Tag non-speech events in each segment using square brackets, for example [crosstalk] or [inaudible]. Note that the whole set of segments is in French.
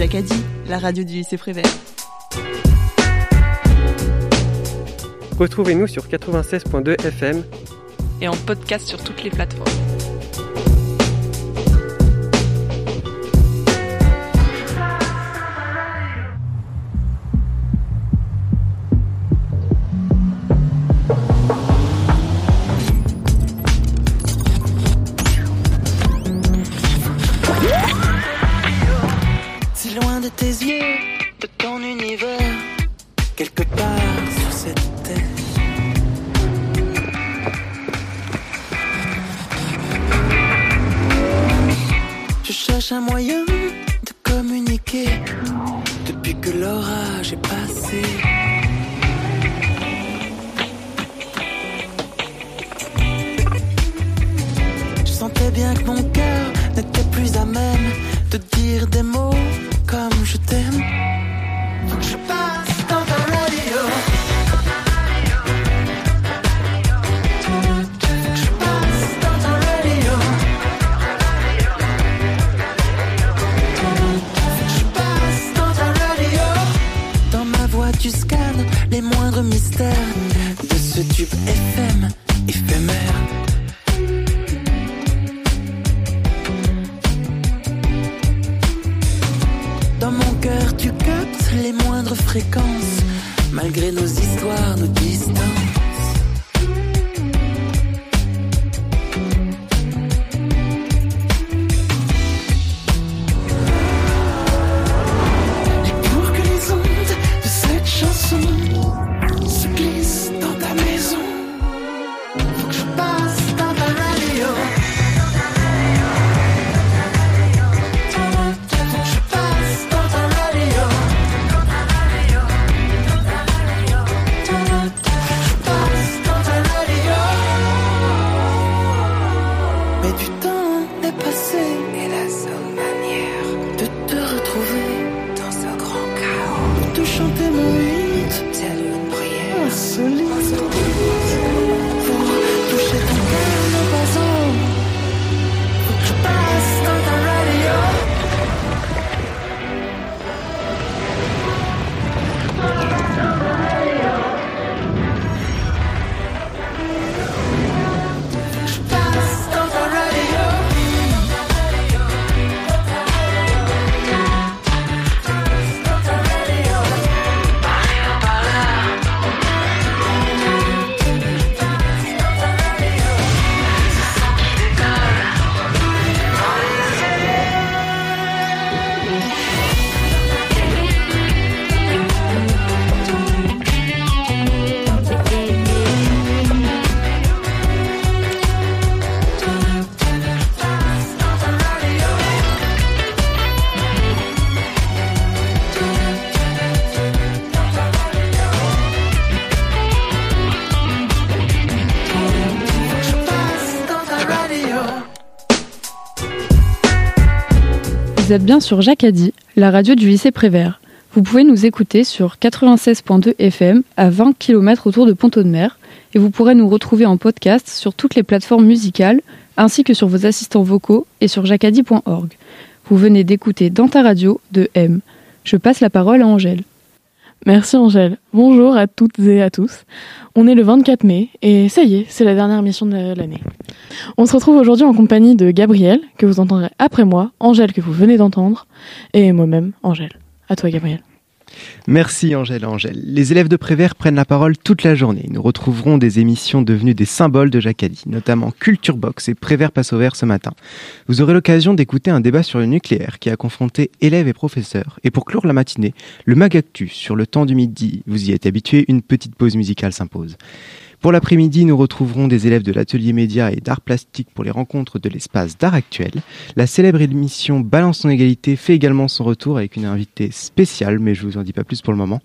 Jacadi, la radio du lycée Prévert. Retrouvez-nous sur 96.2 FM et en podcast sur toutes les plateformes. Vous êtes bien sur Jacadi, la radio du lycée Prévert. Vous pouvez nous écouter sur 96.2 FM à 20 km autour de Pont-de-Mer et vous pourrez nous retrouver en podcast sur toutes les plateformes musicales ainsi que sur vos assistants vocaux et sur jacadi.org. Vous venez d'écouter Dans ta radio de M. Je passe la parole à Angèle. Merci Angèle. Bonjour à toutes et à tous. On est le 24 mai et ça y est, c'est la dernière émission de l'année. On se retrouve aujourd'hui en compagnie de Gabriel, que vous entendrez après moi, Angèle que vous venez d'entendre, et moi-même, Angèle. À toi Gabriel. Merci Angèle Angèle. Les élèves de Prévert prennent la parole toute la journée. Nous retrouverons des émissions devenues des symboles de Jacadi, notamment Culture Box et Prévert passe au vert ce matin. Vous aurez l'occasion d'écouter un débat sur le nucléaire qui a confronté élèves et professeurs. Et pour clore la matinée, le Magactus sur le temps du midi. Vous y êtes habitués, une petite pause musicale s'impose. Pour l'après-midi, nous retrouverons des élèves de l'atelier média et d'art plastique pour les rencontres de l'espace d'art actuel. La célèbre émission Balance ton égalité fait également son retour avec une invitée spéciale, mais je vous en dis pas plus pour le moment.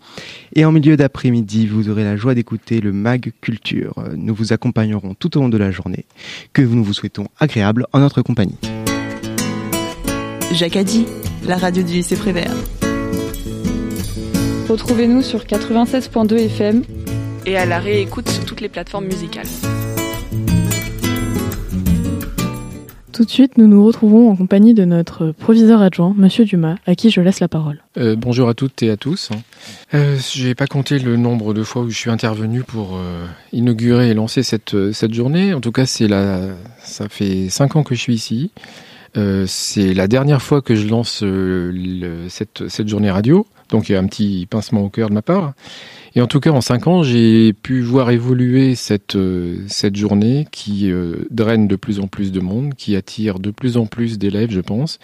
Et en milieu d'après-midi, vous aurez la joie d'écouter le Mag Culture. Nous vous accompagnerons tout au long de la journée, que nous vous souhaitons agréable en notre compagnie. Jacadi, la radio du lycée Prévert. Retrouvez-nous sur 96.2 FM Et à la réécoute sur toutes les plateformes musicales. Tout de suite, nous nous retrouvons en compagnie de notre proviseur adjoint, Monsieur Dumas, à qui je laisse la parole. Euh, bonjour à toutes et à tous. Euh, je n'ai pas compté le nombre de fois où je suis intervenu pour euh, inaugurer et lancer cette, euh, cette journée. En tout cas, c'est la, ça fait cinq ans que je suis ici. Euh, c'est la dernière fois que je lance euh, le- cette, cette journée radio. Donc il y a un petit pincement au cœur de ma part. Et en tout cas, en cinq ans, j'ai pu voir évoluer cette, euh, cette journée qui euh, draine de plus en plus de monde, qui attire de plus en plus d'élèves, je pense,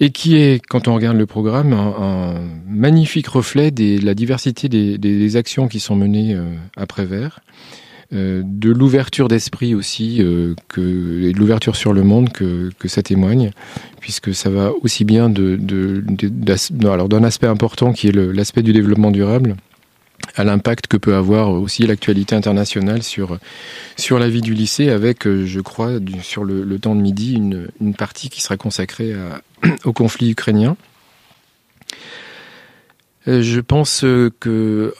et qui est, quand on regarde le programme, un, magnifique reflet de la diversité des, actions qui sont menées euh, Vert, euh, de l'ouverture d'esprit aussi, et de l'ouverture sur le monde que, que ça témoigne, puisque ça va aussi bien de, d'un aspect important qui est l'aspect du développement durable, à l'impact que peut avoir aussi l'actualité internationale sur, sur la vie du lycée, avec, euh, je crois, sur le, temps de midi, une, partie qui sera consacrée [clears throat] au conflit ukrainien. Euh, Je pense euh, que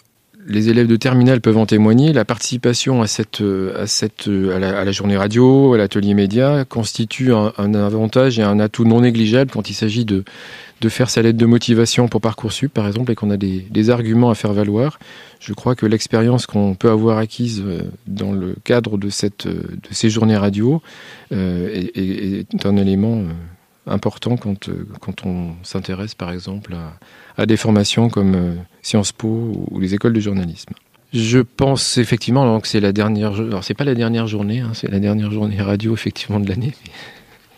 les élèves de terminale peuvent en témoigner. La participation à cette, à cette, à la, journée radio, à l'atelier média, constitue un avantage et un atout non négligeable quand il s'agit de, de faire sa lettre de motivation pour Parcoursup, par exemple, et qu'on a des, arguments à faire valoir. Je crois que l'expérience qu'on peut avoir acquise euh, dans le cadre de, cette, euh, de ces journées radio euh, est, un élément important quand, quand on s'intéresse, par exemple, à, à des formations comme Sciences Po ou les écoles de journalisme. Je pense effectivement que c'est la dernière. Alors c'est pas la dernière journée, hein, c'est la dernière journée radio effectivement de l'année.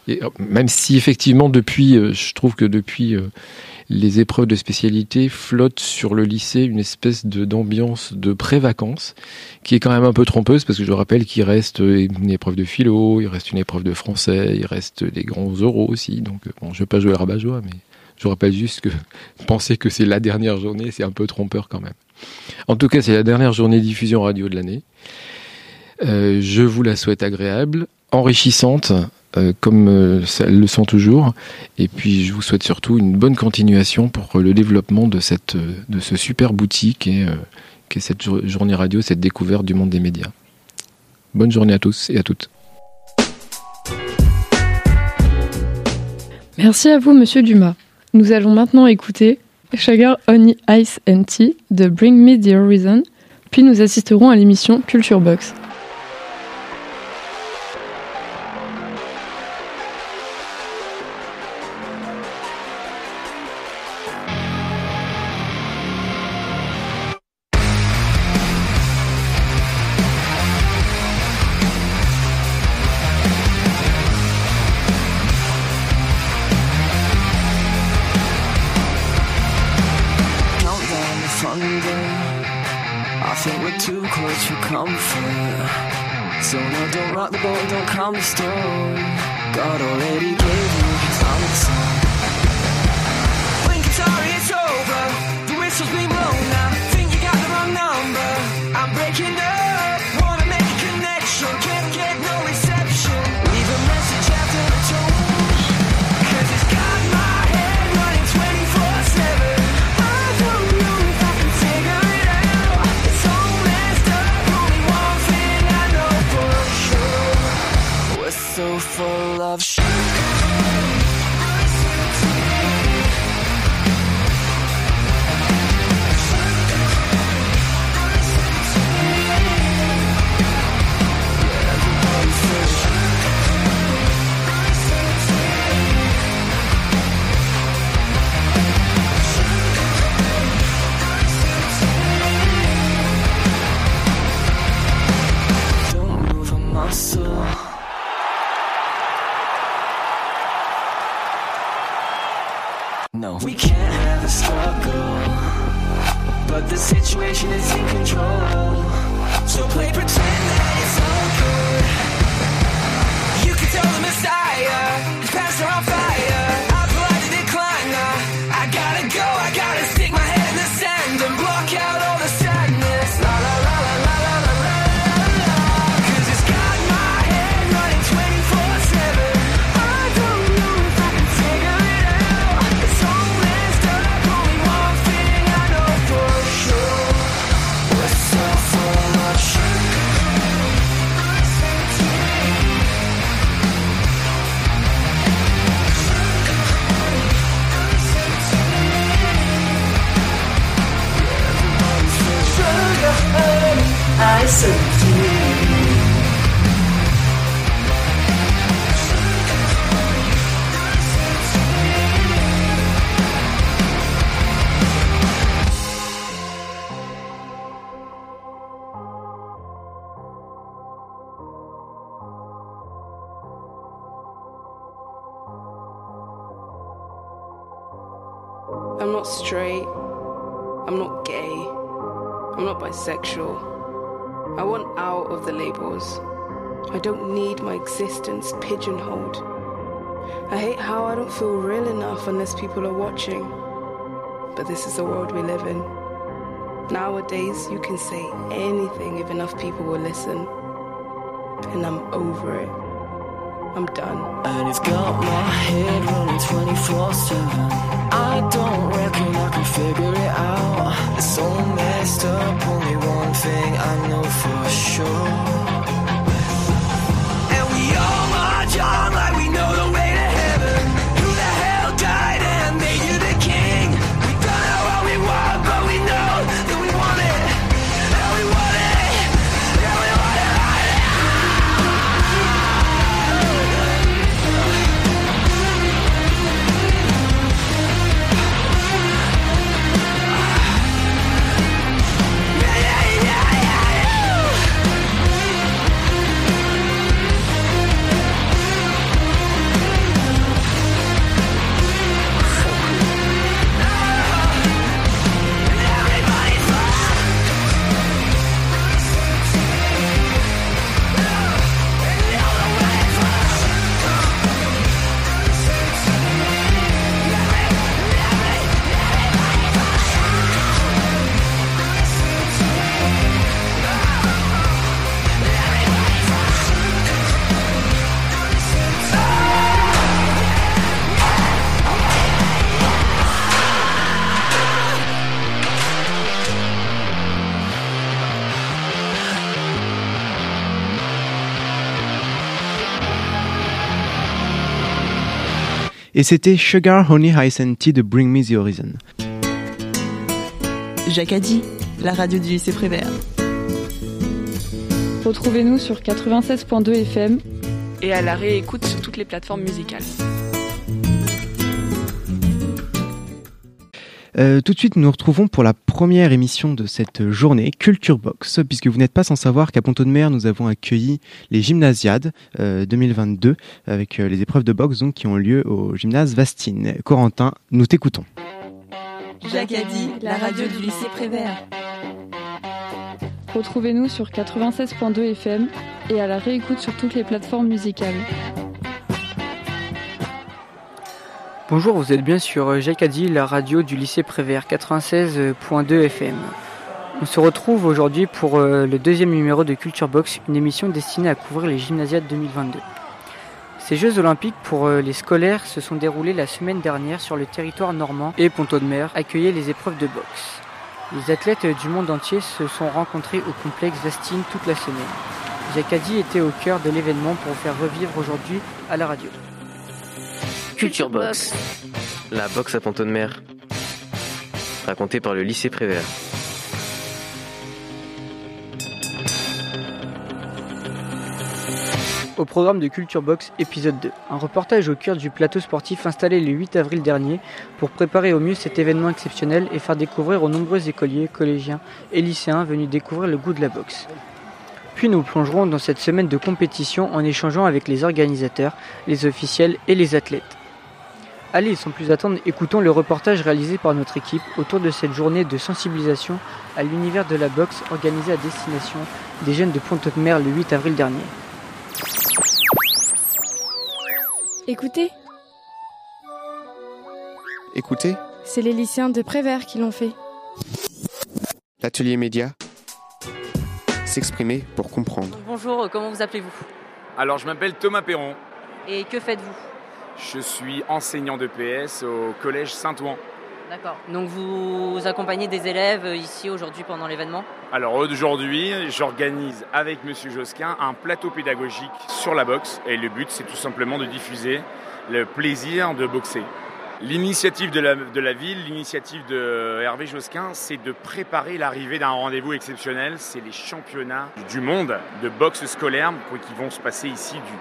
Euh, même si effectivement depuis, euh, je trouve que depuis euh, les épreuves de spécialité flotte sur le lycée une espèce de d'ambiance de pré-vacances qui est quand même un peu trompeuse parce que je rappelle qu'il reste une épreuve de philo, il reste une épreuve de français, il reste des grands oraux aussi. Donc bon, je vais pas jouer à rabat-joie, mais je rappelle juste que [laughs] penser que c'est la dernière journée, c'est un peu trompeur quand même. En tout cas, c'est la dernière journée diffusion radio de l'année. Je vous la souhaite agréable, enrichissante, euh, comme euh, elles le sont toujours. Et puis, je vous souhaite surtout une bonne continuation pour euh, le développement de, cette, euh, de ce super boutique et euh, qu'est cette jour- journée radio, cette découverte du monde des médias. Bonne journée à tous et à toutes. Merci à vous, monsieur Dumas. Nous allons maintenant écouter Sugar Honey Ice and Tea de Bring Me the Horizon, puis nous assisterons à l'émission Culture Box. down the stairs. Over it. I'm done. And it's got my head running 24 7. I don't reckon I can figure it out. It's so messed up, Et c'était Sugar Honey Iced Tea de Bring Me the Horizon. Jacadi, la radio du lycée Prévert. Retrouvez-nous sur 96.2 FM Et à la réécoute sur toutes les plateformes musicales. Euh, tout de suite, nous nous retrouvons pour la première émission de cette journée, Culture Box, puisque vous n'êtes pas sans savoir qu'à Ponto de Mer, nous avons accueilli les gymnasiades euh, 2022, avec euh, les épreuves de boxe donc, qui ont lieu au gymnase Vastine. Corentin, nous t'écoutons. Jacadi, la radio du lycée Prévert. Retrouvez-nous sur 96.2 FM et à la réécoute sur toutes les plateformes musicales. Bonjour, vous êtes bien sur Jacadi, la radio du lycée Prévert 96.2 FM. On se retrouve aujourd'hui pour euh, le deuxième numéro de Culture Box, une émission destinée à couvrir les gymnasiades 2022. Ces Jeux olympiques pour euh, les scolaires se sont déroulés la semaine dernière sur le territoire normand et Ponto de Mer les épreuves de boxe. Les athlètes du monde entier se sont rencontrés au complexe Vastine toute la semaine. Jacadi était au cœur de l'événement pour faire revivre aujourd'hui à la radio. Culture Box, la boxe à Ponto de Mer, racontée par le lycée Prévert. Au programme de Culture Box épisode 2, un reportage au cœur du plateau sportif installé le 8 avril dernier pour préparer au mieux cet événement exceptionnel et faire découvrir aux nombreux écoliers, collégiens et lycéens venus découvrir le goût de la boxe. Puis nous plongerons dans cette semaine de compétition en échangeant avec les organisateurs, les officiels et les athlètes. Allez, sans plus attendre, écoutons le reportage réalisé par notre équipe autour de cette journée de sensibilisation à l'univers de la boxe organisée à destination des jeunes de Pont-de-Mer le 8 avril dernier. Écoutez, Écoutez, c'est les lycéens de Prévert qui l'ont fait. l'atelier média. S'exprimer pour comprendre. Bonjour, comment vous appelez-vous? Alors, je m'appelle Thomas Perron. Et que faites-vous? Je suis enseignant de PS au collège Saint-Ouen. D'accord. Donc vous accompagnez des élèves ici aujourd'hui pendant l'événement? Alors aujourd'hui, j'organise avec Monsieur Josquin un plateau pédagogique sur la boxe. Et le but, c'est tout simplement de diffuser le plaisir de boxer. L'initiative de la, de la ville, l'initiative de Hervé Josquin, c'est de préparer l'arrivée d'un rendez-vous exceptionnel. C'est les championnats du monde de boxe scolaire qui vont se passer ici du,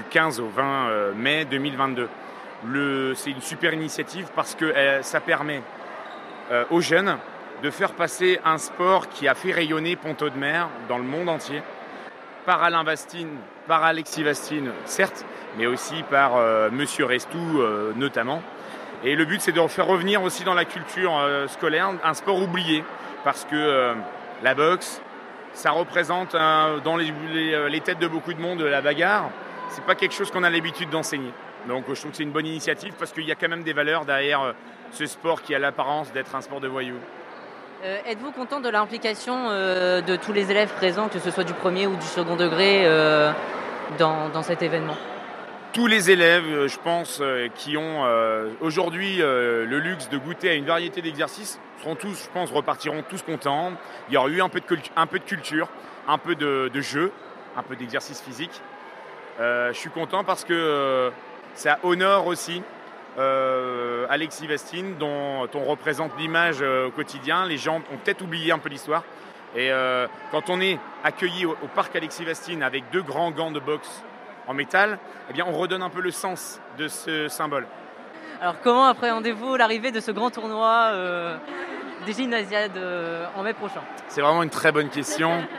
du 15 au 20 euh, mai 2022. Le- C'est une super initiative parce que euh, ça permet euh, aux jeunes de faire passer un sport qui a fait rayonner Ponto de Mer dans le monde entier, par Alain Vastine, par Alexis Vastine, certes, mais aussi par Monsieur Restou notamment. Et le but, c'est de faire revenir aussi dans la culture scolaire un sport oublié, parce que la boxe, ça représente dans les têtes de beaucoup de monde la bagarre. C'est pas quelque chose qu'on a l'habitude d'enseigner. Donc je trouve que c'est une bonne initiative parce qu'il y a quand même des valeurs derrière euh, ce sport qui a l'apparence d'être un sport de voyous. Euh, Êtes-vous content de l'implication euh, de tous les élèves présents, que ce soit du premier ou du second degré, euh, dans, dans cet événement? Tous les élèves, euh, je pense, euh, qui ont euh, aujourd'hui euh, le luxe de goûter à une variété d'exercices, seront tous, je pense, repartiront tous contents. Il y aura eu un peu de, cultu- un peu de culture, un peu de, de jeu, un peu d'exercice physique. Euh, je suis content parce que euh, ça honore aussi euh, Alexis Vestine, dont on représente l'image euh, au quotidien. Les gens ont peut-être oublié un peu l'histoire. Et euh, quand on est accueilli au, parc Alexis Vestine avec deux grands gants de boxe en métal, eh bien, on redonne un peu le sens de ce symbole. Alors comment appréhendez-vous l'arrivée de ce grand tournoi euh, des gymnasiades euh, en mai prochain C'est vraiment une très bonne question. [laughs]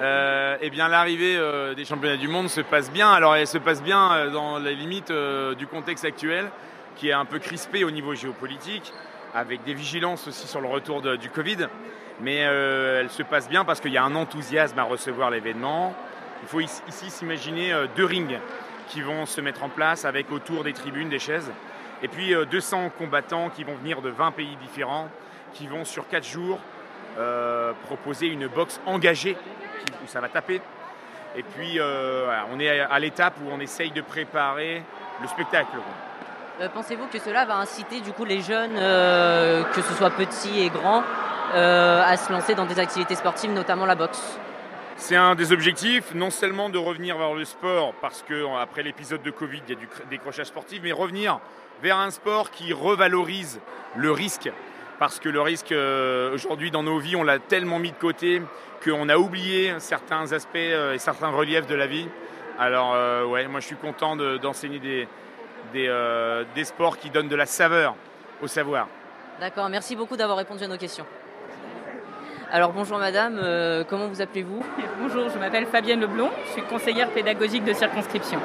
Euh, eh bien, l'arrivée euh, des championnats du monde se passe bien. Alors, elle se passe bien euh, dans les limites du contexte actuel, qui est un peu crispé au niveau géopolitique, avec des vigilances aussi sur le retour de- du Covid. Mais elle se passe bien parce qu'il y a un enthousiasme à recevoir l'événement. Il faut ici s'imaginer deux rings qui vont se mettre en place avec autour des tribunes, des chaises. Et puis euh, 200 combattants qui vont venir de 20 pays différents, qui vont sur 4 jours euh, proposer une boxe engagée qui- où ça va taper. Et puis euh, voilà, on est à, l'étape où on essaye de préparer le spectacle. Euh, Pensez-vous que cela va inciter du coup les jeunes, que ce soit petits et grands, à se lancer dans des activités sportives, notamment la boxe? C'est un des objectifs, non seulement de revenir vers le sport, parce que euh, après l'épisode de Covid, il y a du cr- décrochage sportif, mais revenir vers un sport qui revalorise le risque. Parce que le risque, euh, aujourd'hui, dans nos vies, on l'a tellement mis de côté qu'on a oublié certains aspects euh, et certains reliefs de la vie. Alors, euh, ouais, moi, je suis content de- d'enseigner des, des, euh, des sports qui donnent de la saveur au savoir. D'accord, merci beaucoup d'avoir répondu à nos questions. Alors bonjour madame, euh, comment vous appelez-vous? Bonjour, je m'appelle Fabienne Leblon, je suis conseillère pédagogique de circonscription.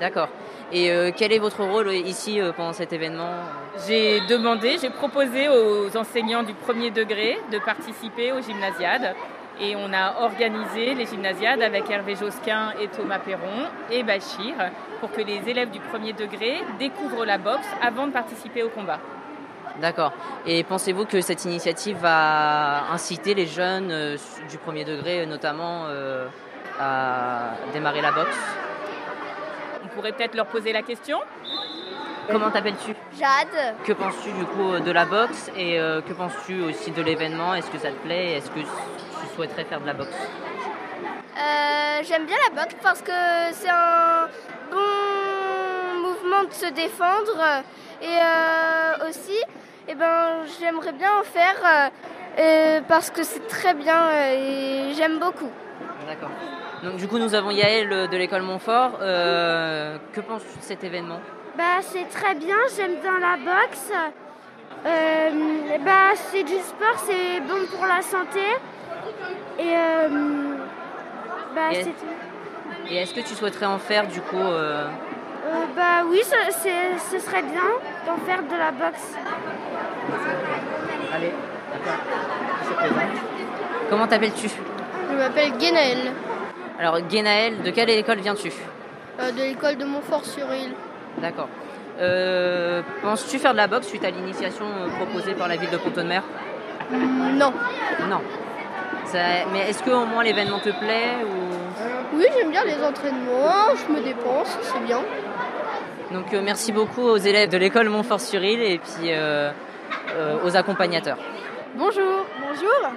D'accord. Et euh, quel est votre rôle ici euh, pendant cet événement? J'ai demandé, j'ai proposé aux enseignants du premier degré de participer aux gymnasiades et on a organisé les gymnasiades avec Hervé Josquin et Thomas Perron et Bachir pour que les élèves du premier degré découvrent la boxe avant de participer au combat. D'accord. Et pensez-vous que cette initiative va inciter les jeunes euh, du premier degré notamment à démarrer la boxe? Pourrait peut-être leur poser la question. Comment t'appelles-tu? Jade. Que penses-tu du coup de la boxe? Et euh, que penses-tu aussi de l'événement? Est-ce que ça te plaît? Est-ce que tu souhaiterais faire de la boxe? Euh, J'aime bien la boxe parce que c'est un bon mouvement de se défendre. Et euh, aussi, eh ben, j'aimerais bien en faire parce que c'est très bien et j'aime beaucoup. D'accord. Donc du coup nous avons Yael euh, de l'école Montfort. Euh, que penses-tu de cet événement? Bah, c'est très bien, j'aime bien la boxe. Euh, bah, c'est du sport, c'est bon pour la santé. Et euh, bah, Et- c'est tout. Et est-ce que tu souhaiterais en faire du coup euh, Euh, bah oui, ça- ce serait bien d'en faire de la boxe. Allez, Comment t'appelles-tu? Je m'appelle Guénaël, Alors Guénaël, de quelle école viens-tu euh, de l'école de Montfort-sur-Île. D'accord. Euh, Penses-tu faire de la boxe suite à l'initiation euh, proposée par la ville de Pont-de-Mer Non. Non. Ça- mais est-ce que au moins l'événement te plaît ou... Oui, j'aime bien les entraînements, je me dépense, c'est bien. Donc euh, merci beaucoup aux élèves de l'école Montfort-sur-Île et puis euh, euh, aux accompagnateurs. Bonjour. Bonjour.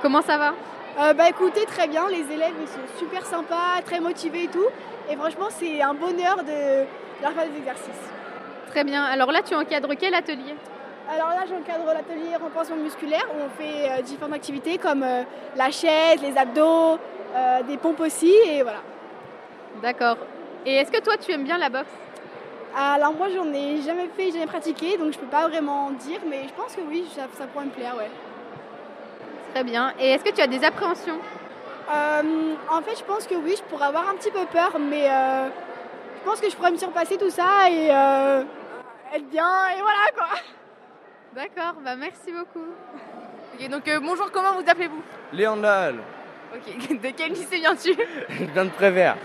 Comment ça va? Bah écoutez, très bien. Les élèves ils sont super sympas, très motivés et tout. Et franchement, c'est un bonheur de leur faire des exercices. Très bien. Alors là, tu encadres quel atelier? Alors là, j'encadre l'atelier renforcement musculaire où on fait euh, différentes activités comme euh, la chaise, les abdos, euh, des pompes aussi et voilà. D'accord. Et est-ce que toi, tu aimes bien la boxe? Alors moi, j'en ai jamais fait, jamais pratiqué, donc je peux pas vraiment dire, mais je pense que oui, ça, ça pourrait me plaire, ouais. Très bien. Et est-ce que tu as des appréhensions Euh, en fait, je pense que oui, je pourrais avoir un petit peu peur, mais euh, je pense que je pourrais me surpasser tout ça et euh, être bien, et voilà quoi. D'accord, bah merci beaucoup. Ok, donc euh, bonjour, comment vous appelez-vous? Léon Dahl, Ok, [laughs] de quel lycée viens-tu? Je viens de Prévert.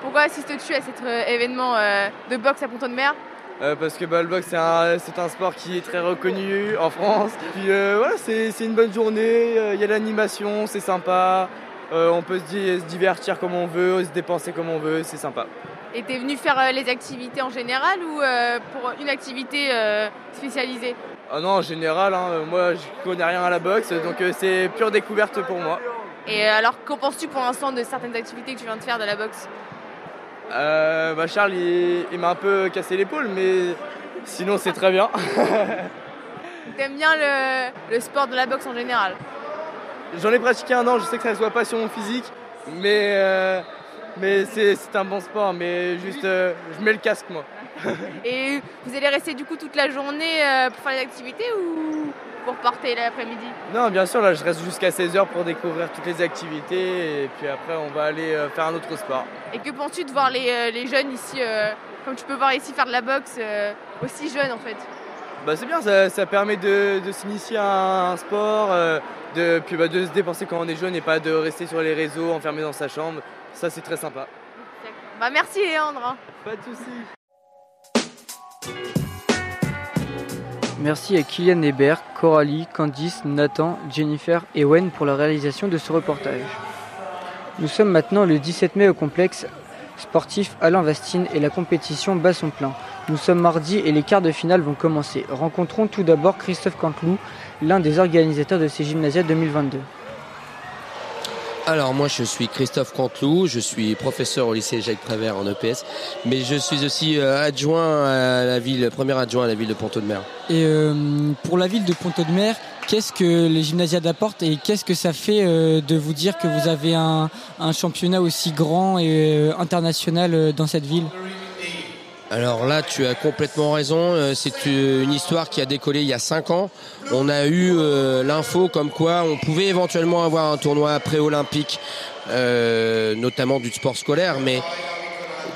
Pourquoi assistes-tu à cet euh, événement euh, de boxe à Ponton-de-Mer? Euh, parce que bah, le boxe c'est un, un sport qui est très reconnu en France. Puis euh, voilà, c'est, une bonne journée, euh, il y a l'animation, c'est sympa. Euh, on peut se, di- se divertir comme on veut, se dépenser comme on veut, c'est sympa. Et t'es venu faire euh, les activités en général ou euh, pour une activité euh, spécialisée? Ah non, en général, hein, euh, moi je connais rien à la boxe, donc euh, c'est pure découverte pour moi. Et euh, alors, qu'en penses-tu pour l'instant de certaines activités que tu viens de faire de la boxe? Euh, bah Charles, il, il m'a un peu cassé l'épaule, mais sinon c'est très bien. [laughs] T'aimes bien le, le sport de la boxe en général J'en ai pratiqué un an, je sais que ça soit pas sur mon physique, mais, euh, mais c'est, c'est un bon sport, mais juste euh, je mets le casque moi. Et vous allez rester du coup toute la journée euh, pour faire les activités ou pour l'après-midi Non, bien sûr, là je reste jusqu'à 16h pour découvrir toutes les activités, et puis après on va aller euh, faire un autre sport. Et que penses-tu de voir les, euh, les jeunes ici, euh, comme tu peux voir ici faire de la boxe, euh, aussi jeunes en fait? Bah, c'est bien, ça, ça permet de, de s'initier à un sport, euh, de, puis bah, de se dépenser quand on est jeune et pas de rester sur les réseaux enfermé dans sa chambre. Ça c'est très sympa. Bah merci Léandre hein. Pas de soucis. Merci à Kylian Hébert, Coralie, Candice, Nathan, Jennifer et Wen pour la réalisation de ce reportage. Nous sommes maintenant le 17 mai au complexe sportif Alain Vastine et la compétition bat son plein. Nous sommes mardi et les quarts de finale vont commencer. Rencontrons tout d'abord Christophe Canteloup, l'un des organisateurs de ces gymnasiades 2022. Alors moi je suis Christophe Canteloup, je suis professeur au lycée Jacques Prévert en EPS, mais je suis aussi euh, adjoint à la ville, premier adjoint à la ville de Ponto-de-Mer. Et euh, pour la ville de Ponto-de-Mer, qu'est-ce que les gymnasiades apportent et qu'est-ce que ça fait euh, de vous dire que vous avez un, championnat aussi grand et international dans cette ville? Alors là, tu as complètement raison. Euh, C'est une histoire qui a décollé il y a cinq ans. On a eu euh, l'info comme quoi on pouvait éventuellement avoir un tournoi pré-olympique, euh, notamment du sport scolaire, mais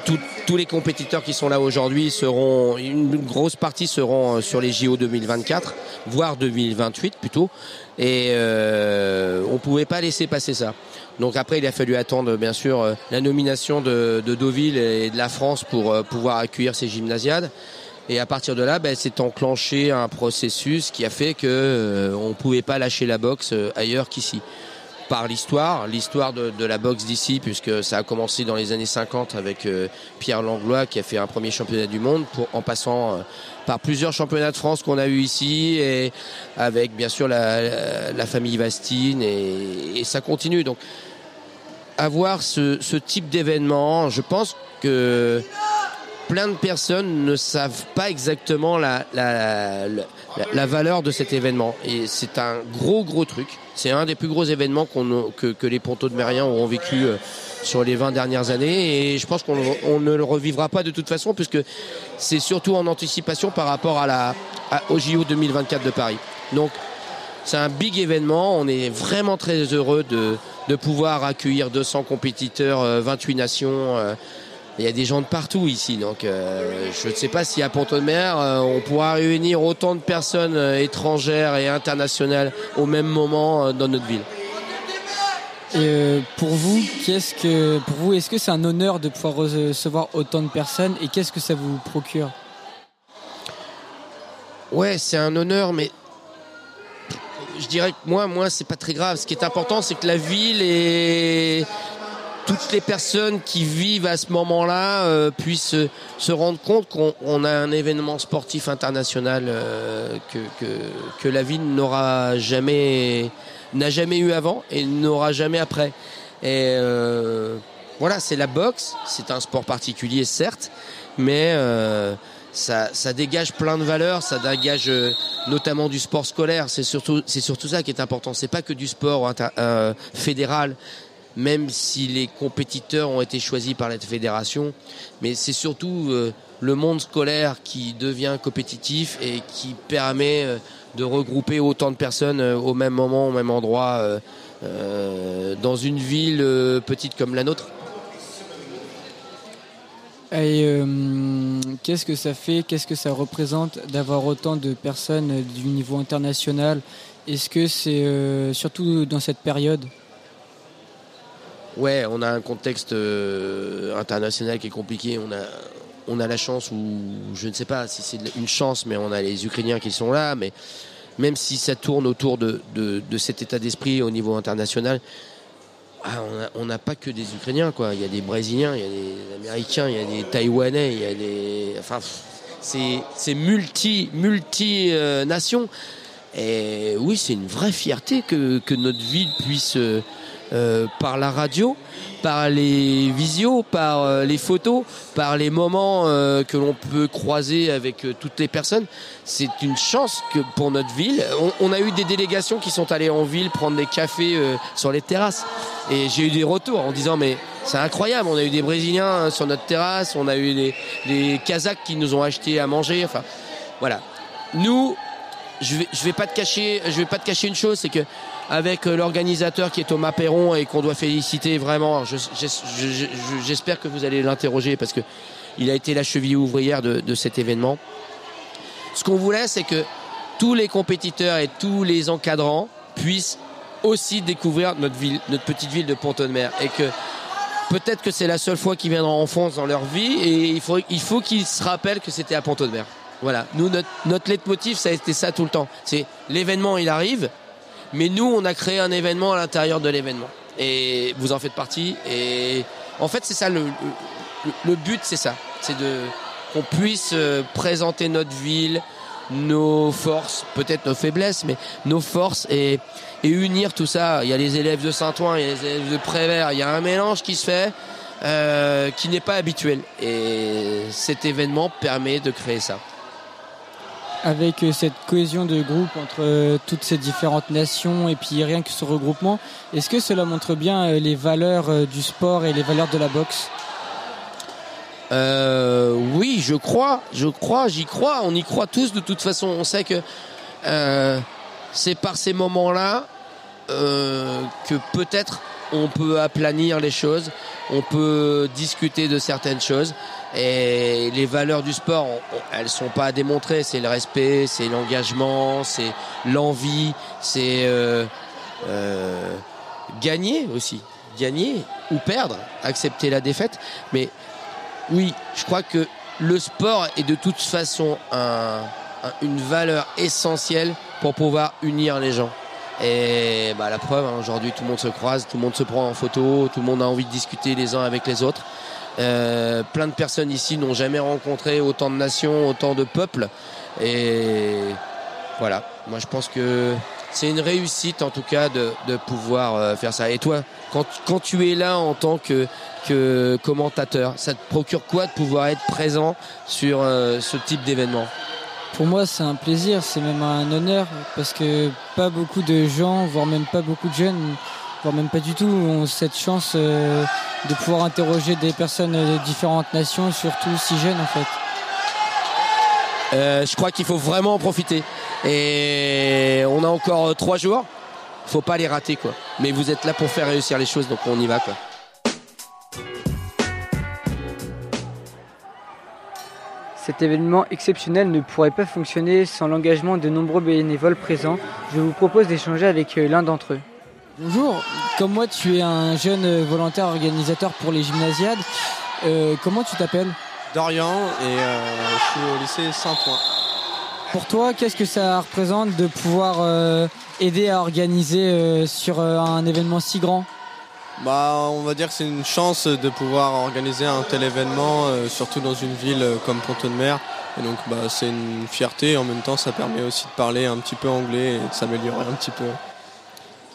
tout- tous les compétiteurs qui sont là aujourd'hui seront, une grosse partie seront euh, sur les JO 2024, voire 2028 plutôt. Et euh, on pouvait pas laisser passer ça. Donc après, il a fallu attendre bien sûr euh, la nomination de, de Deauville et de la France pour euh, pouvoir accueillir ces gymnasiades. Et à partir de là, ben, enclenché un processus qui a fait que on pouvait pas lâcher la boxe ailleurs qu'ici par l'histoire, l'histoire de, de la boxe d'ici, puisque ça a commencé dans les années 50 avec euh, Pierre Langlois qui a fait un premier championnat du monde, pour, en passant euh, par plusieurs championnats de France qu'on a eu ici, et avec bien sûr la, la- famille Vastine, et, et ça continue. Donc avoir ce, ce type d'événement, je pense que plein de personnes ne savent pas exactement la, la, la, la valeur de cet événement. Et c'est un gros, gros truc. C'est un des plus gros événements que, les pontos de Mériens auront vécu euh, sur les 20 dernières années. Et je pense qu'on on ne le revivra pas de toute façon, puisque c'est surtout en anticipation par rapport à la, à- au JO 2024 de Paris. Donc, c'est un big événement. On est vraiment très heureux de, de pouvoir accueillir 200 compétiteurs, euh, 28 nations. Il y a des gens de partout ici, donc euh, je ne sais pas si à Pont-de-Mer euh, on pourra réunir autant de personnes euh, étrangères et internationales au même moment dans notre ville. Et pour vous, qu'est-ce que pour vous, est-ce que c'est un honneur de pouvoir recevoir autant de personnes et qu'est-ce que ça vous procure? Ouais, c'est un honneur, mais je dirais que moi, moi, c'est pas très grave. Ce qui est important, c'est que la ville et toutes les personnes qui vivent à ce moment-là euh, puissent se, se rendre compte qu'on on a un événement sportif international euh, que, que, que la ville n'aura jamais n'a jamais eu avant et n'aura jamais après. Et euh, voilà, c'est la boxe, c'est un sport particulier certes, mais euh, ça, ça dégage plein de valeurs, ça dégage euh, notamment du sport scolaire. C'est surtout, c'est surtout ça qui est important. C'est pas que du sport euh, fédéral, même si les compétiteurs ont été choisis par la fédération, mais c'est surtout euh, le monde scolaire qui devient compétitif et qui permet euh, de regrouper autant de personnes euh, au même moment, au même endroit, dans une ville petite comme la nôtre. Et qu'est-ce que ça fait, qu'est-ce que ça représente d'avoir autant de personnes du niveau international? Est-ce que c'est surtout dans cette période? Ouais, on a un contexte euh, international qui est compliqué. On a, la chance, ou je ne sais pas si c'est une chance, mais on a les Ukrainiens qui sont là. Mais même si ça tourne autour de, cet état d'esprit au niveau international, ah, on n'a pas que des Ukrainiens, quoi. Il y a des Brésiliens, il y a des Américains, il y a des Taïwanais, il y a des. Enfin, c'est multi multi euh, nations. Et oui, c'est une vraie fierté que, que notre ville puisse, euh, euh, par la radio, par les visios, par euh, les photos, par les moments euh, que l'on peut croiser avec euh, toutes les personnes, c'est une chance que pour notre ville. On, on a eu des délégations qui sont allées en ville prendre des cafés sur les terrasses. Et j'ai eu des retours en disant mais c'est incroyable, on a eu des Brésiliens hein, sur notre terrasse, on a eu les, les Kazakhs qui nous ont acheté à manger. Enfin, voilà. Nous, je vais, je vais pas te cacher, je vais pas te cacher une chose, c'est que avec euh, l'organisateur qui est Thomas Perron et qu'on doit féliciter vraiment, je- je- je- je- j'espère que vous allez l'interroger parce que il a été la cheville ouvrière de, cet événement. Ce qu'on voulait, c'est que tous les compétiteurs et tous les encadrants puissent aussi découvrir notre ville, notre petite ville de Pont-de-Mer et que peut-être que c'est la seule fois qu'ils viendront en France dans leur vie et il faut, il faut qu'ils se rappellent que c'était à Pont-de-Mer. Voilà. Nous, notre leitmotiv, ça a été ça tout le temps. C'est l'événement, il arrive, mais nous, on a créé un événement à l'intérieur de l'événement. Et vous en faites partie. Et en fait, c'est ça le, le, le but, c'est ça. C'est de qu'on puisse euh, présenter notre ville, nos forces, peut-être nos faiblesses, mais nos forces et, et unir tout ça. Il y a les élèves de Saint-Ouen, il y a les élèves de Prévert, il y a un mélange qui se fait euh, qui n'est pas habituel. Et cet événement permet de créer ça. Avec euh, cette cohésion de groupe entre euh, toutes ces différentes nations et puis rien que ce regroupement, est-ce que cela montre bien euh, les valeurs du sport et les valeurs de la boxe? Oui, je crois, je crois, j'y crois, on y croit tous de toute façon. On sait que c'est par ces moments-là que peut-être on peut aplanir les choses, on peut discuter de certaines choses. Et les valeurs du sport, elles sont pas à démontrer. C'est le respect, c'est l'engagement, c'est l'envie, c'est euh, euh, gagner aussi, gagner ou perdre, accepter la défaite. Mais oui, je crois que le sport est de toute façon un- un- une valeur essentielle pour pouvoir unir les gens. Et bah, la preuve, hein, aujourd'hui, tout le monde se croise, tout le monde se prend en photo, tout le monde a envie de discuter les uns avec les autres. Euh, plein de personnes ici n'ont jamais rencontré autant de nations, autant de peuples. Et voilà, moi je pense que c'est une réussite en tout cas de, de pouvoir euh, faire ça. Et toi, quand, quand tu es là en tant que, que commentateur, ça te procure quoi de pouvoir être présent sur euh, ce type d'événement? Pour moi, c'est un plaisir, c'est même un honneur parce que pas beaucoup de gens, voire même pas beaucoup de jeunes, voire même pas du tout, ont cette chance euh, de pouvoir interroger des personnes de différentes nations, surtout si jeunes en fait. Euh, je crois qu'il faut vraiment en profiter. Et on a encore euh, trois jours. Faut pas les rater, quoi. Mais vous êtes là pour faire réussir les choses, donc on y va, quoi. Cet événement exceptionnel ne pourrait pas fonctionner sans l'engagement de nombreux bénévoles présents. Je vous propose d'échanger avec euh, l'un d'entre eux. Bonjour, comme moi tu es un jeune euh, volontaire organisateur pour les gymnasiades, Euh, comment tu t'appelles? Dorian et euh, je suis au lycée Saint-Ouen. Pour toi, qu'est-ce que ça représente de pouvoir euh, aider à organiser euh, sur euh, un événement si grand? Bah, on va dire que c'est une chance de pouvoir organiser un tel événement, euh, surtout dans une ville euh, comme Pont-de-Mer. Et donc, bah, c'est une fierté. Et en même temps, ça permet aussi de parler un petit peu anglais et de s'améliorer un petit peu.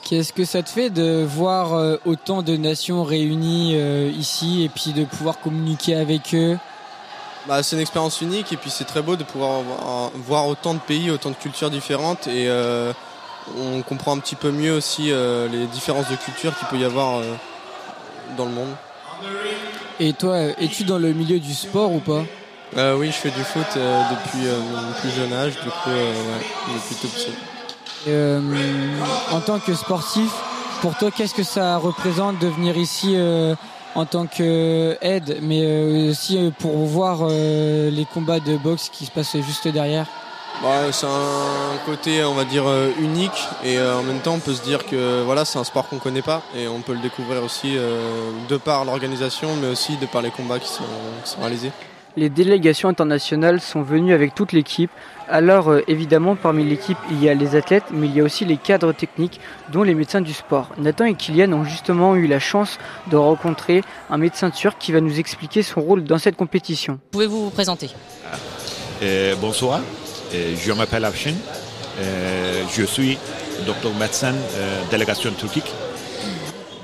Qu'est-ce que ça te fait de voir euh, autant de nations réunies ici et puis de pouvoir communiquer avec eux? Bah, c'est une expérience unique et puis c'est très beau de pouvoir voir, voir autant de pays, autant de cultures différentes et euh, on comprend un petit peu mieux aussi euh, les différences de culture qu'il peut y avoir euh, dans le monde. Et toi, es-tu dans le milieu du sport ou pas? Euh, oui, je fais du foot depuis mon plus jeune âge, du coup, ouais, depuis tout petit. En tant que sportif, pour toi, qu'est-ce que ça représente de venir ici en tant qu'aide, mais aussi pour voir les combats de boxe qui se passent juste derrière? Bah, c'est un côté, on va dire, euh, unique et euh, en même temps, on peut se dire que voilà, c'est un sport qu'on connaît pas et on peut le découvrir aussi euh, de par l'organisation, mais aussi de par les combats qui sont, qui sont réalisés. Les délégations internationales sont venues avec toute l'équipe. Alors euh, évidemment, parmi l'équipe, il y a les athlètes, mais il y a aussi les cadres techniques, dont les médecins du sport. Nathan et Kylian ont justement eu la chance de rencontrer un médecin turc qui va nous expliquer son rôle dans cette compétition. Pouvez-vous vous présenter? Bonsoir, je m'appelle Afshin. Euh, je suis docteur médecin euh, délégation turque.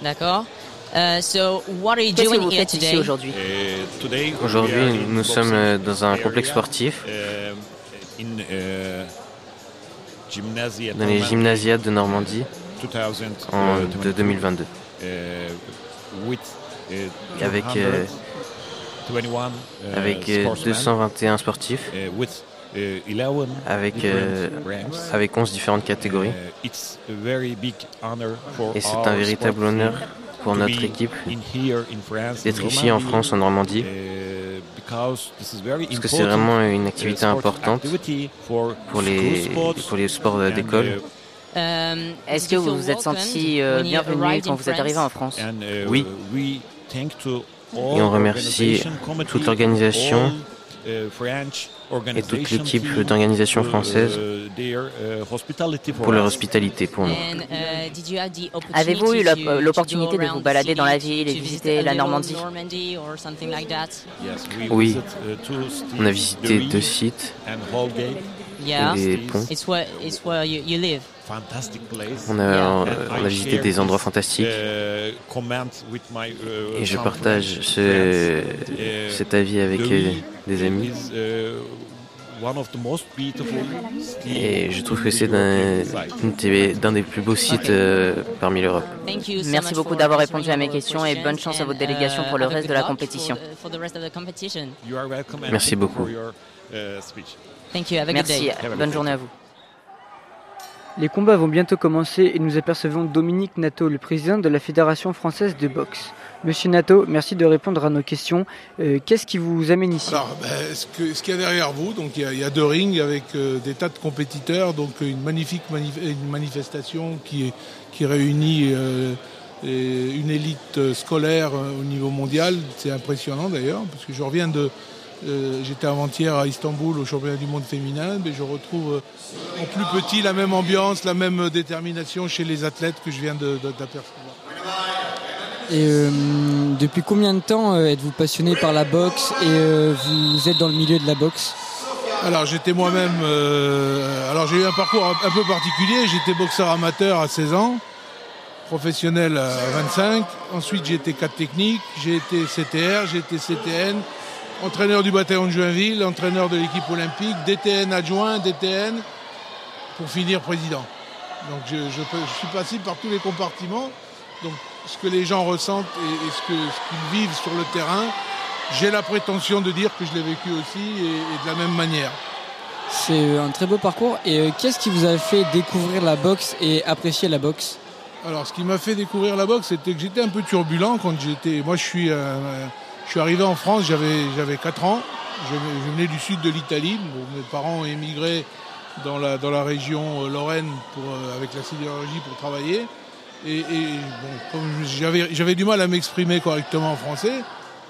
D'accord. Uh, so, what are you Qu'est-ce que doing vous here faites ici today? aujourd'hui? Euh, today we are Aujourd'hui, in nous sommes euh, dans un complexe sportif euh, euh, dans les Normandy gymnasiades de Normandie 2000, en, euh, de 2022. euh, with, euh, Avec, euh, 221, euh, avec euh, sportsmen, 221 sportifs, euh, with, 11 avec, euh, avec 11 différentes catégories. Euh, it's a very big honor for Et c'est our un véritable honneur team pour to notre be équipe in here in France, d'être in ici en Normandy, France, en Normandie, parce que c'est important, vraiment une activité importante activity for pour les, pour les sports d'école. Est-ce que you vous vous êtes senti welcomed euh, when you bienvenu quand in vous êtes arrivé en France? Oui. Et on remercie toute l'organisation et toute l'équipe d'organisation uh, française uh, for pour leur hospitalité pour nous. Uh, did you have the Avez-vous eu opportunity l'op- to- l'opportunité to de vous balader the dans la city, ville et visiter la Normandie? Normandy or something like that? Yes, we Oui, uh, on a visité deux sites. Yeah. et des ponts. It's where, it's where you, you live. On a, on visité des endroits fantastiques uh, uh, et je partage ce, Uh, cet avis avec Derry euh, des amis. is, uh, one of the most beautiful cities Et je trouve que c'est d'un des- d'un des plus beaux sites euh, parmi l'Europe. Thank you so Merci much beaucoup for d'avoir answering répondu à mes questions et bonne chance à votre délégation and, pour le uh, reste good de la luck compétition. For the, for the rest of the competition. You are welcome and Merci beaucoup. For your, speech. Thank you. Have a good Merci, day. Bonne journée à vous. Les combats vont bientôt commencer et nous apercevons Dominique Nato, le président de la Fédération française de boxe. Monsieur Nato, merci de répondre à nos questions. Euh, Qu'est-ce qui vous amène ici? Alors, ben, ce qu'il y a derrière vous, donc il y a, il y a deux rings avec euh, des tas de compétiteurs, donc une magnifique manif- une manifestation qui, est- qui réunit euh, une élite euh, scolaire euh, au niveau mondial. C'est impressionnant d'ailleurs, parce que je reviens de. Euh, J'étais avant-hier à Istanbul au championnat du monde féminin, mais je retrouve euh, en plus petit la même ambiance, la même détermination chez les athlètes que je viens d'apercevoir. Et euh, depuis combien de temps êtes-vous passionné par la boxe et euh, vous êtes dans le milieu de la boxe? Alors j'étais moi-même. euh, alors j'ai eu un parcours un, un peu particulier. J'étais boxeur amateur à 16 ans, professionnel à 25. Ensuite j'ai été cadre technique, j'ai été CTR, j'ai été CTN, entraîneur du bataillon de Joinville, entraîneur de l'équipe olympique, DTN adjoint, DTN, pour finir président. Donc je, je peux- je suis passé par tous les compartiments. Donc ce que les gens ressentent et, et ce qu'ils vivent sur le terrain, j'ai la prétention de dire que je l'ai vécu aussi et- et de la même manière. C'est un très beau parcours. Et euh, qu'est-ce qui vous a fait découvrir la boxe et apprécier la boxe? Alors, ce qui m'a fait découvrir la boxe, c'était que j'étais un peu turbulent quand j'étais. Moi, je suis, euh, je suis arrivé en France, j'avais, j'avais 4 ans. Je, venais du sud de l'Italie. Mes parents ont émigré dans la, dans la région euh, Lorraine pour, euh, avec la sidérurgie pour travailler. Et, et, bon, comme j'avais, du mal à m'exprimer correctement en français,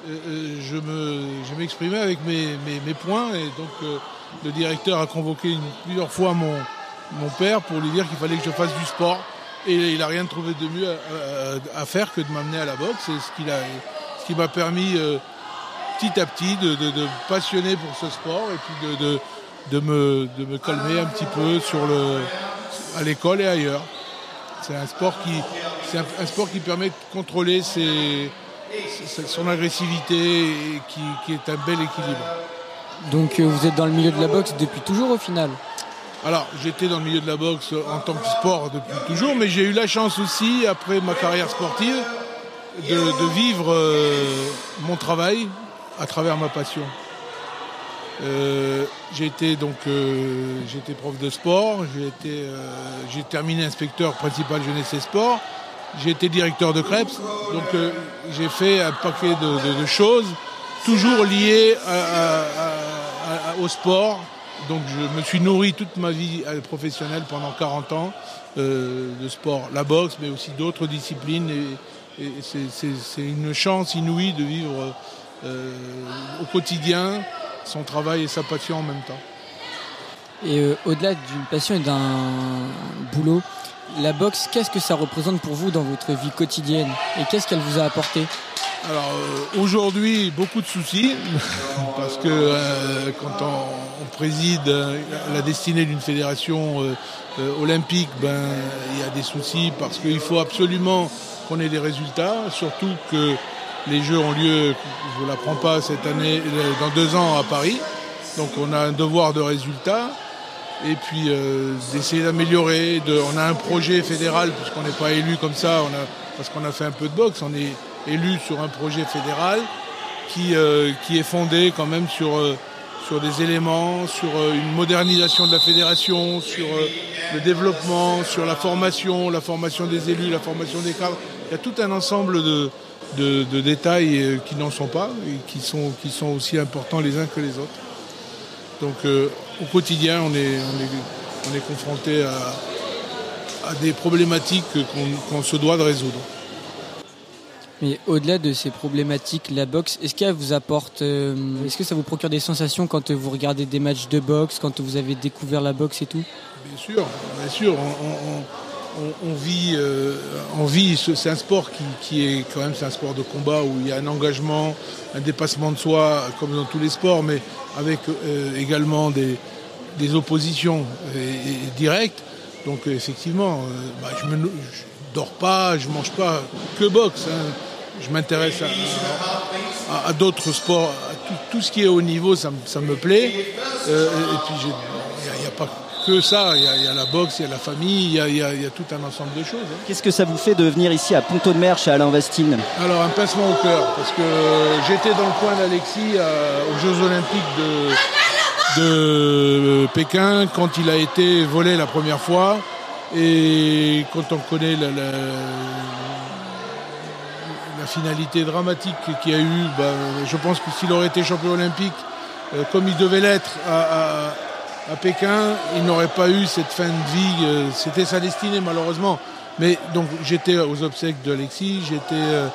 euh, je, me, je m'exprimais avec mes, mes, points. Et donc, le directeur a convoqué plusieurs fois mon, mon père pour lui dire qu'il fallait que je fasse du sport. Et il n'a rien trouvé de mieux à, faire que de m'amener à la boxe. C'est ce, qu'il a, ce qui m'a permis euh, petit à petit de, de, de me passionner pour ce sport et puis de, de, me, de me calmer un petit peu sur le, à l'école et ailleurs. C'est un sport qui, c'est un, un sport qui permet de contrôler ses- ses- son agressivité et qui, qui est un bel équilibre. Donc euh, vous êtes dans le milieu de la boxe depuis toujours au final? Alors, j'étais dans le milieu de la boxe en tant que sport depuis toujours, mais j'ai eu la chance aussi, après ma carrière sportive, de, vivre euh, mon travail à travers ma passion. Euh, j'ai été donc euh, prof de sport, j'ai été j'ai terminé inspecteur principal jeunesse et sport, j'ai été directeur de Krebs, donc j'ai fait un paquet de, choses, toujours liées au sport. Donc je me suis nourri toute ma vie professionnelle pendant 40 ans de sport, la boxe, mais aussi d'autres disciplines. C'est- une chance inouïe de vivre euh, au quotidien son travail et sa passion en même temps. Et euh, au-delà d'une passion et d'un boulot, la boxe, qu'est-ce que ça représente pour vous dans votre vie quotidienne? Et qu'est-ce qu'elle vous a apporté? Alors euh, aujourd'hui, beaucoup de soucis, [laughs] parce que euh, quand on, on préside euh, la destinée d'une fédération olympique, ben il y a des soucis parce qu'il faut absolument qu'on ait des résultats, surtout que les Jeux ont lieu, je ne l'apprends pas cette année, euh, dans deux ans à Paris. Donc on a un devoir de résultat et puis euh, d'essayer d'améliorer. On a un projet fédéral puisqu'on n'est pas élu comme ça, parce qu'on a fait un peu de boxe, on est élu sur un projet fédéral qui, euh, qui est fondé quand même sur, sur des éléments, sur une modernisation de la fédération, sur le développement, sur la formation, la formation des élus, la formation des cadres. Il y a tout un ensemble de, de, de détails euh, qui n'en sont pas et qui sont, qui sont aussi importants les uns que les autres. Donc euh, au quotidien, on est, on est, on est confronté à, à des problématiques qu'on se doit de résoudre. Mais au-delà de ces problématiques, la boxe, est-ce qu'elle vous apporte, euh, est-ce que ça vous procure des sensations quand vous regardez des matchs de boxe, quand vous avez découvert la boxe et tout? Bien sûr, bien sûr. On, on- on- vit, euh, on c'est un sport qui, est quand même un sport de combat où il y a un engagement, un dépassement de soi, comme dans tous les sports, mais avec euh, également des, oppositions euh, directes. Donc effectivement, bah, je ne dors pas, je mange pas que boxe. hein. Je m'intéresse à, d'autres sports, à tout, ce qui est haut niveau, ça, me- plaît. Et puis il n'y a, pas que ça, il y, a- il y a la boxe, il y a la famille, il y a, il y a- il y a tout un ensemble de choses. hein. Qu'est-ce que ça vous fait de venir ici à Ponto de Mer chez Alain Vastine Alors un pincement au cœur, parce que j'étais dans le coin d'Alexis aux Jeux Olympiques de, de Pékin quand il a été volé la première fois. Et quand on connaît la, la- la finalité dramatique qu'il y a eu, ben, je pense que s'il aurait été champion olympique, euh, comme il devait l'être à, à- à Pékin, il n'aurait pas eu cette fin de vie. euh, C'était sa destinée malheureusement. Mais donc j'étais aux obsèques d'Alexis, j'étais, euh,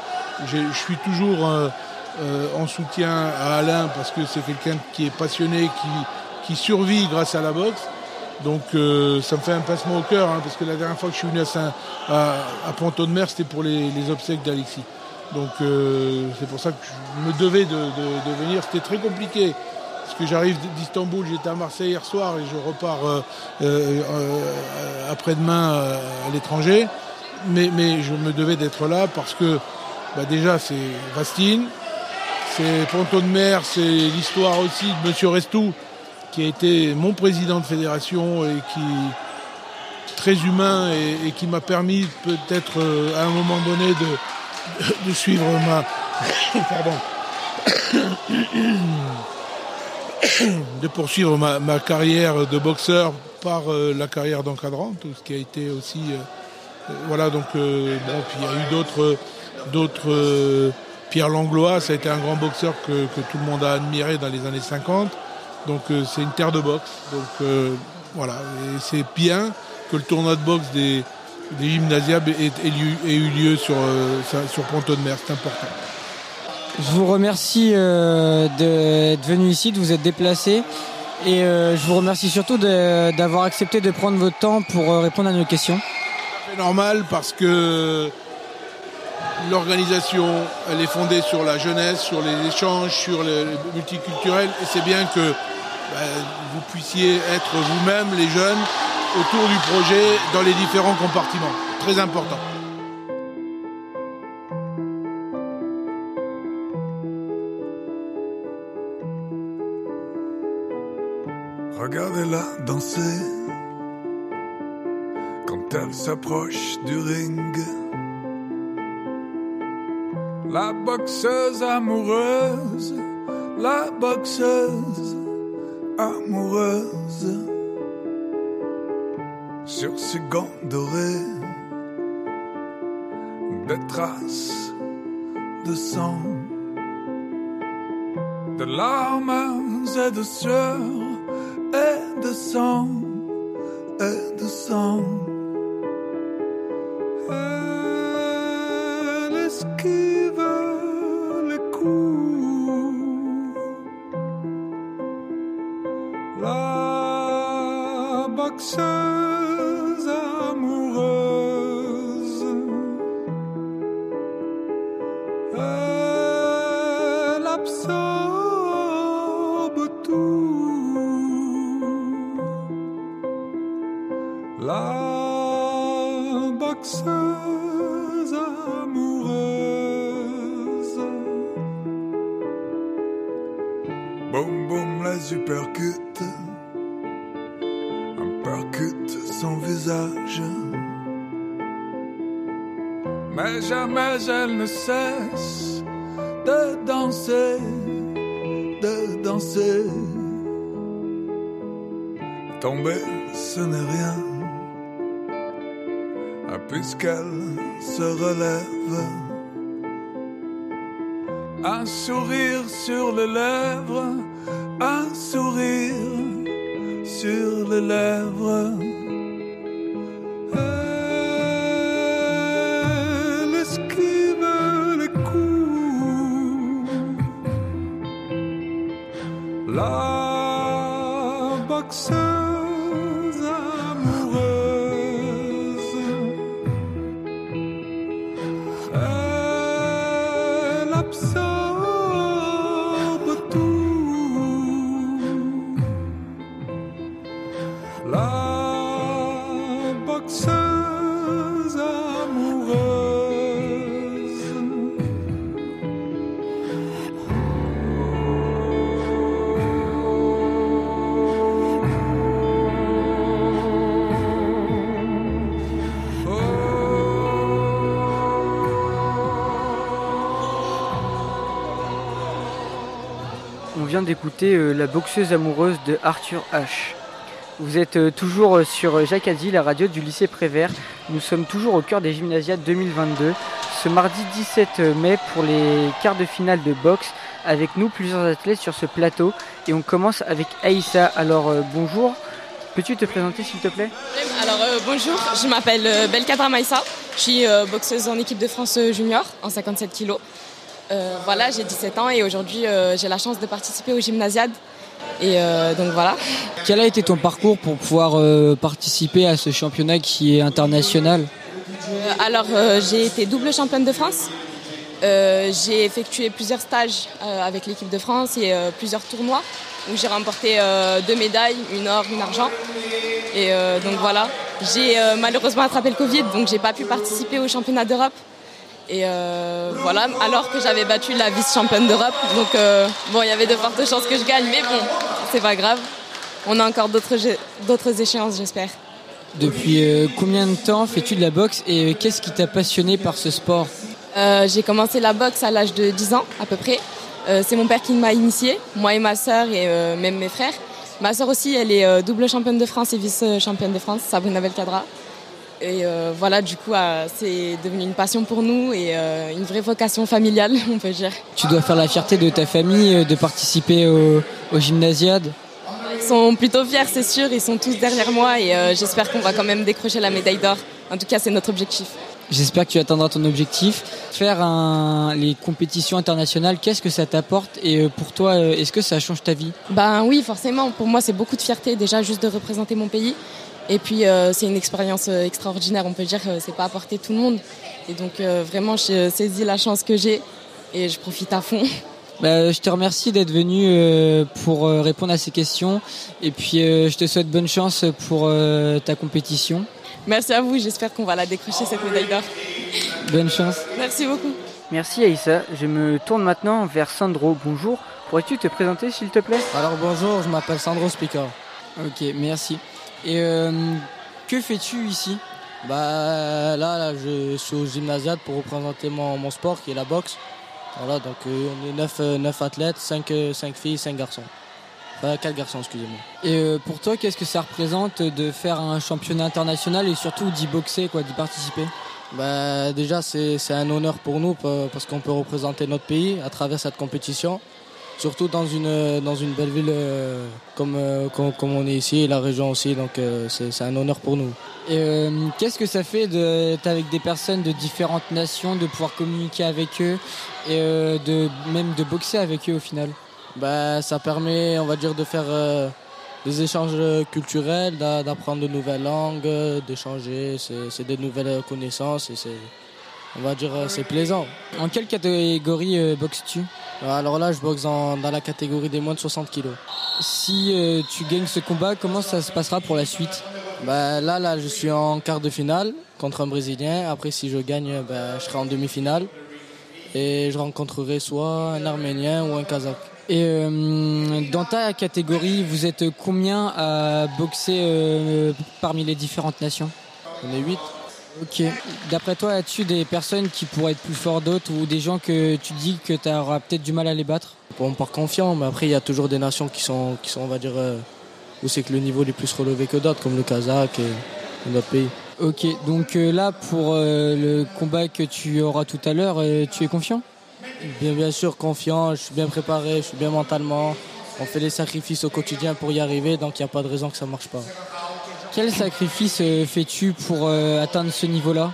je suis toujours euh, en soutien à Alain parce que c'est quelqu'un qui est passionné, qui, qui survit grâce à la boxe. Donc ça me fait un pincement au cœur, hein, parce que la dernière fois que je suis venu à, Saint, à, à Ponto de Mer, c'était pour les, obsèques d'Alexis. Donc c'est pour ça que je me devais de, de- de venir. C'était très compliqué, parce que j'arrive d'Istanbul, j'étais à Marseille hier soir et je repars euh, euh, euh, après-demain euh, à l'étranger. Mais, je me devais d'être là parce que bah, déjà c'est Vastine, c'est Ponto de Mer, c'est l'histoire aussi de Monsieur Restou, qui a été mon président de fédération et qui très humain et, qui m'a permis peut-être euh, à un moment donné de, de suivre ma pardon [coughs] de poursuivre ma, carrière de boxeur par euh, la carrière d'encadrant, tout ce qui a été aussi euh, euh, voilà donc bon puis il y a eu d'autres Pierre Langlois, ça a été un grand boxeur que, tout le monde a admiré dans les années 50. Donc c'est une terre de boxe. Donc voilà, et c'est bien que le tournoi de boxe des, des gymnasiables ait, eu lieu sur, sur Ponto de Mer, c'est important. Je vous remercie euh, d'être venu ici, de vous être déplacé. Et euh, je vous remercie surtout d'avoir accepté de prendre votre temps pour euh, répondre à nos questions. C'est normal parce que l'organisation, elle est fondée sur la jeunesse, sur les échanges, sur le multiculturel. Et c'est bien que bah, vous puissiez être vous-même, les jeunes, autour du projet dans les différents compartiments. Très important. Regardez-la danser. Quand elle s'approche du ring. La boxeuse amoureuse, la boxeuse amoureuse. Sur ses gants dorés, des traces de sang, de larmes et de sueur et de sang et de sang. Elle esquive les coups. La boxeuse boxeuse amoureuse. Boum boum les uppercuts. Un percute son visage. Mais jamais elle ne cesse de danser, de danser. Tomber, ce n'est rien, puisqu'elle se relève. Un sourire sur les lèvres, un sourire sur les lèvres. Elle esquive les coups. La boxeuse euh, La boxeuse amoureuse de Arthur H. Vous êtes euh, toujours euh, sur Jacques Addy, la radio du lycée Prévert. Nous sommes toujours au cœur des Gymnasiades 2022. Ce mardi 17 mai pour les quarts de finale de boxe. Avec nous, plusieurs athlètes sur ce plateau. Et on commence avec Aïssa. Alors bonjour. Peux-tu te présenter s'il te plaît? Alors bonjour, je m'appelle Belkadra Maïssa, je suis boxeuse en équipe de France junior en 57 kilos. Euh, voilà, j'ai 17 ans et aujourd'hui euh, j'ai la chance de participer aux gymnasiades. Et euh, donc voilà. Quel a été ton parcours pour pouvoir participer à ce championnat qui est international? Alors j'ai été double championne de France. J'ai effectué plusieurs stages avec l'équipe de France et plusieurs tournois où j'ai remporté deux médailles, une or, une argent. Et donc voilà, j'ai malheureusement attrapé le Covid, donc j'ai pas pu participer au championnat d'Europe. Et euh, voilà, alors que j'avais battu la vice-championne d'Europe. Donc euh, bon, il y avait de fortes chances que je gagne, mais bon, c'est pas grave. On a encore d'autres échéances, j'espère. Depuis euh, combien de temps fais-tu de la boxe et qu'est-ce qui t'a passionné par ce sport? J'ai commencé la boxe à l'âge de 10 ans à peu près. C'est mon père qui m'a initié, moi et ma sœur et même mes frères. Ma sœur aussi, elle est double championne de France et vice-championne de France, Sabrina Belkadra. Et euh, voilà, du coup, euh, c'est devenu une passion pour nous et euh, une vraie vocation familiale, [laughs] on peut dire. Tu dois faire la fierté de ta famille de participer au, au gymnasiade. Ils sont plutôt fiers, c'est sûr, ils sont tous derrière moi et j'espère qu'on va quand même décrocher la médaille d'or. En tout cas, c'est notre objectif. J'espère que tu atteindras ton objectif. Faire un- les compétitions internationales, qu'est-ce que ça t'apporte et pour toi, est-ce que ça change ta vie? Ben oui, forcément. Pour moi, c'est beaucoup de fierté déjà juste de représenter mon pays. Et puis, euh, c'est une expérience euh, extraordinaire. On peut dire que c'est pas de tout le monde. Et donc, euh, vraiment, je saisis la chance que j'ai et je profite à fond. [laughs] Bah, je te remercie d'être venu euh, pour euh, répondre à ces questions et puis euh, je te souhaite bonne chance pour euh, ta compétition. Merci à vous. J'espère qu'on va la décrocher cette médaille d'or. Bonne chance. Merci beaucoup. Merci Aïssa. Je me tourne maintenant vers Sandro. Bonjour. Pourrais-tu te présenter s'il te plaît? Alors bonjour, je m'appelle Sandro Speaker. Ok, merci. Et euh, que fais-tu ici? Bah là, je suis au gymnasiade pour représenter mon, sport qui est la boxe. Voilà, donc euh, on est 9, 9 athlètes, 5, 5 filles, 5 garçons. Enfin, 4 garçons, excusez-moi. Et euh, pour toi, qu'est-ce que ça représente de faire un championnat international et surtout d'y boxer, quoi, d'y participer? Bah, déjà, c'est un honneur pour nous pa- parce qu'on peut représenter notre pays à travers cette compétition. Surtout dans une, dans une belle ville euh, comme, euh, comme, comme on est ici, et la région aussi. Donc euh, c'est un honneur pour nous. Euh, qu'est-ce que ça fait d'être avec des personnes de différentes nations, de pouvoir communiquer avec eux et euh, de même de boxer avec eux au final? Bah, Ça permet, on va dire, de faire euh, des échanges culturels, d'a- d'apprendre de nouvelles langues, d'échanger. C'est c'est des nouvelles connaissances et c'est, on va dire, euh, c'est plaisant. En quelle catégorie euh, boxes-tu? Alors là, je boxe dans, dans la catégorie des moins de 60 kilos. Si euh, tu gagnes ce combat, comment ça se passera pour la suite? Bah, là, là, je suis en quart de finale contre un Brésilien. Après, si je gagne, bah, je serai en demi-finale. Et je rencontrerai soit un Arménien ou un Kazakh. Et euh, dans ta catégorie, vous êtes combien à boxer euh, parmi les différentes nations? On est 8. Ok. D'après toi, as-tu des personnes qui pourraient être plus fortes d'autres ou des gens que tu dis que tu auras peut-être du mal à les battre? Bon, on part confiant, mais après, il y a toujours des nations qui sont, qui sont on va dire, euh, où c'est que le niveau est plus relevé que d'autres, comme le Kazakh et, et d'autres pays. Ok, donc euh, là, pour euh, le combat que tu auras tout à l'heure, tu es confiant? Bien, bien sûr, confiant, je suis bien préparé, je suis bien mentalement. On fait les sacrifices au quotidien pour y arriver, donc il n'y a pas de raison que ça ne marche pas. Quel sacrifice euh, fais-tu pour euh, atteindre ce niveau-là?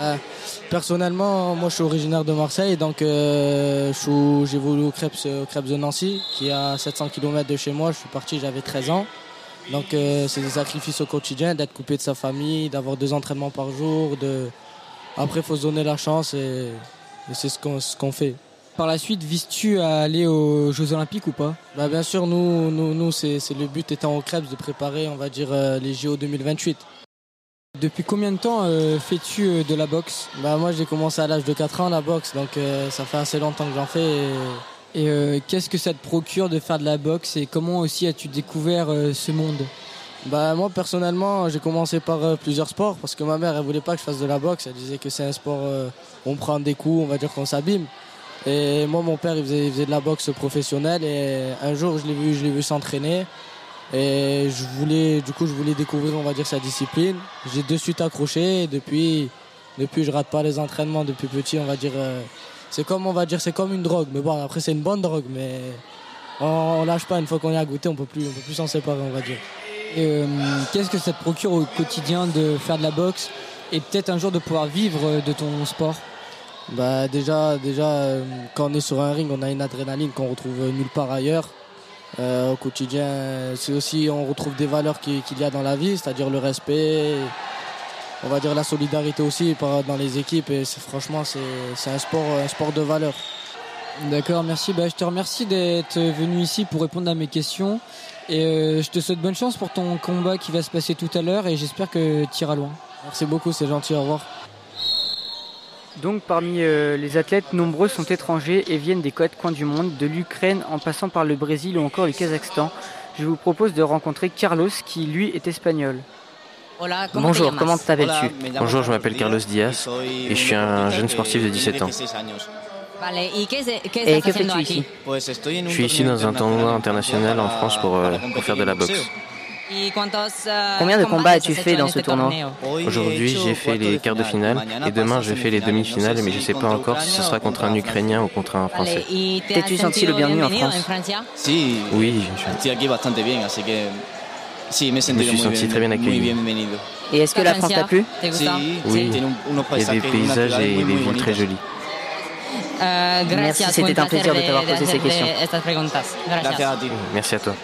Euh, personnellement, moi je suis originaire de Marseille, donc euh, j'évolue au Krebs de Nancy, qui est à 700 km de chez moi. Je suis parti, j'avais 13 ans. Donc c'est des sacrifices au quotidien, d'être coupé de sa famille, d'avoir deux entraînements par jour. Après, il faut se donner la chance et, c'est ce qu'on fait. Par la suite, vises-tu à aller aux Jeux Olympiques ou pas Bah, bien sûr, nous, nous, nous c'est le but étant au Krebs de préparer, on va dire, euh, les JO 2028. Depuis combien de temps euh, fais-tu euh, de la boxe? Bah moi j'ai commencé à l'âge de 4 ans la boxe, donc euh, ça fait assez longtemps que j'en fais. Et... Et euh, qu'est-ce que ça te procure de faire de la boxe et comment aussi as-tu découvert ce monde? Bah moi personnellement j'ai commencé par plusieurs sports parce que ma mère elle voulait pas que je fasse de la boxe, elle disait que c'est un sport où on prend des coups, on va dire qu'on s'abîme. Et moi mon père il faisait, de la boxe professionnelle et un jour je l'ai vu, je l'ai vu s'entraîner et je voulais du coup je voulais découvrir on va dire sa discipline. J'ai de suite accroché et depuis depuis je rate pas les entraînements depuis petit on va dire euh, c'est comme on va dire c'est comme une drogue mais bon après c'est une bonne drogue mais on, on lâche pas une fois qu'on y a goûté on peut plus on peut plus s'en séparer on va dire. Euh, qu'est-ce que ça te procure au quotidien de faire de la boxe et peut-être un jour de pouvoir vivre euh, de ton sport? Bah déjà, déjà euh, quand on est sur un ring, on a une adrénaline qu'on retrouve nulle part ailleurs. Euh, au quotidien, c'est aussi on retrouve des valeurs qui- qu'il y a dans la vie, c'est-à-dire le respect, on va dire la solidarité aussi dans les équipes. Et franchement, c'est c'est un sport, un sport de valeur. D'accord, merci. Bah, je te remercie d'être venu ici pour répondre à mes questions. Et euh, je te souhaite bonne chance pour ton combat qui va se passer tout à l'heure et j'espère que tu iras loin. Merci beaucoup, c'est gentil, au revoir. Donc parmi euh, les athlètes, nombreux sont étrangers et viennent des quatre coins du monde, de l'Ukraine en passant par le Brésil ou encore le Kazakhstan. Je vous propose de rencontrer Carlos qui lui est espagnol. Bonjour, comment t'appelles-tu Bonjour, je m'appelle Carlos Diaz et je suis un jeune sportif de 17 ans. Et que fais-tu ici? Je suis ici dans un tournoi international en France pour, euh, pour faire de la boxe. Combien de combats as-tu fait dans ce tournoi Aujourd'hui, j'ai fait les quarts de finale et demain, je fais les demi-finales, mais je ne sais pas encore si ce sera contre un Ukrainien ou contre un Français. T'es-tu senti le bienvenu en France Oui, je, me suis senti bien, très bien accueilli. Et est-ce que la France t'a plu Oui, il y a des paysages et des villes très jolies. Merci, c'était un plaisir de t'avoir posé ces questions. Merci à toi.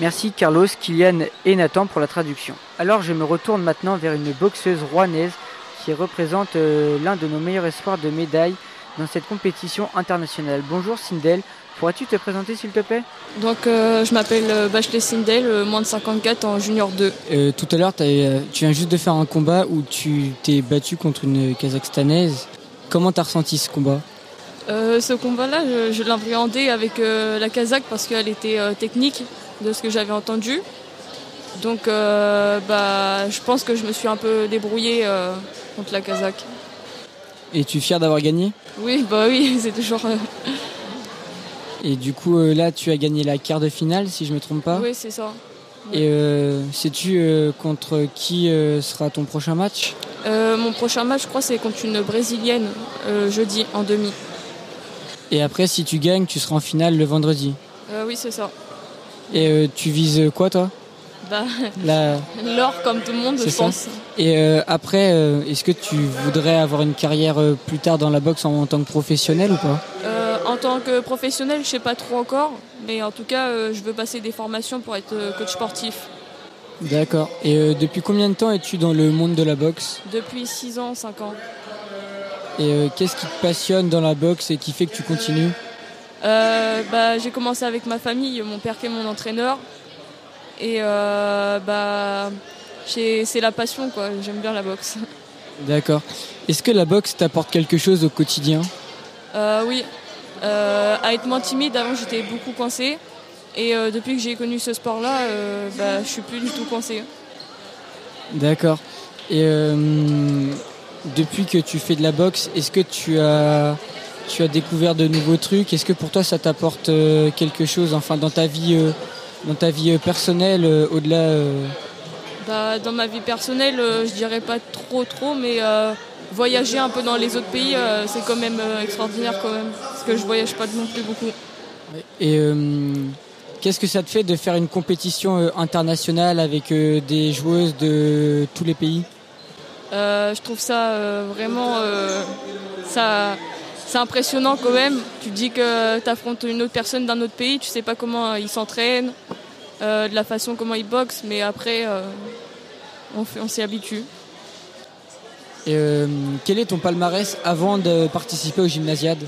Merci Carlos, Kylian et Nathan pour la traduction. Alors je me retourne maintenant vers une boxeuse rouennaise qui représente euh, l'un de nos meilleurs espoirs de médailles dans cette compétition internationale. Bonjour Sindel, pourrais-tu te présenter s'il te plaît? Donc euh, je m'appelle euh, Bachelet Sindel, moins de 54 en junior 2. Euh, tout à l'heure, tu viens juste de faire un combat où tu t'es battu contre une Kazakhstanaise. Comment t'as ressenti ce combat? Euh, ce combat-là, je, je l'appréhendais avec euh, la Kazakh parce qu'elle était euh, technique de ce que j'avais entendu. Donc bah, je pense que je me suis un peu débrouillée contre la Kazakh. Et tu es fier d'avoir gagné? Oui, bah oui, [laughs] c'est toujours. Et du coup, là, tu as gagné la quart de finale, si je me trompe pas Oui, c'est ça. Et sais-tu contre qui sera ton prochain match? Mon prochain match, je crois, c'est contre une brésilienne, jeudi, en demi. Et après, si tu gagnes, tu seras en finale le vendredi? Oui, c'est ça. Et tu vises quoi, toi? Bah, La... [laughs] L'or, comme tout le monde, je ça. pense. Et après, est-ce que tu voudrais avoir une carrière plus tard dans la boxe en, tant que professionnel ou pas? En tant que professionnel, je sais pas trop encore. Mais en tout cas, je veux passer des formations pour être coach sportif. D'accord. Et depuis combien de temps es-tu dans le monde de la boxe? Depuis 6 ans, 5 ans. Et qu'est-ce qui te passionne dans la boxe et qui fait que tu continues? Euh, bah, J'ai commencé avec ma famille, mon père qui est mon entraîneur. Et euh, bah, c'est la passion, quoi. J'aime bien la boxe. D'accord. Est-ce que la boxe t'apporte quelque chose au quotidien? Euh, Oui. à être moins timide, avant j'étais beaucoup coincée. Et depuis que j'ai connu ce sport-là, bah, je suis plus du tout coincée. D'accord. Et depuis que tu fais de la boxe, est-ce que tu as, tu as découvert de nouveaux trucs Est-ce que pour toi ça t'apporte quelque chose enfin, dans ta vie, dans ta vie personnelle au-delà bah, Dans ma vie personnelle, je dirais pas trop trop, mais voyager un peu dans les autres pays, c'est quand même extraordinaire quand même. Parce que je voyage pas non plus beaucoup. Et qu'est-ce que ça te fait de faire une compétition internationale avec des joueuses de tous les pays? Euh, je trouve ça euh, vraiment euh, ça, c'est impressionnant quand même. Tu dis que tu affrontes une autre personne d'un autre pays, tu sais pas comment il s'entraîne, de la façon comment il boxe, mais après on, fait, on s'y habitue. Et, quel est ton palmarès avant de participer au gymnasiade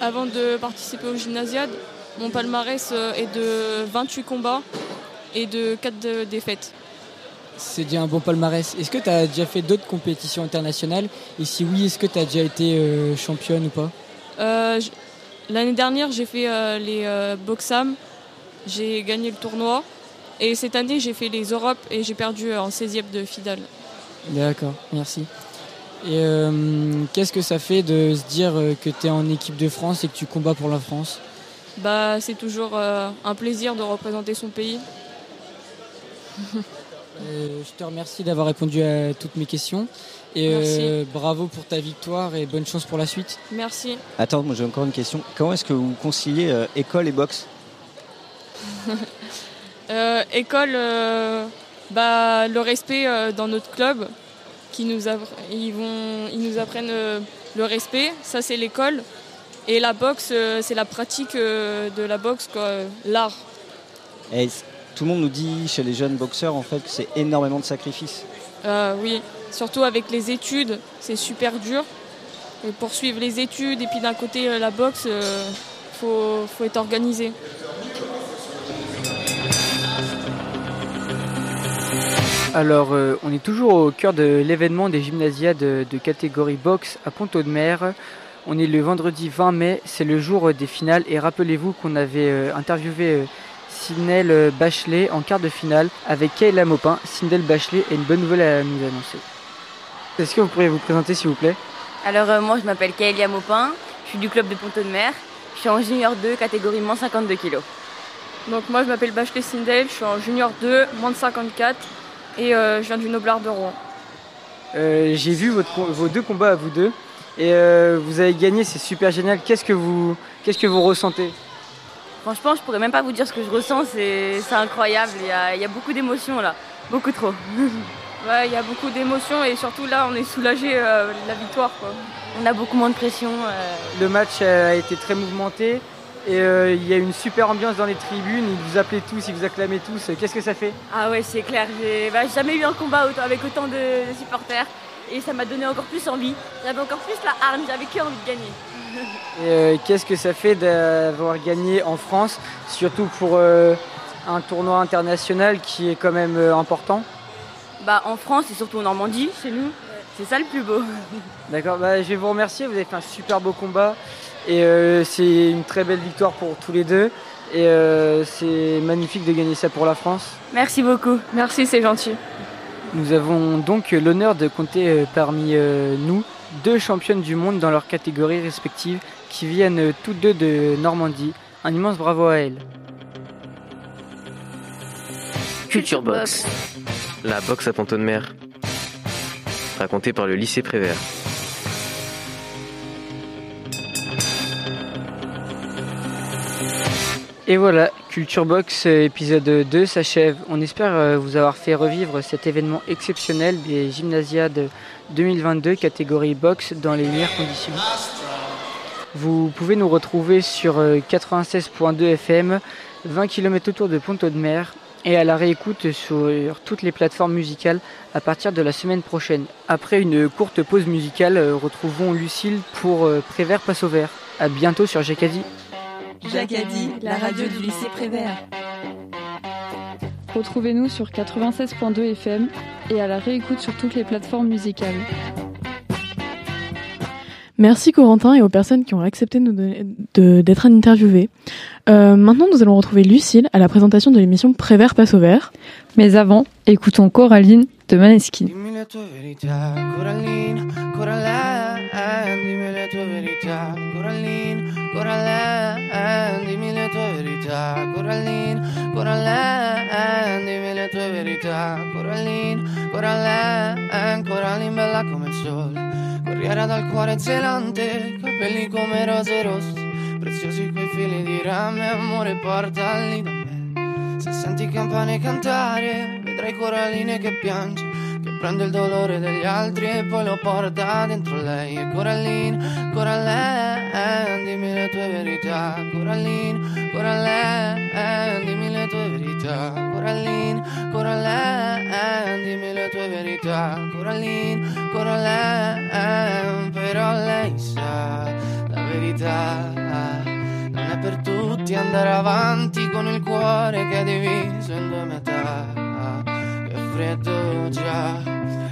Avant de participer au gymnasiade, mon palmarès est de 28 combats et de 4 défaites. C'est déjà un bon palmarès. Est-ce que tu as déjà fait d'autres compétitions internationales? Et si oui, est-ce que tu as déjà été euh, championne ou pas? euh, L'année dernière, j'ai fait euh, les Boxam. J'ai gagné le tournoi. Et cette année, j'ai fait les Europes et j'ai perdu en 16e de Fidal. D'accord, merci. Et qu'est-ce que ça fait de se dire que tu es en équipe de France et que tu combats pour la France? Bah, C'est toujours un plaisir de représenter son pays. Euh, je te remercie d'avoir répondu à toutes mes questions. Et euh, bravo pour ta victoire et bonne chance pour la suite. Merci. Attends, moi j'ai encore une question. Comment est-ce que vous conciliez euh, école et boxe? [laughs] École, bah, le respect dans notre club, qui nous ils, vont, ils nous apprennent le respect, ça c'est l'école. Et la boxe, c'est la pratique de la boxe, l'art tout le monde nous dit chez les jeunes boxeurs en fait que c'est énormément de sacrifices. Euh, oui, surtout avec les études, c'est super dur. Poursuivre les études et puis d'un côté euh, la boxe, il euh, faut, faut, être organisé. Alors, on est toujours au cœur de l'événement des gymnasiades de catégorie boxe à Pont-de-Mer. On est le vendredi 20 mai, c'est le jour des finales. Et rappelez-vous qu'on avait interviewé Sindel Bachelet en quart de finale avec Kayla Maupin. Sindel Bachelet a une bonne nouvelle à nous annoncer. Est-ce que vous pourriez vous présenter s'il vous plaît? Alors euh, moi je m'appelle Kayla Maupin, je suis du club de Ponto de Mer, je suis en junior 2 catégorie moins 52 kg. Donc moi je m'appelle Bachelet Sindel, je suis en junior 2 moins de 54 et euh, je viens du Noblard de Rouen. Euh, j'ai vu vos deux combats à vous deux et vous avez gagné, c'est super génial. Qu'est-ce que vous, qu'est-ce que vous ressentez? Franchement, je pourrais même pas vous dire ce que je ressens, c'est incroyable. Il y, a, beaucoup d'émotions là, beaucoup trop. [laughs] ouais, il y a beaucoup d'émotions et surtout là, on est soulagé euh, de la victoire. On a beaucoup moins de pression. Euh. Le match a été très mouvementé et euh, il y a une super ambiance dans les tribunes. Ils vous appelaient tous, ils vous acclamaient tous. Qu'est-ce que ça fait? Ah ouais, c'est clair. J'ai bah, jamais eu un combat avec autant de supporters et ça m'a donné encore plus envie. J'avais encore plus la hargne, j'avais que envie de gagner. [laughs] Euh, qu'est-ce que ça fait d'avoir gagné en France, surtout pour euh, un tournoi international qui est quand même euh, important bah, En France et surtout en Normandie, chez nous, c'est ça le plus beau. [laughs] D'accord, bah, je vais vous remercier, vous avez fait un super beau combat et c'est une très belle victoire pour tous les deux. Et euh, c'est magnifique de gagner ça pour la France. Merci beaucoup. Merci, c'est gentil. Nous avons donc l'honneur de compter euh, parmi euh, nous deux championnes du monde dans leurs catégories respectives qui viennent toutes deux de Normandie. Un immense bravo à elles. Culture Box. La boxe à Ponton de Mer. Racontée par le lycée Prévert. Et voilà, Culture Box épisode 2 s'achève. On espère euh, vous avoir fait revivre cet événement exceptionnel des Gymnasiades 2022 catégorie boxe dans les meilleures conditions. Vous pouvez nous retrouver sur 96.2 FM, 20 km autour de Ponto de Mer et à la réécoute sur toutes les plateformes musicales à partir de la semaine prochaine. Après une courte pause musicale, euh, retrouvons Lucille pour Prévert passe au vert. A bientôt sur Jacadi. Jacadi, la radio du lycée Prévert. Retrouvez-nous sur 96.2 FM et à la réécoute sur toutes les plateformes musicales. Merci Corentin et aux personnes qui ont accepté d'être interviewées. Euh, maintenant, nous allons retrouver Lucille à la présentation de l'émission Prévert passe au vert. Mais avant, écoutons Coraline de Maneskin. Coraline, Coraline, Coraline bella come il sole, corriera dal cuore zelante, capelli come rose rosse, preziosi quei fili di rame, amore portali da me. Se senti campane cantare, vedrai Coraline che piange prende il dolore degli altri e poi lo porta dentro lei. E Coraline, Coraline, dimmi le tue verità. Coraline, Coraline, dimmi le tue verità. Coraline, Coraline, dimmi le tue verità. Coraline, Coraline, però lei sa la verità. Per tutti andare avanti con il cuore che è diviso in due metà. Freddo già.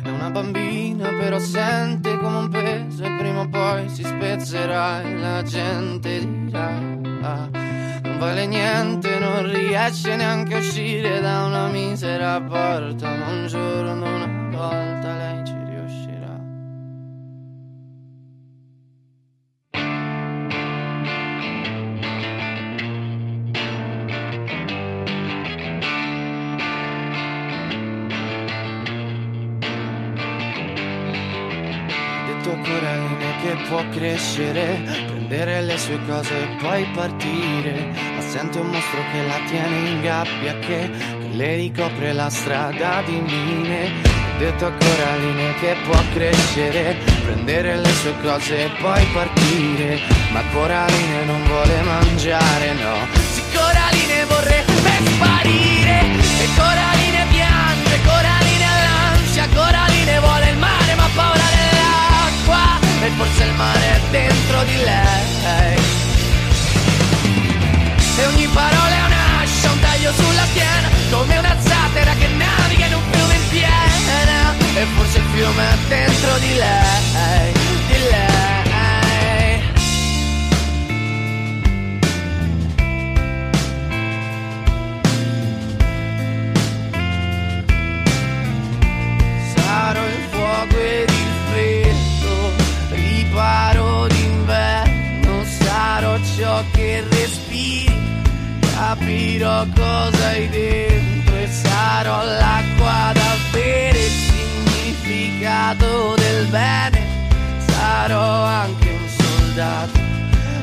È una bambina però sente come un peso E prima o poi si spezzerà e la gente dirà Non vale niente, non riesce neanche a uscire da una misera porta Ma un giorno una volta lei ci può crescere, prendere le sue cose e poi partire. Ma sente un mostro che la tiene in gabbia, che, che le ricopre la strada di mine. Ho detto a Coraline che può crescere, prendere le sue cose e poi partire. Ma Coraline non vuole mangiare, no. Sì, Coraline vorrebbe sparire. E forse il mare è dentro di lei. E ogni parola è un'ascia, un taglio sulla schiena, come una zattera che naviga in un fiume in piena. E forse il fiume è dentro di lei, di lei. Fuoco riparo d'inverno sarò ciò che respiri capirò cosa hai dentro e sarò l'acqua da bere il significato del bene. Sarò anche un soldato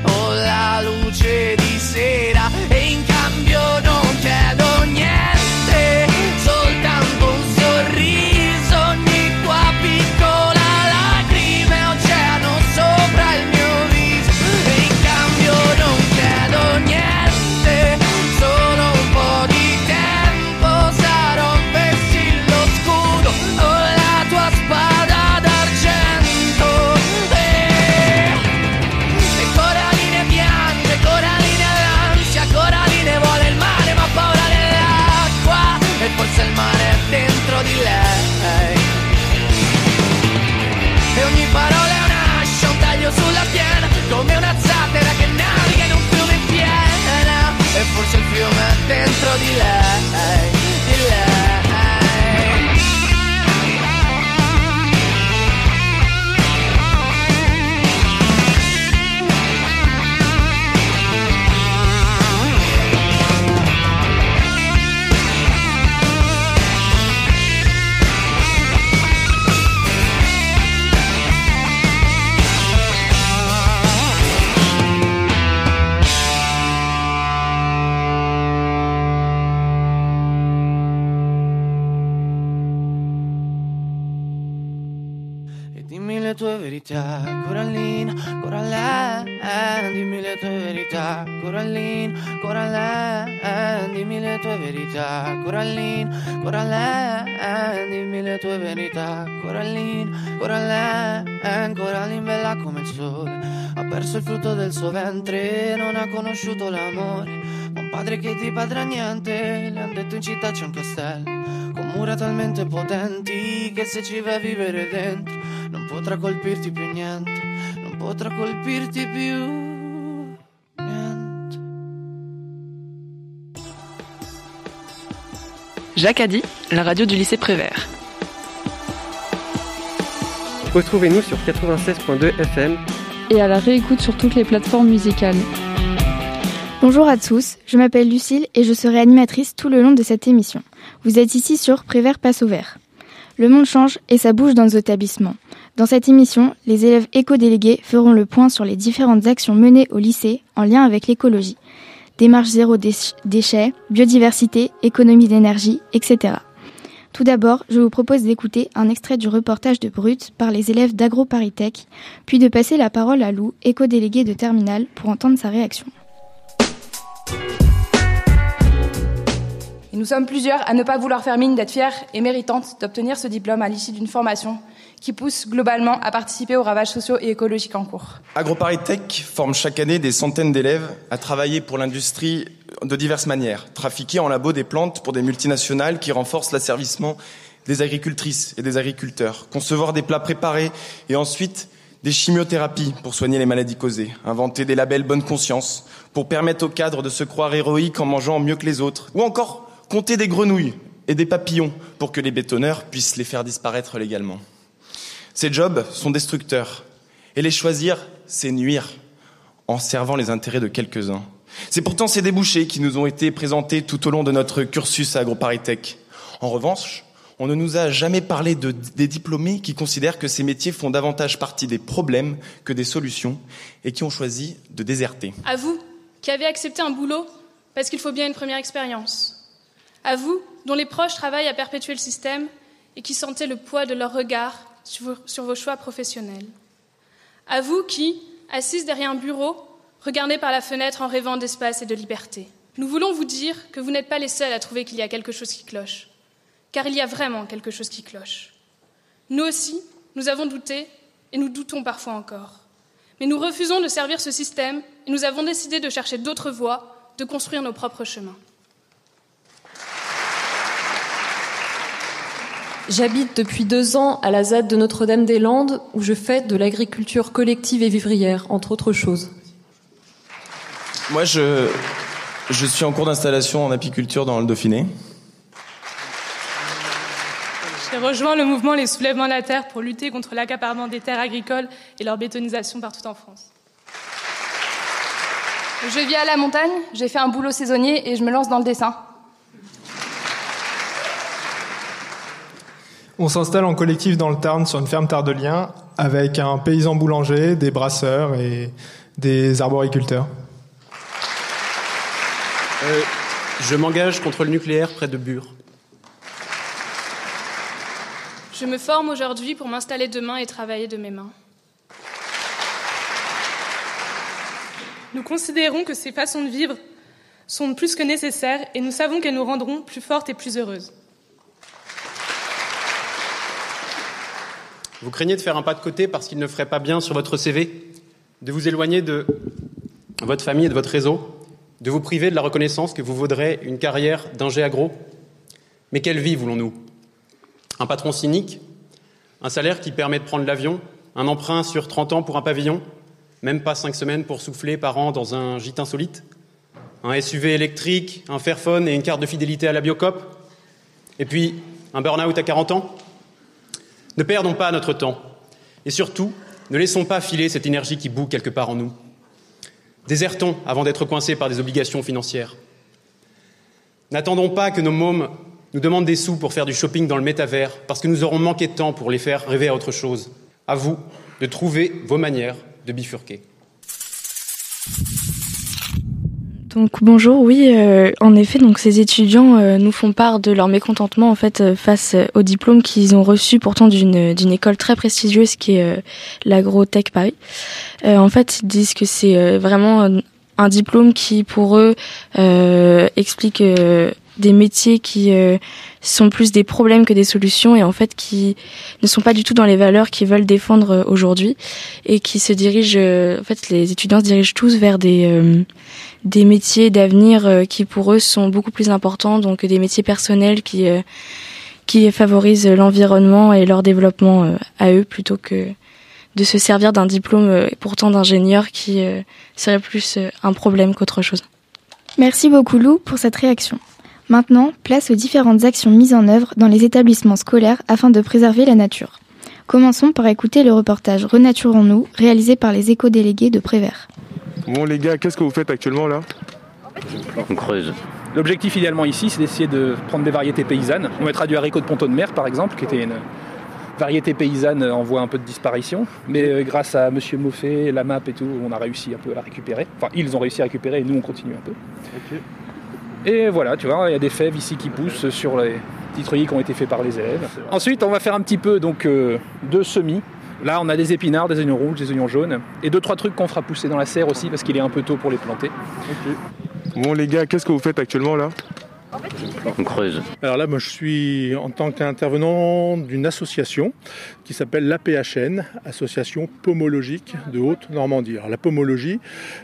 o la luce di sera e in cambio non chiedo niente di lei verità, Coraline, Coraline, dimmi le tue verità, Coraline, Coraline, dimmi le tue verità, Coraline, Coraline, dimmi le tue verità, Coraline, Coraline, Coraline bella come il sole, ha perso il frutto del suo ventre, non ha conosciuto l'amore, un padre che ti padrà niente, le han detto in città c'è un castello con mura talmente potenti che se ci vai a vivere dentro non potrà colpirti più niente, non potrà colpirti più. Jacques a dit, la radio du lycée Prévert. Retrouvez-nous sur 96.2 FM Et à la réécoute sur toutes les plateformes musicales. Bonjour à tous, je m'appelle Lucille et je serai animatrice tout le long de cette émission. Vous êtes ici sur Prévert Passe au Vert. Le monde change et ça bouge dans nos établissements. Dans cette émission, les élèves éco-délégués feront le point sur les différentes actions menées au lycée en lien avec l'écologie. Démarche zéro déch- déchet, biodiversité, économie d'énergie, etc. Tout d'abord, je vous propose d'écouter un extrait du reportage de Brut par les élèves d'AgroParisTech, puis de passer la parole à Lou, éco-délégué de Terminal, pour entendre sa réaction. Nous sommes plusieurs à ne pas vouloir faire mine d'être fiers et méritantes d'obtenir ce diplôme à l'issue d'une formation qui pousse globalement à participer aux ravages sociaux et écologiques en cours. AgroParisTech forme chaque année des centaines d'élèves à travailler pour l'industrie de diverses manières. Trafiquer en labo des plantes pour des multinationales qui renforcent l'asservissement des agricultrices et des agriculteurs. Concevoir des plats préparés et ensuite des chimiothérapies pour soigner les maladies causées. Inventer des labels bonne conscience pour permettre aux cadres de se croire héroïques en mangeant mieux que les autres. Ou encore compter des grenouilles et des papillons pour que les bétonneurs puissent les faire disparaître légalement. Ces jobs sont destructeurs. Et les choisir, c'est nuire en servant les intérêts de quelques-uns. C'est pourtant ces débouchés qui nous ont été présentés tout au long de notre cursus à AgroParisTech. En revanche, on ne nous a jamais parlé de, des diplômés qui considèrent que ces métiers font davantage partie des problèmes que des solutions et qui ont choisi de déserter. À vous, qui avez accepté un boulot parce qu'il faut bien une première expérience. À vous, dont les proches travaillent à perpétuer le système et qui sentez le poids de leur regard sur vos, choix professionnels. À vous qui, assises derrière un bureau, regardez par la fenêtre en rêvant d'espace et de liberté. Nous voulons vous dire que vous n'êtes pas les seuls à trouver qu'il y a quelque chose qui cloche, car il y a vraiment quelque chose qui cloche. Nous aussi, nous avons douté et nous doutons parfois encore. Mais nous refusons de servir ce système et nous avons décidé de chercher d'autres voies, de construire nos propres chemins. J'habite depuis deux ans à la ZAD de Notre-Dame-des-Landes où je fais de l'agriculture collective et vivrière, entre autres choses. Moi, je, je suis en cours d'installation en apiculture dans le Dauphiné. J'ai rejoint le mouvement Les Soulèvements de la Terre pour lutter contre l'accaparement des terres agricoles et leur bétonisation partout en France. Je vis à la montagne, j'ai fait un boulot saisonnier et je me lance dans le dessin. On s'installe en collectif dans le Tarn sur une ferme tardelien avec un paysan boulanger, des brasseurs et des arboriculteurs. Euh, je m'engage contre le nucléaire près de Bure. Je me forme aujourd'hui pour m'installer demain et travailler de mes mains. Nous considérons que ces façons de vivre sont plus que nécessaires et nous savons qu'elles nous rendront plus fortes et plus heureuses. Vous craignez de faire un pas de côté parce qu'il ne ferait pas bien sur votre CV, de vous éloigner de votre famille et de votre réseau, de vous priver de la reconnaissance que vous vaudrez une carrière d'ingé agro. Mais quelle vie voulons-nous? Un patron cynique? Un salaire qui permet de prendre l'avion? Un emprunt sur 30 ans pour un pavillon? Même pas 5 semaines pour souffler par an dans un gîte insolite? Un SUV électrique, un Fairphone et une carte de fidélité à la Biocop? Et puis, un burn-out à 40 ans? Ne perdons pas notre temps. Et surtout, ne laissons pas filer cette énergie qui bout quelque part en nous. Désertons avant d'être coincés par des obligations financières. N'attendons pas que nos mômes nous demandent des sous pour faire du shopping dans le métavers, parce que nous aurons manqué de temps pour les faire rêver à autre chose. À vous de trouver vos manières de bifurquer. Donc bonjour, oui, euh, en effet, donc ces étudiants euh, nous font part de leur mécontentement en fait euh, face au diplôme qu'ils ont reçu pourtant d'une d'une école très prestigieuse qui est l'Agrotech Paris. en fait, ils disent que c'est vraiment un diplôme qui pour eux explique des métiers qui sont plus des problèmes que des solutions et en fait qui ne sont pas du tout dans les valeurs qu'ils veulent défendre aujourd'hui et qui se dirigent en fait les étudiants se dirigent tous vers des des métiers d'avenir euh, qui pour eux sont beaucoup plus importants, donc des métiers personnels qui euh, qui favorisent l'environnement et leur développement euh, à eux plutôt que de se servir d'un diplôme pourtant d'ingénieur qui serait plus un problème qu'autre chose. Merci beaucoup Lou pour cette réaction. Maintenant, place aux différentes actions mises en œuvre dans les établissements scolaires afin de préserver la nature. Commençons par écouter le reportage Renaturons-nous réalisé par les éco-délégués de Prévert. Bon les gars, qu'est-ce que vous faites actuellement là? On creuse. L'objectif idéalement ici, c'est d'essayer de prendre des variétés paysannes. On mettra du haricot de ponton de mer par exemple, qui était une variété paysanne en voie un peu de disparition. Mais euh, grâce à Monsieur Moffet, la map et tout, on a réussi un peu à la récupérer. Enfin, ils ont réussi à récupérer et nous on continue un peu. Et voilà, tu vois, il y a des fèves ici qui poussent sur les petits trucs qui ont été faits par les élèves. Ensuite, on va faire un petit peu donc euh, de semis. Là, on a des épinards, des oignons rouges, des oignons jaunes. Et deux trois trucs qu'on fera pousser dans la serre aussi parce qu'il est un peu tôt pour les planter. Bon les gars, qu'est-ce que vous faites actuellement là? On creuse. Alors là, moi, je suis en tant qu'intervenant d'une association qui s'appelle l'APHN, Association Pomologique de Haute-Normandie. Alors la pomologie,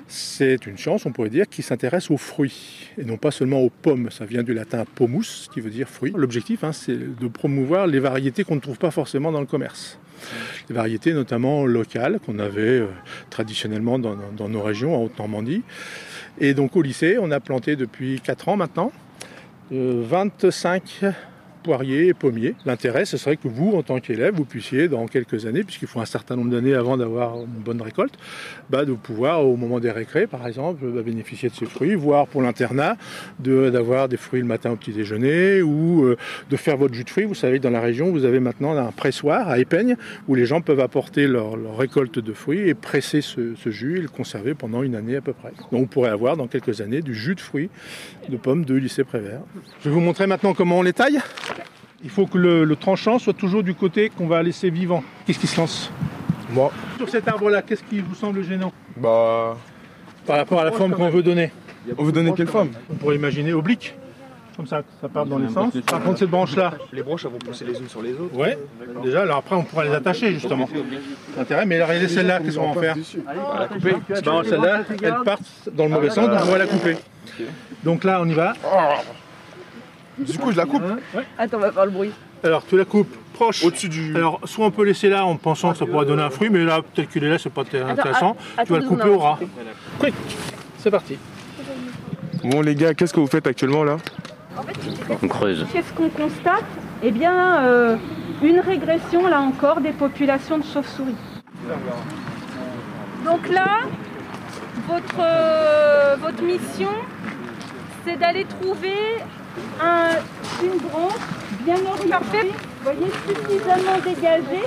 c'est une science, on pourrait dire, qui s'intéresse aux fruits et non pas seulement aux pommes. Ça vient du latin pomus, qui veut dire fruit. L'objectif, hein, c'est de promouvoir les variétés qu'on ne trouve pas forcément dans le commerce des variétés notamment locales qu'on avait euh, traditionnellement dans, nos régions en Haute-Normandie. Et donc au lycée, on a planté depuis 4 ans maintenant 25 euh, poiriers et pommiers. L'intérêt, ce serait que vous, en tant qu'élève, vous puissiez, dans quelques années, puisqu'il faut un certain nombre d'années avant d'avoir une bonne récolte, bah, de pouvoir, au moment des récrés, par exemple, bah, bénéficier de ces fruits, voire pour l'internat, d'avoir des fruits le matin au petit déjeuner, ou euh, de faire votre jus de fruits. Vous savez, dans la région, vous avez maintenant un pressoir à Épeigne, où les gens peuvent apporter leur, récolte de fruits et presser ce, jus et le conserver pendant une année à peu près. Donc, on pourrait avoir, dans quelques années, du jus de fruits de pommes de lycée Prévert. Je vais vous montrer maintenant comment on les taille. Il faut que le, tranchant soit toujours du côté qu'on va laisser vivant. Qu'est-ce qui se lance? Moi. Sur cet arbre-là, qu'est-ce qui vous semble gênant? Bah. Par rapport à la forme qu'on veut donner. On veut donner quelle forme? On pourrait imaginer oblique. Comme ça, ça part dans les sens. Par contre, cette branche-là. Les branches, elles vont pousser les unes sur les autres. Ouais. Déjà, alors après, on pourra les attacher justement. Intérêt. Mais regardez celle-là, qu'est-ce qu'on va en faire On va la couper. celle-là, elle part dans le mauvais sens, donc on va la couper. Donc là, on y va. Du coup, je la coupe. Attends, on va faire le bruit. Alors, tu la coupes proche. Au-dessus du. Alors, soit on peut laisser là en pensant que ça pourrait donner un fruit, mais là, tel qu'il est là, c'est pas intéressant. tu vas le couper au ras. Quick C'est parti. Bon, les gars, qu'est-ce que vous faites actuellement là? On creuse. Qu'est-ce qu'on constate Eh bien, euh, une régression, là encore, des populations de chauves-souris. Donc là, votre, euh, votre mission, c'est d'aller trouver une branche bien orientée, voyez, suffisamment dégagée.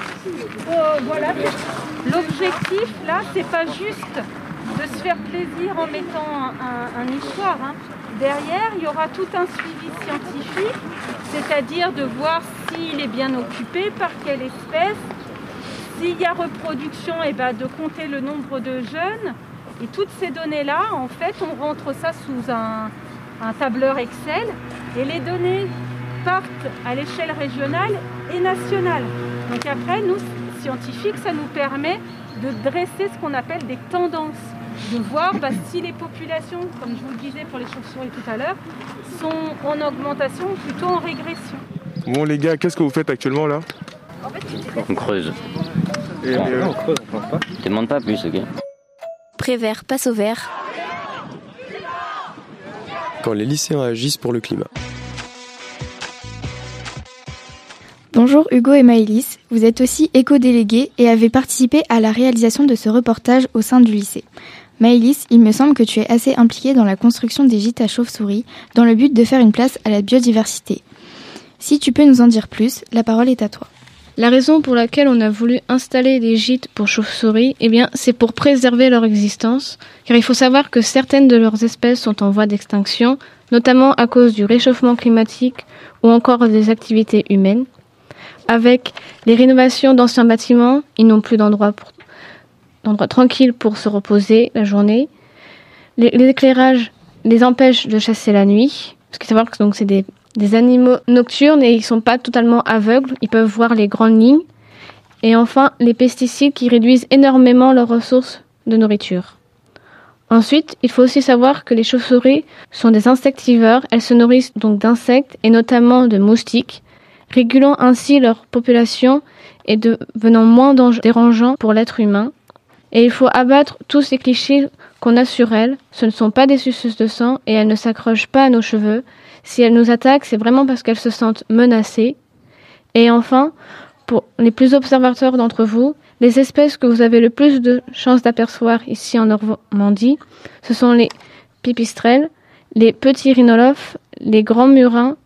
Euh, voilà. L'objectif là, c'est pas juste de se faire plaisir en mettant un, nichoir. Hein. Derrière, il y aura tout un suivi scientifique, c'est-à-dire de voir s'il est bien occupé, par quelle espèce, s'il y a reproduction, et eh ben de compter le nombre de jeunes. Et toutes ces données-là, en fait, on rentre ça sous un, un tableur Excel et les données partent à l'échelle régionale et nationale. Donc après, nous, scientifiques, ça nous permet de dresser ce qu'on appelle des tendances, de voir bah, si les populations, comme je vous le disais pour les chauves-souris tout à l'heure, sont en augmentation ou plutôt en régression. Bon les gars, qu'est-ce que vous faites actuellement là? On creuse. Et on creuse, on plante pas. demande pas plus, ok? Prévert passe au vert quand les lycéens agissent pour le climat. Bonjour Hugo et Maëlys, vous êtes aussi éco-délégués et avez participé à la réalisation de ce reportage au sein du lycée. Maëlys, il me semble que tu es assez impliquée dans la construction des gîtes à chauves-souris dans le but de faire une place à la biodiversité. Si tu peux nous en dire plus, la parole est à toi. La raison pour laquelle on a voulu installer des gîtes pour chauves-souris, eh bien, c'est pour préserver leur existence, car il faut savoir que certaines de leurs espèces sont en voie d'extinction, notamment à cause du réchauffement climatique ou encore des activités humaines. Avec les rénovations d'anciens bâtiments, ils n'ont plus d'endroit pour d'endroits tranquilles pour se reposer la journée. Les, les éclairages les empêchent de chasser la nuit, parce qu'il faut savoir que donc c'est des, des animaux nocturnes et ils sont pas totalement aveugles, ils peuvent voir les grandes lignes. Et enfin, les pesticides qui réduisent énormément leurs ressources de nourriture. Ensuite, il faut aussi savoir que les chauves-souris sont des insectivores, elles se nourrissent donc d'insectes et notamment de moustiques, régulant ainsi leur population et devenant moins dérangeants pour l'être humain. Et il faut abattre tous ces clichés qu'on a sur elles. Ce ne sont pas des suceuses de sang et elles ne s'accrochent pas à nos cheveux. Si elles nous attaquent, c'est vraiment parce qu'elles se sentent menacées. Et enfin, pour les plus observateurs d'entre vous, les espèces que vous avez le plus de chances d'apercevoir ici en Normandie, ce sont les pipistrelles, les petits rhinolophes, les grands murins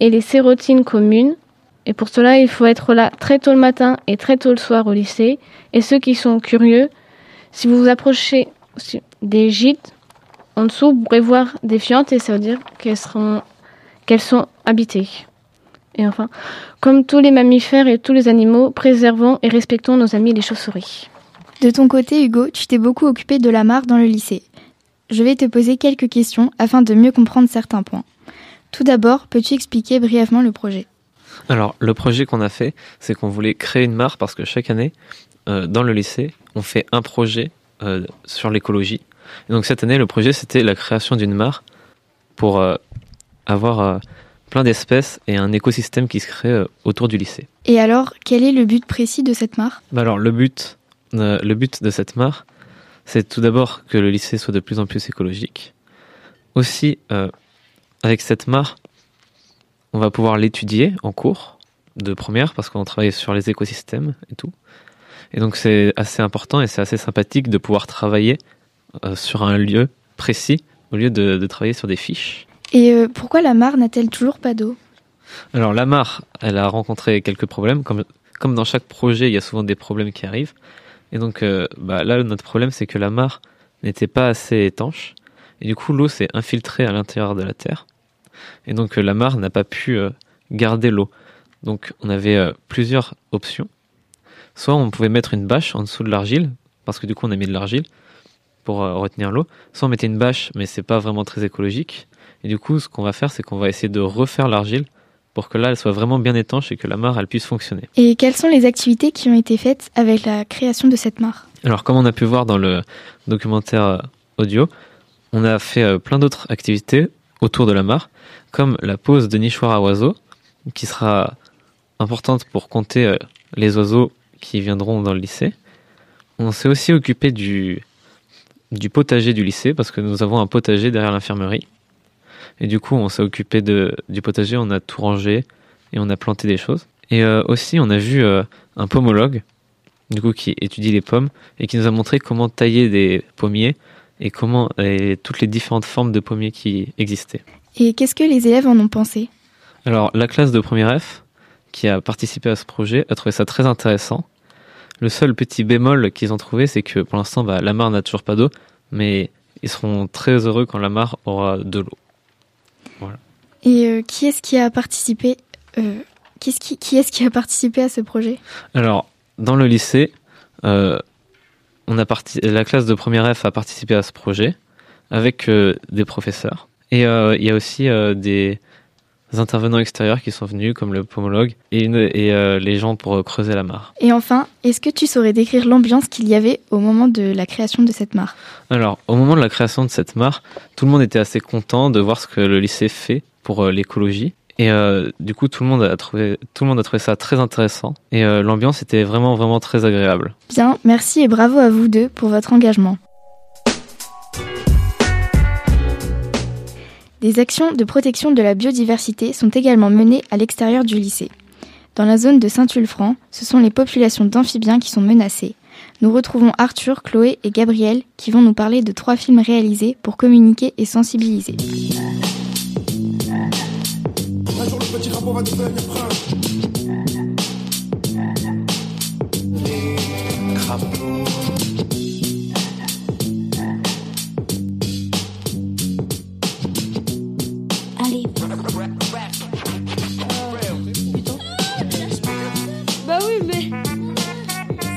et les sérotines communes. Et pour cela, il faut être là très tôt le matin et très tôt le soir au lycée. Et ceux qui sont curieux, si vous vous approchez des gîtes, en dessous, vous pourrez voir des fientes et ça veut dire qu'elles sont habitées. Et enfin, comme tous les mammifères et tous les animaux, préservons et respectons nos amis les chauves-souris. De ton côté, Hugo, tu t'es beaucoup occupé de la mare dans le lycée. Je vais te poser quelques questions afin de mieux comprendre certains points. Tout d'abord, peux-tu expliquer brièvement le projet? Alors, le projet qu'on a fait, c'est qu'on voulait créer une mare parce que chaque année, euh, dans le lycée, on fait un projet euh, sur l'écologie. Et donc cette année, le projet, c'était la création d'une mare pour euh, avoir plein d'espèces et un écosystème qui se crée autour du lycée. Et alors, quel est le but précis de cette mare? Bah Alors, le but, le but de cette mare, c'est tout d'abord que le lycée soit de plus en plus écologique. Aussi, avec cette mare, on va pouvoir l'étudier en cours de première parce qu'on travaille sur les écosystèmes et tout. Et donc c'est assez important et c'est assez sympathique de pouvoir travailler euh, sur un lieu précis au lieu de, de travailler sur des fiches. Et euh, pourquoi la mare n'a-t-elle toujours pas d'eau? Alors la mare, elle a rencontré quelques problèmes. Comme, comme dans chaque projet, il y a souvent des problèmes qui arrivent. Et donc euh, bah, là, notre problème, c'est que la mare n'était pas assez étanche. Et du coup, l'eau s'est infiltrée à l'intérieur de la terre. Et donc euh, la mare n'a pas pu euh, garder l'eau. Donc on avait euh, plusieurs options. Soit on pouvait mettre une bâche en dessous de l'argile, parce que du coup on a mis de l'argile pour retenir l'eau. Soit on mettait une bâche, mais c'est pas vraiment très écologique. Et du coup, ce qu'on va faire, c'est qu'on va essayer de refaire l'argile pour que là, elle soit vraiment bien étanche et que la mare, elle puisse fonctionner. Et quelles sont les activités qui ont été faites avec la création de cette mare? Alors, comme on a pu voir dans le documentaire audio, on a fait plein d'autres activités autour de la mare, comme la pose de nichoirs à oiseaux, qui sera importante pour compter euh, les oiseaux qui viendront dans le lycée. On s'est aussi occupé du, du potager du lycée, parce que nous avons un potager derrière l'infirmerie. Et du coup, on s'est occupé de, du potager, on a tout rangé et on a planté des choses. Et euh, aussi, on a vu euh, un pomologue, du coup, qui étudie les pommes et qui nous a montré comment tailler des pommiers et comment et toutes les différentes formes de pommiers qui existaient. Et qu'est-ce que les élèves en ont pensé? Alors, la classe de première F, qui a participé à ce projet, a trouvé ça très intéressant. Le seul petit bémol qu'ils ont trouvé, c'est que pour l'instant, bah, la mare n'a toujours pas d'eau, mais ils seront très heureux quand la mare aura de l'eau. Et euh, qui est-ce qui a participé euh, qui, qui est-ce qui a participé à ce projet? Alors, dans le lycée, euh, on a parti, la classe de première F a participé à ce projet avec euh, des professeurs. Et euh, il y a aussi euh, des intervenants extérieurs qui sont venus, comme le pomologue et, une- et les gens pour creuser la mare. Et enfin, est-ce que tu saurais décrire l'ambiance qu'il y avait au moment de la création de cette mare? Alors, au moment de la création de cette mare, tout le monde était assez content de voir ce que le lycée fait pour l'écologie. Et euh, du coup, tout le monde a trouvé, tout le monde a trouvé ça très intéressant. Et euh, l'ambiance était vraiment, vraiment très agréable. Bien, merci et bravo à vous deux pour votre engagement. Des actions de protection de la biodiversité sont également menées à l'extérieur du lycée. Dans la zone de Saint-Ulfranc, ce sont les populations d'amphibiens qui sont menacées. Nous retrouvons Arthur, Chloé et Gabriel qui vont nous parler de trois films réalisés pour communiquer et sensibiliser. Petit crapaud va devenir prince. Allez. Bah oui, mais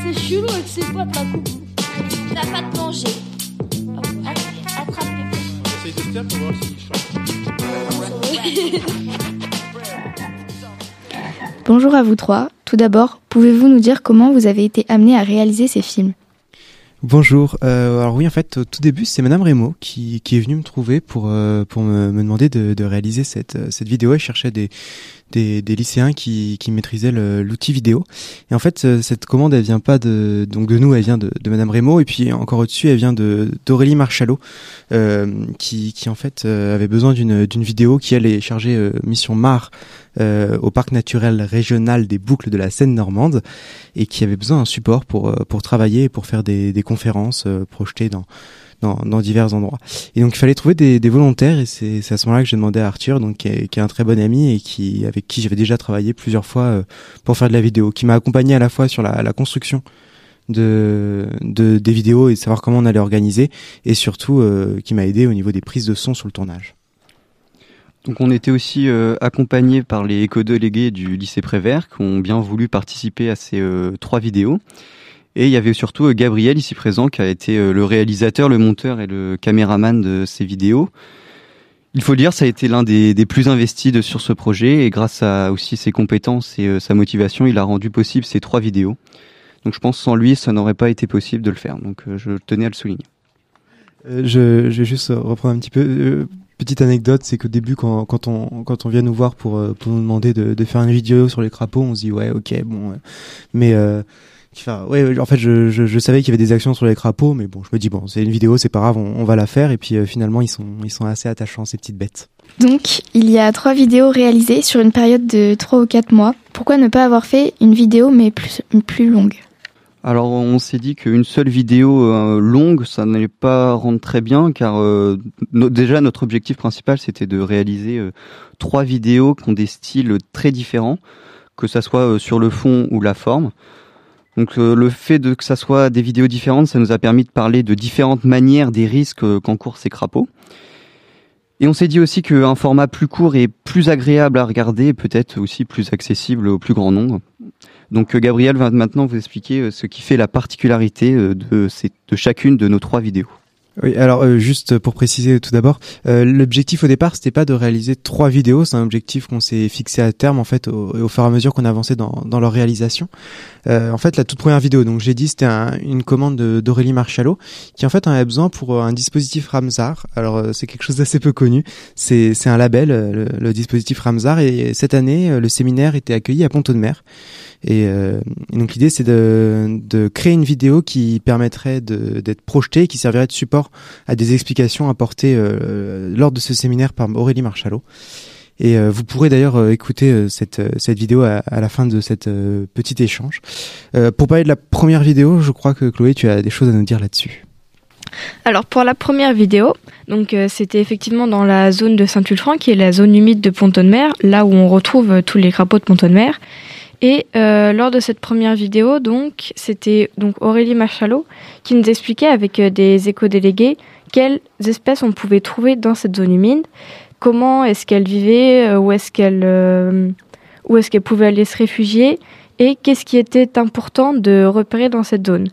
c'est chelou avec ses potes la coupe. T'as pas de manger. Attrape-le. Essaye de se faire pour voir s'il Bonjour à vous trois. Tout d'abord, pouvez-vous nous dire comment vous avez été amené à réaliser ces films? Bonjour. Euh, alors oui, en fait, au tout début, c'est Madame Rémo qui, est venue me trouver pour euh, me, demander de, de réaliser cette euh, cette vidéo. Elle cherchait des des, des lycéens qui, qui maîtrisaient l'outil vidéo. Et en fait, euh, cette commande, elle vient pas de donc de nous, elle vient de, de Madame Rémo. Et puis encore au-dessus, elle vient d'Aurélie Marchalot, euh, qui qui en fait euh, avait besoin d'une vidéo qui elle est chargée euh, mission Mar euh, au parc naturel régional des Boucles de la Seine normande et qui avait besoin d'un support pour euh, pour travailler et pour faire des, des conférences projetées dans, dans dans divers endroits. Et donc il fallait trouver des, des volontaires et c'est à ce moment-là que j'ai demandé à Arthur donc qui est, qui est un très bon ami et qui avec qui j'avais déjà travaillé plusieurs fois euh, pour faire de la vidéo, qui m'a accompagné à la fois sur la, la construction de, de des vidéos et de savoir comment on allait organiser et surtout euh, qui m'a aidé au niveau des prises de son sur le tournage. Donc on était aussi euh, accompagnés par les éco-délégués du lycée Prévert qui ont bien voulu participer à ces euh, trois vidéos. Et il y avait surtout euh, Gabriel ici présent qui a été euh, le réalisateur, le monteur et le caméraman de ces vidéos. Il faut le dire, ça a été l'un des, plus investis de, sur ce projet et grâce à aussi ses compétences et euh, sa motivation, il a rendu possible ces trois vidéos. Donc je pense sans lui, ça n'aurait pas été possible de le faire. Donc je tenais à le souligner. Je, vais juste reprendre un petit peu. Petite anecdote, c'est qu'au début, quand, quand, on, quand on vient nous voir pour, pour nous demander de, de faire une vidéo sur les crapauds, on se dit ouais, ok, bon. mais enfin, ouais, en fait, je, je, je savais qu'il y avait des actions sur les crapauds, mais bon, je me dis bon, c'est une vidéo, c'est pas grave, on, on va la faire. Et puis euh, finalement, ils sont, ils sont assez attachants ces petites bêtes. Donc, il y a trois vidéos réalisées sur une période de 3 ou 4 mois. Pourquoi ne pas avoir fait une vidéo mais plus, plus longue? Alors on s'est dit qu'une seule vidéo euh, longue, ça n'allait pas rendre très bien, car euh, no- déjà notre objectif principal c'était de réaliser euh, trois vidéos qui ont des styles très différents, que ça soit euh, sur le fond ou la forme. Donc euh, le fait de que ça soit des vidéos différentes, ça nous a permis de parler de différentes manières des risques euh, qu'encourent ces crapauds. Et on s'est dit aussi qu'un format plus court et plus agréable à regarder, peut-être aussi plus accessible au plus grand nombre. Donc euh, Gabriel va maintenant vous expliquer ce qui fait la particularité de chacune de nos trois vidéos. Oui, alors euh, juste pour préciser tout d'abord, euh, l'objectif au départ c'était pas de réaliser trois vidéos, c'est un objectif qu'on s'est fixé à terme en fait au, au fur et à mesure qu'on avançait dans, leur réalisation. Euh, en fait, la toute première vidéo, donc j'ai dit c'était un- une commande de- d'Aurélie Marchalot qui en fait en avait besoin pour un dispositif Ramsar. Alors c'est quelque chose d'assez peu connu, c'est un label, le, dispositif Ramsar et cette année le séminaire était accueilli à Pont-de-Mer. Et, euh, donc l'idée c'est de, de créer une vidéo qui permettrait d'être projetée, qui servirait de support à des explications apportées euh, lors de ce séminaire par Aurélie Marchalot. Et euh, vous pourrez d'ailleurs euh, écouter euh, cette, euh, cette vidéo à, à la fin de cette petit échange. Pour parler de la première vidéo, je crois que Chloé, tu as des choses à nous dire là-dessus. Alors pour la première vidéo, donc c'était effectivement dans la zone de Saint-Ulfranc, qui est la zone humide de Pont-de-Mer, là où on retrouve tous les crapauds de Pont-de-Mer. Et euh, lors de cette première vidéo, donc c'était donc Aurélie Machalot qui nous expliquait avec euh, des éco-délégués quelles espèces on pouvait trouver dans cette zone humide, comment est-ce qu'elles vivaient, euh, où est-ce qu'elles où est-ce pouvaient aller se réfugier et qu'est-ce qui était important de repérer dans cette zone.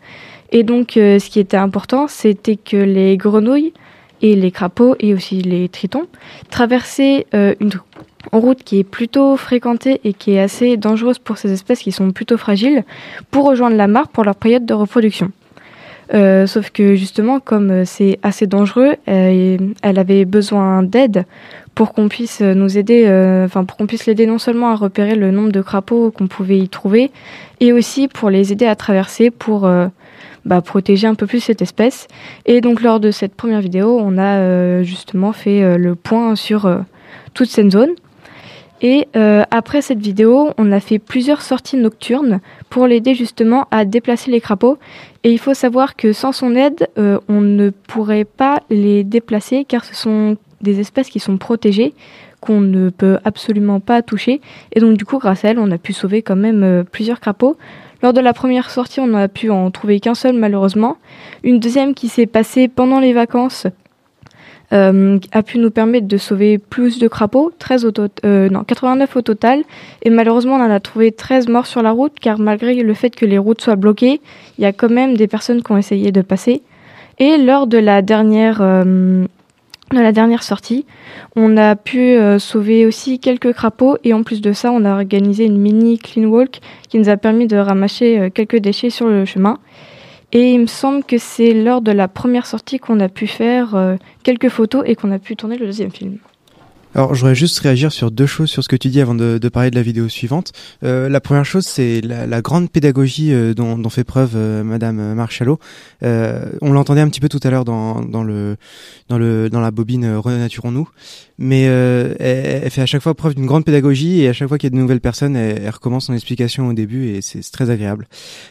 Et donc, ce qui était important, c'était que les grenouilles et les crapauds et aussi les tritons traversaient euh, une route qui est plutôt fréquentée et qui est assez dangereuse pour ces espèces qui sont plutôt fragiles pour rejoindre la mare pour leur période de reproduction. Euh, sauf que justement, comme euh, c'est assez dangereux, euh, elle avait besoin d'aide pour qu'on puisse nous aider, enfin pour qu'on puisse l'aider non seulement à repérer le nombre de crapauds qu'on pouvait y trouver, et aussi pour les aider à traverser pour bah, protéger un peu plus cette espèce. Et donc lors de cette première vidéo, on a justement fait le point sur toute cette zone. Et euh, après cette vidéo, on a fait plusieurs sorties nocturnes pour l'aider justement à déplacer les crapauds. Et il faut savoir que sans son aide, euh, on ne pourrait pas les déplacer car ce sont des espèces qui sont protégées, qu'on ne peut absolument pas toucher. Et donc du coup, grâce à elle, on a pu sauver quand même euh, plusieurs crapauds. Lors de la première sortie, on n'a pu en trouver qu'un seul malheureusement. Une deuxième qui s'est passée pendant les vacances euh, a pu nous permettre de sauver plus de crapauds, 13 au euh, non, 89 au total. Et malheureusement, on en a trouvé 13 morts sur la route, car malgré le fait que les routes soient bloquées, il y a quand même des personnes qui ont essayé de passer. Et lors de la dernière, euh, de la dernière sortie, on a pu euh, sauver aussi quelques crapauds. Et en plus de ça, on a organisé une mini clean walk qui nous a permis de ramasser quelques déchets sur le chemin. Et il me semble que c'est lors de la première sortie qu'on a pu faire euh, quelques photos et qu'on a pu tourner le deuxième film. Alors, je voudrais juste réagir sur deux choses sur ce que tu dis avant de, de parler de la vidéo suivante. Euh, la première chose, c'est la, la grande pédagogie euh, dont, dont fait preuve euh, Madame Marchalot. Euh, on l'entendait un petit peu tout à l'heure dans, dans le dans le dans la bobine euh, Renaturons-nous, mais euh, elle, elle fait à chaque fois preuve d'une grande pédagogie et à chaque fois qu'il y a de nouvelles personnes, elle, elle recommence son explication au début et c'est très agréable.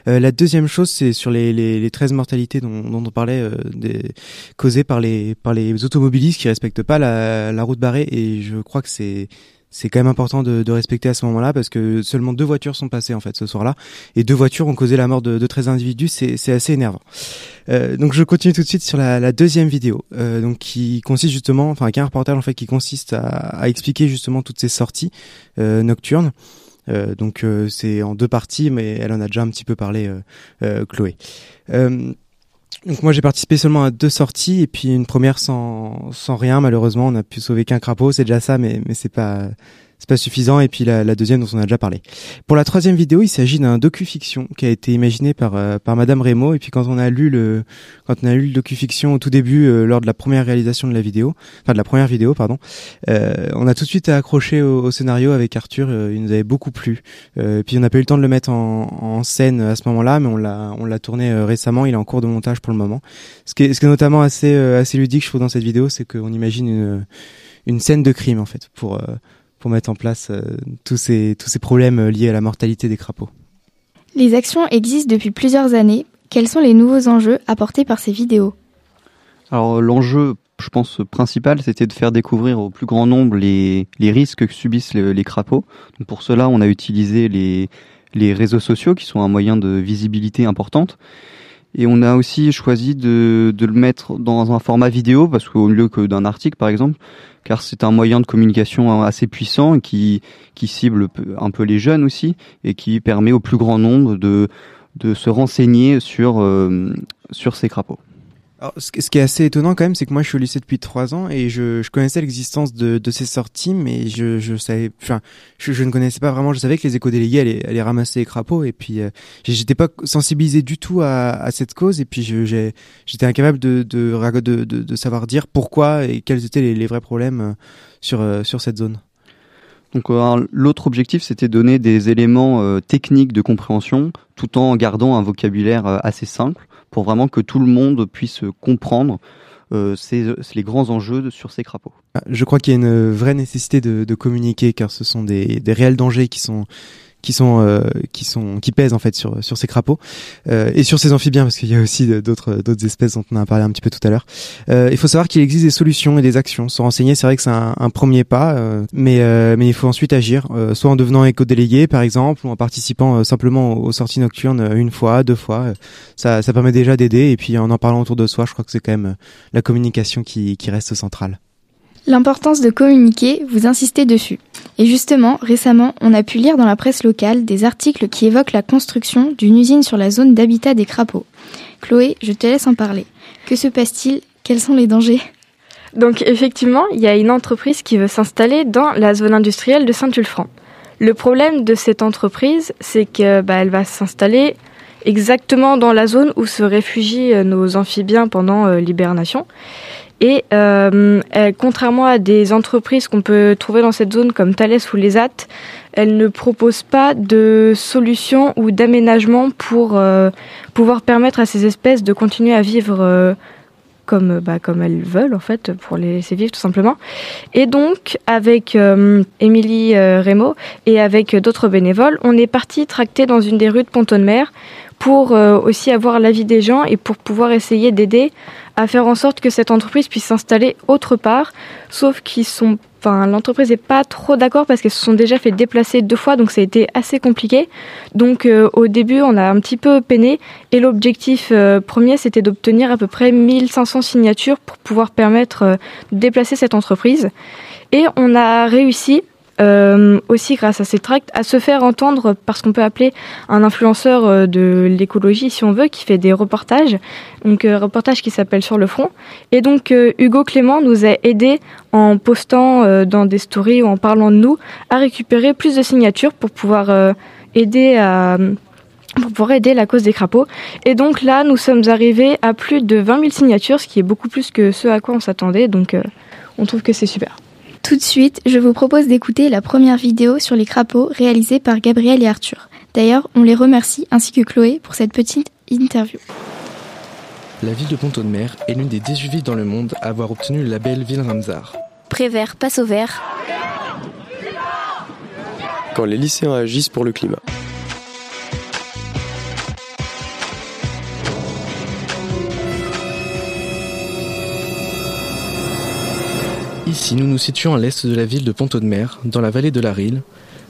Euh, la deuxième chose, c'est sur les, les, les 13 mortalités dont, dont on parlait, euh, des, causées par les par les automobilistes qui respectent pas la, la route barrée et je crois que c'est c'est quand même important de, de respecter à ce moment-là parce que seulement deux voitures sont passées en fait ce soir-là et deux voitures ont causé la mort de, de 13 individus, c'est assez énervant. Euh, donc je continue tout de suite sur la, la deuxième vidéo, euh, donc qui consiste justement, enfin qui est un reportage en fait qui consiste à, à expliquer justement toutes ces sorties euh, nocturnes. Euh, donc euh, c'est en deux parties, mais elle en a déjà un petit peu parlé, euh, Chloé. Donc moi j'ai participé seulement à deux sorties et puis une première sans sans rien malheureusement. On a pu sauver qu'un crapaud c'est déjà ça mais mais c'est pas c'est pas suffisant et puis la, la deuxième dont on a déjà parlé. Pour la troisième vidéo il s'agit d'un docu-fiction qui a été imaginé par euh, par Madame Rémo et puis quand on a lu le quand on a lu le docu-fiction au tout début euh, lors de la première réalisation de la vidéo enfin de la première vidéo pardon euh, on a tout de suite accroché au, au scénario avec Arthur euh, il nous avait beaucoup plu. Euh, et puis on n'a pas eu le temps de le mettre en, en scène à ce moment-là mais on l'a on l'a tourné euh, récemment. Il est en cours de montage pour le moment. Ce qui est, ce qui est notamment assez assez ludique je trouve dans cette vidéo c'est qu'on imagine une une scène de crime en fait pour pour mettre en place euh, tous ces tous ces problèmes euh, liés à la mortalité des crapauds. Les actions existent depuis plusieurs années. Quels sont les nouveaux enjeux apportés par ces vidéos? Alors l'enjeu, je pense, principal, c'était de faire découvrir au plus grand nombre les, les risques que subissent les, les crapauds. Donc, pour cela, on a utilisé les, les réseaux sociaux qui sont un moyen de visibilité importante. Et on a aussi choisi de, de le mettre dans un format vidéo, parce qu'au lieu que d'un article, par exemple, car c'est un moyen de communication assez puissant qui, qui cible un peu les jeunes aussi, et qui permet au plus grand nombre de, de se renseigner sur, euh, sur ces crapauds. Alors, ce, qui est assez étonnant quand même, c'est que moi je suis au lycée depuis trois ans et je, je connaissais l'existence de, de ces sorties, mais je, je savais, enfin, je, je ne connaissais pas vraiment. Je savais que les éco-délégués allaient, ramasser les crapauds et puis euh, j'étais pas sensibilisé du tout à, à cette cause et puis j'étais incapable de de, de, de, savoir dire pourquoi et quels étaient les, les vrais problèmes euh, sur euh, sur cette zone. Donc euh, l'autre objectif, c'était donner des éléments euh, techniques de compréhension, tout en gardant un vocabulaire assez simple, pour vraiment que tout le monde puisse comprendre euh, les grands enjeux sur ces crapauds. Ah, Je crois qu'il y a une vraie nécessité de, communiquer car ce sont des réels dangers qui sont qui sont euh, qui sont qui pèsent en fait sur sur ces crapauds euh, et sur ces amphibiens parce qu'il y a aussi d'autres d'autres espèces dont on a parlé un petit peu tout à l'heure. Euh, il faut savoir qu'il existe des solutions et des actions. Se renseigner, c'est vrai que c'est un, premier pas, euh, mais euh, mais il faut ensuite agir, soit en devenant éco-délégué par exemple, ou en participant simplement aux, aux sorties nocturnes une fois, deux fois. Ça ça permet déjà d'aider et puis en en parlant autour de soi, je crois que c'est quand même la communication qui qui reste centrale. L'importance de communiquer, vous insistez dessus. Et justement, récemment, on a pu lire dans la presse locale des articles qui évoquent la construction d'une usine sur la zone d'habitat des crapauds. Chloé, je te laisse en parler. Que se passe-t-il? Quels sont les dangers? Donc effectivement, il y a une entreprise qui veut s'installer dans la zone industrielle de Saint-Ulfranc. Le problème de cette entreprise, c'est que bah, elle va s'installer exactement dans la zone où se réfugient euh, nos amphibiens pendant euh, l'hibernation. Et euh, contrairement à des entreprises qu'on peut trouver dans cette zone comme Thales ou les AT, elle ne propose pas de solution ou d'aménagement pour euh, pouvoir permettre à ces espèces de continuer à vivre euh, comme, bah, comme elles veulent, en fait, pour les laisser vivre tout simplement. Et donc, avec euh, Émilie euh, Rémo et avec d'autres bénévoles, on est parti tracter dans une des rues de Pont-de-Mer pour euh, aussi avoir l'avis des gens et pour pouvoir essayer d'aider à faire en sorte que cette entreprise puisse s'installer autre part, sauf qu'ils sont, l'entreprise n'est pas trop d'accord parce qu'elles se sont déjà fait déplacer deux fois, donc ça a été assez compliqué. Donc euh, au début, on a un petit peu peiné et l'objectif euh, premier, c'était d'obtenir à peu près 1500 signatures pour pouvoir permettre euh, de déplacer cette entreprise. Et on a réussi euh, aussi grâce à ces tracts à se faire entendre parce qu'on peut appeler un influenceur euh, de l'écologie si on veut qui fait des reportages donc euh, reportage qui s'appelle sur le front et donc euh, Hugo Clément nous a aidé en postant dans des stories ou en parlant de nous à récupérer plus de signatures pour pouvoir aider à pour pouvoir aider la cause des crapauds. Et donc là, nous sommes arrivés à plus de 20 000 signatures, ce qui est beaucoup plus que ce à quoi on s'attendait. Donc euh, on trouve que c'est super. Tout de suite, je vous propose d'écouter la première vidéo sur les crapauds réalisée par Gabriel et Arthur. D'ailleurs, on les remercie ainsi que Chloé pour cette petite interview. La ville de Pont-de-Mer est l'une des 18 villes dans le monde à avoir obtenu le label Ville Ramsar. Prévert passe au vert. Quand les lycéens agissent pour le climat. Ici, nous nous situons à l'est de la ville de Pont-de-Mer, dans la vallée de la Rille,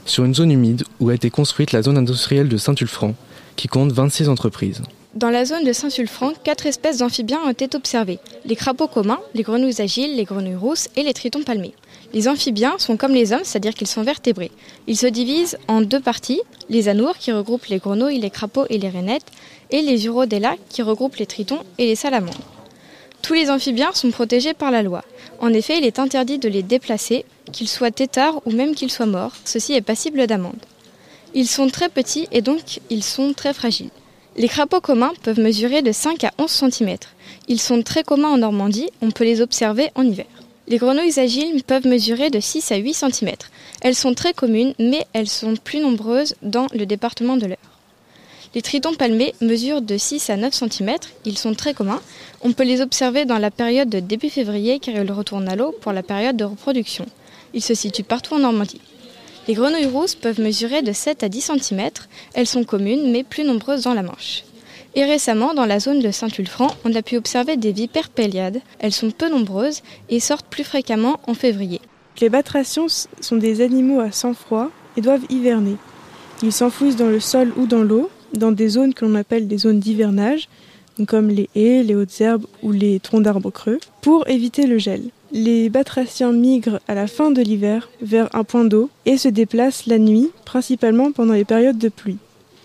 sur une zone humide où a été construite la zone industrielle de Saint-Ulfranc, qui compte 26 entreprises. Dans la zone de Saint-Sulfran, quatre espèces d'amphibiens ont été observées. Les crapauds communs, les grenouilles agiles, les grenouilles rousses et les tritons palmés. Les amphibiens sont comme les hommes, c'est-à-dire qu'ils sont vertébrés. Ils se divisent en deux parties, les anours qui regroupent les grenouilles, les crapauds et les rainettes, et les urodella qui regroupent les tritons et les salamandres. Tous les amphibiens sont protégés par la loi. En effet, il est interdit de les déplacer, qu'ils soient têtards ou même qu'ils soient morts. Ceci est passible d'amende. Ils sont très petits et donc ils sont très fragiles. Les crapauds communs peuvent mesurer de 5 à 11 cm. Ils sont très communs en Normandie, on peut les observer en hiver. Les grenouilles agiles peuvent mesurer de 6 à 8 cm. Elles sont très communes, mais elles sont plus nombreuses dans le département de l'Eure. Les tritons palmés mesurent de 6 à 9 cm, ils sont très communs. On peut les observer dans la période de début février car ils retournent à l'eau pour la période de reproduction. Ils se situent partout en Normandie. Les grenouilles rousses peuvent mesurer de 7 à 10 cm, elles sont communes mais plus nombreuses dans la Manche. Et récemment, dans la zone de Saint-Ulfranc, on a pu observer des vipères péliades. Elles sont peu nombreuses et sortent plus fréquemment en février. Les batraciens sont des animaux à sang froid et doivent hiverner. Ils s'enfouissent dans le sol ou dans l'eau, dans des zones que l'on appelle des zones d'hivernage, comme les haies, les hautes herbes ou les troncs d'arbres creux, pour éviter le gel. Les batraciens migrent à la fin de l'hiver vers un point d'eau et se déplacent la nuit, principalement pendant les périodes de pluie.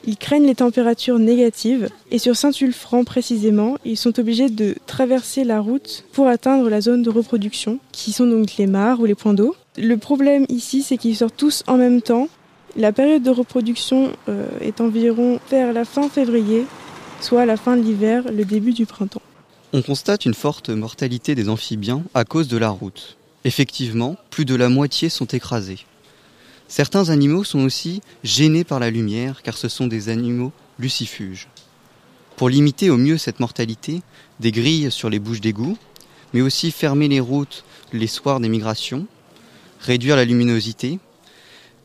Ils craignent les températures négatives et sur Saint-Ulfranc précisément, ils sont obligés de traverser la route pour atteindre la zone de reproduction, qui sont donc les mares ou les points d'eau. Le problème ici, c'est qu'ils sortent tous en même temps. La période de reproduction euh, est environ vers la fin février, soit la fin de l'hiver, le début du printemps. On constate une forte mortalité des amphibiens à cause de la route. Effectivement, plus de la moitié sont écrasés. Certains animaux sont aussi gênés par la lumière car ce sont des animaux lucifuges. Pour limiter au mieux cette mortalité, des grilles sur les bouches d'égout, mais aussi fermer les routes les soirs des migrations, réduire la luminosité,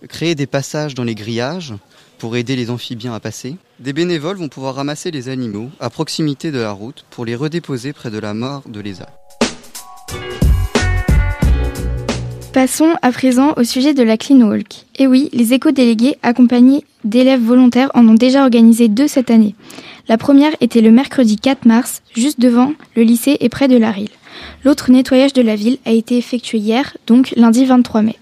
créer des passages dans les grillages pour aider les amphibiens à passer. Des bénévoles vont pouvoir ramasser les animaux à proximité de la route pour les redéposer près de la mort de lézard. Passons à présent au sujet de la Clean Walk. Et oui, les éco-délégués accompagnés d'élèves volontaires en ont déjà organisé deux cette année. La première était le mercredi 4 mars, juste devant le lycée et près de la. L'autre nettoyage de la ville a été effectué hier, donc lundi 23 mai.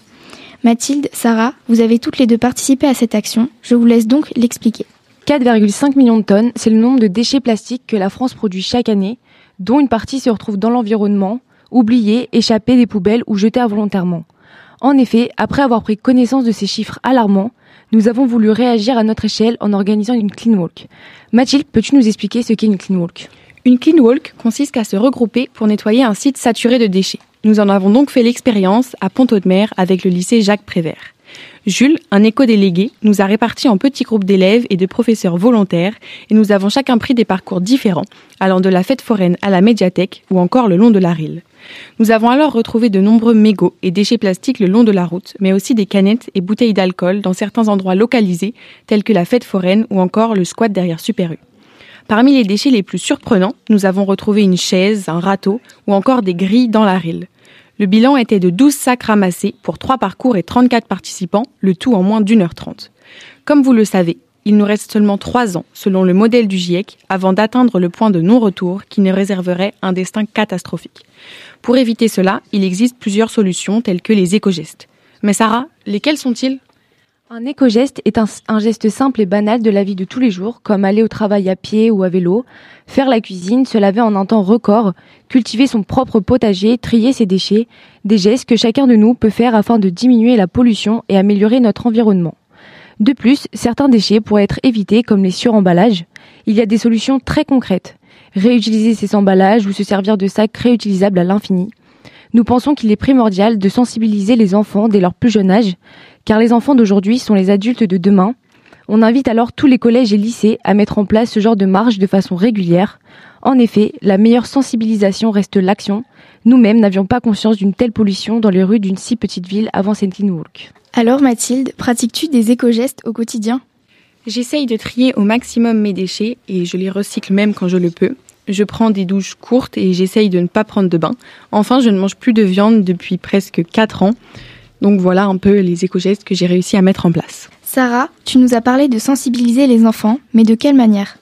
Mathilde, Sarah, vous avez toutes les deux participé à cette action. Je vous laisse donc l'expliquer. 4,5 millions de tonnes, c'est le nombre de déchets plastiques que la France produit chaque année, dont une partie se retrouve dans l'environnement, oubliés, échappés des poubelles ou jetés involontairement. En effet, après avoir pris connaissance de ces chiffres alarmants, nous avons voulu réagir à notre échelle en organisant une clean walk. Mathilde, peux-tu nous expliquer ce qu'est une clean walk? Une clean walk consiste à se regrouper pour nettoyer un site saturé de déchets. Nous en avons donc fait l'expérience à Pont-de-Mer avec le lycée Jacques Prévert. Jules, un éco-délégué, nous a répartis en petits groupes d'élèves et de professeurs volontaires et nous avons chacun pris des parcours différents, allant de la fête foraine à la médiathèque ou encore le long de la Rille. Nous avons alors retrouvé de nombreux mégots et déchets plastiques le long de la route, mais aussi des canettes et bouteilles d'alcool dans certains endroits localisés, tels que la fête foraine ou encore le squat derrière Super U. Parmi les déchets les plus surprenants, nous avons retrouvé une chaise, un râteau ou encore des grilles dans la Rille. Le bilan était de 12 sacs ramassés pour 3 parcours et 34 participants, le tout en moins d'une heure trente. Comme vous le savez, il nous reste seulement 3 ans, selon le modèle du GIEC, avant d'atteindre le point de non-retour qui nous réserverait un destin catastrophique. Pour éviter cela, il existe plusieurs solutions telles que les éco-gestes. Mais Sarah, lesquels sont-ils? Un éco-geste est un, geste simple et banal de la vie de tous les jours, comme aller au travail à pied ou à vélo, faire la cuisine, se laver en un temps record, cultiver son propre potager, trier ses déchets, des gestes que chacun de nous peut faire afin de diminuer la pollution et améliorer notre environnement. De plus, certains déchets pourraient être évités comme les suremballages. Il y a des solutions très concrètes. Réutiliser ces emballages ou se servir de sacs réutilisables à l'infini. Nous pensons qu'il est primordial de sensibiliser les enfants dès leur plus jeune âge, car les enfants d'aujourd'hui sont les adultes de demain. On invite alors tous les collèges et lycées à mettre en place ce genre de marche de façon régulière. En effet, la meilleure sensibilisation reste l'action. Nous-mêmes n'avions pas conscience d'une telle pollution dans les rues d'une si petite ville avant Saint Clean Walk. Alors Mathilde, pratiques-tu des éco-gestes au quotidien? J'essaye de trier au maximum mes déchets et je les recycle même quand je le peux. Je prends des douches courtes et j'essaye de ne pas prendre de bain. Enfin, je ne mange plus de viande depuis presque 4 ans. Donc voilà un peu les éco-gestes que j'ai réussi à mettre en place. Sarah, tu nous as parlé de sensibiliser les enfants, mais de quelle manière?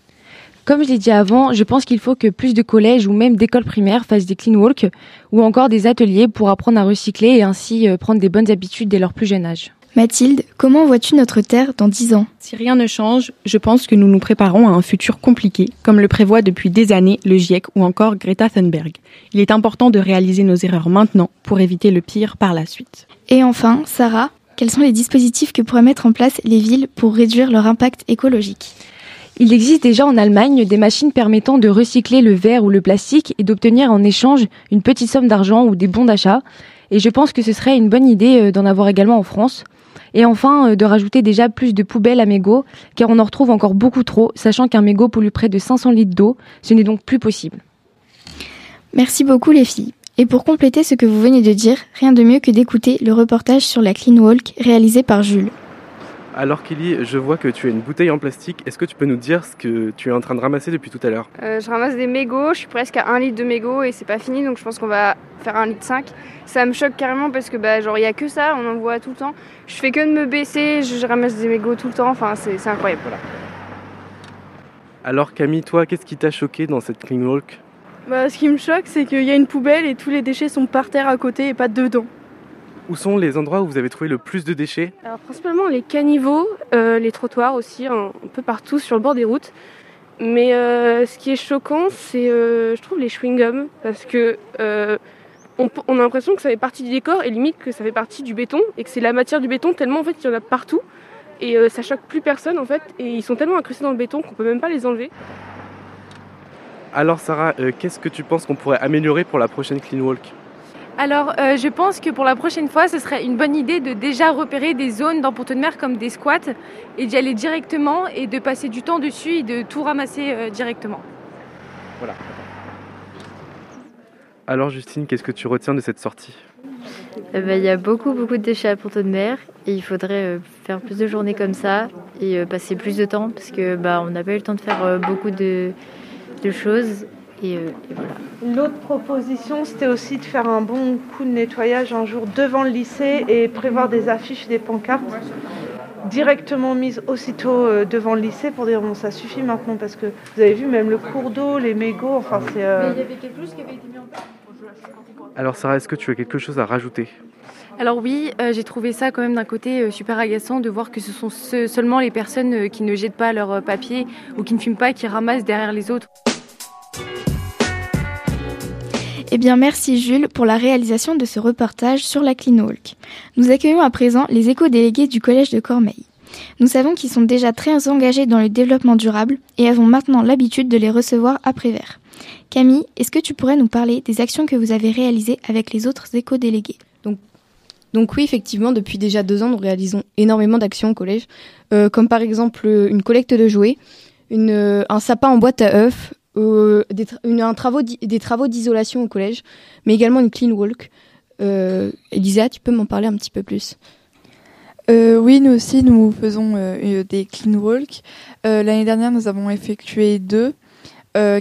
Comme je l'ai dit avant, je pense qu'il faut que plus de collèges ou même d'écoles primaires fassent des clean walk ou encore des ateliers pour apprendre à recycler et ainsi euh, prendre des bonnes habitudes dès leur plus jeune âge. Mathilde, comment vois-tu notre Terre dans 10 ans? Si rien ne change, je pense que nous nous préparons à un futur compliqué, comme le prévoit depuis des années le GIEC ou encore Greta Thunberg. Il est important de réaliser nos erreurs maintenant pour éviter le pire par la suite. Et enfin, Sarah, quels sont les dispositifs que pourraient mettre en place les villes pour réduire leur impact écologique? Il existe déjà en Allemagne des machines permettant de recycler le verre ou le plastique et d'obtenir en échange une petite somme d'argent ou des bons d'achat. Et je pense que ce serait une bonne idée euh, d'en avoir également en France. Et enfin, euh, de rajouter déjà plus de poubelles à mégots, car on en retrouve encore beaucoup trop, sachant qu'un mégot pollue près de 500 litres d'eau. Ce n'est donc plus possible. Merci beaucoup les filles. Et pour compléter ce que vous venez de dire, rien de mieux que d'écouter le reportage sur la Clean Walk réalisé par Jules. Alors Kelly, je vois que tu as une bouteille en plastique. Est-ce que tu peux nous dire ce que tu es en train de ramasser depuis tout à l'heure? Euh, je ramasse des mégots, je suis presque à 1 litre de mégots et c'est pas fini donc je pense qu'on va faire 1 litre 5. Ça me choque carrément parce que bah genre il y a que ça, on en voit tout le temps. Je fais que de me baisser, je, je ramasse des mégots tout le temps, enfin c'est c'est incroyable voilà. Alors Camille, toi, qu'est-ce qui t'a choqué dans cette clean walk? Bah, ce qui me choque, c'est qu'il y a une poubelle et tous les déchets sont par terre à côté et pas dedans. Où sont les endroits où vous avez trouvé le plus de déchets Alors principalement les caniveaux, euh, les trottoirs aussi, un, un peu partout sur le bord des routes. Mais euh, ce qui est choquant, c'est euh, je trouve les chewing-gums parce que on, a l'impression que ça fait partie du décor et limite que ça fait partie du béton et que c'est la matière du béton tellement en fait il y en a partout et ça choque plus personne en fait et ils sont tellement incrustés dans le béton qu'on peut même pas les enlever. Alors Sarah, euh, qu'est-ce que tu penses qu'on pourrait améliorer pour la prochaine clean walk? Alors, euh, je pense que pour la prochaine fois, ce serait une bonne idée de déjà repérer des zones dans Ponton de Mer comme des squats et d'y aller directement et de passer du temps dessus et de tout ramasser euh, directement. Voilà. Alors Justine, qu'est-ce que tu retiens de cette sortie? Eh ben, Il y a beaucoup, beaucoup de déchets à Ponto de Mer et il faudrait euh, faire plus de journées comme ça et euh, passer plus de temps parce que bah, on n'a pas eu le temps de faire euh, beaucoup de, de choses. Et, euh, et voilà. L'autre proposition, c'était aussi de faire un bon coup de nettoyage un jour devant le lycée et prévoir des affiches, des pancartes directement mises aussitôt euh, devant le lycée pour dire bon ça suffit maintenant parce que vous avez vu même le cours d'eau, les mégots, enfin c'est... euh, avait quelque chose qui avait été mis en place. Alors Sarah, est-ce que tu as quelque chose à rajouter? Alors oui, euh, j'ai trouvé ça quand même d'un côté euh, super agaçant de voir que ce sont ce- seulement les personnes euh, qui ne jettent pas leur papier ou qui ne fument pas qui ramassent derrière les autres. Eh bien, merci Jules pour la réalisation de ce reportage sur la Clean Walk. Nous accueillons à présent les éco-délégués du Collège de Cormeilles. Nous savons qu'ils sont déjà très engagés dans le développement durable et avons maintenant l'habitude de les recevoir à Prévert. Camille, est-ce que tu pourrais nous parler des actions que vous avez réalisées avec les autres éco-délégués? Donc, donc oui, effectivement, depuis déjà deux ans, nous réalisons énormément d'actions au collège, euh, comme par exemple euh, une collecte de jouets, une, euh, un sapin en boîte à œufs, euh, des, un travaux des travaux d'isolation au collège, mais également une clean walk. Euh, Elisa, tu peux m'en parler un petit peu plus? Euh, oui, nous aussi, nous faisons des clean walk. Euh, L'année dernière, nous avons effectué deux,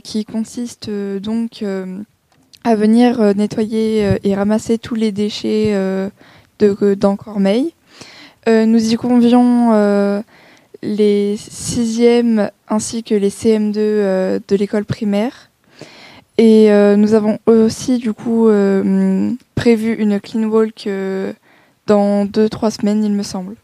qui consistent donc à venir nettoyer et ramasser tous les déchets de dans Cormeil. Euh, nous y convions les sixièmes ainsi que les CM2 euh, de l'école primaire. Et euh, nous avons aussi du coup euh, prévu une clean walk dans deux trois semaines, il me semble.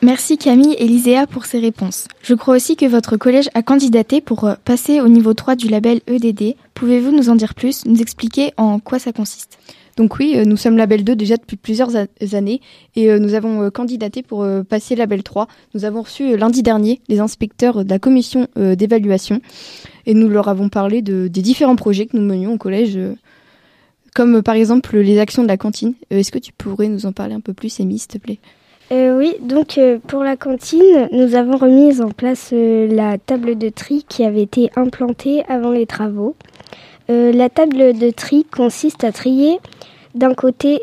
Merci Camille et Liséa pour ces réponses. Je crois aussi que votre collège a candidaté pour passer au niveau 3 du label EDD. Pouvez-vous nous en dire plus, nous expliquer en quoi ça consiste? Donc oui, euh, nous sommes label 2 déjà depuis plusieurs années et euh, nous avons euh, candidaté pour passer label 3. Nous avons reçu lundi dernier les inspecteurs de la commission d'évaluation et nous leur avons parlé de, des différents projets que nous menions au collège, comme par exemple les actions de la cantine. Est-ce que tu pourrais nous en parler un peu plus, Amy, s'il te plaît? Euh, oui, donc pour la cantine, nous avons remis en place la table de tri qui avait été implantée avant les travaux. Euh, la table de tri consiste à trier d'un côté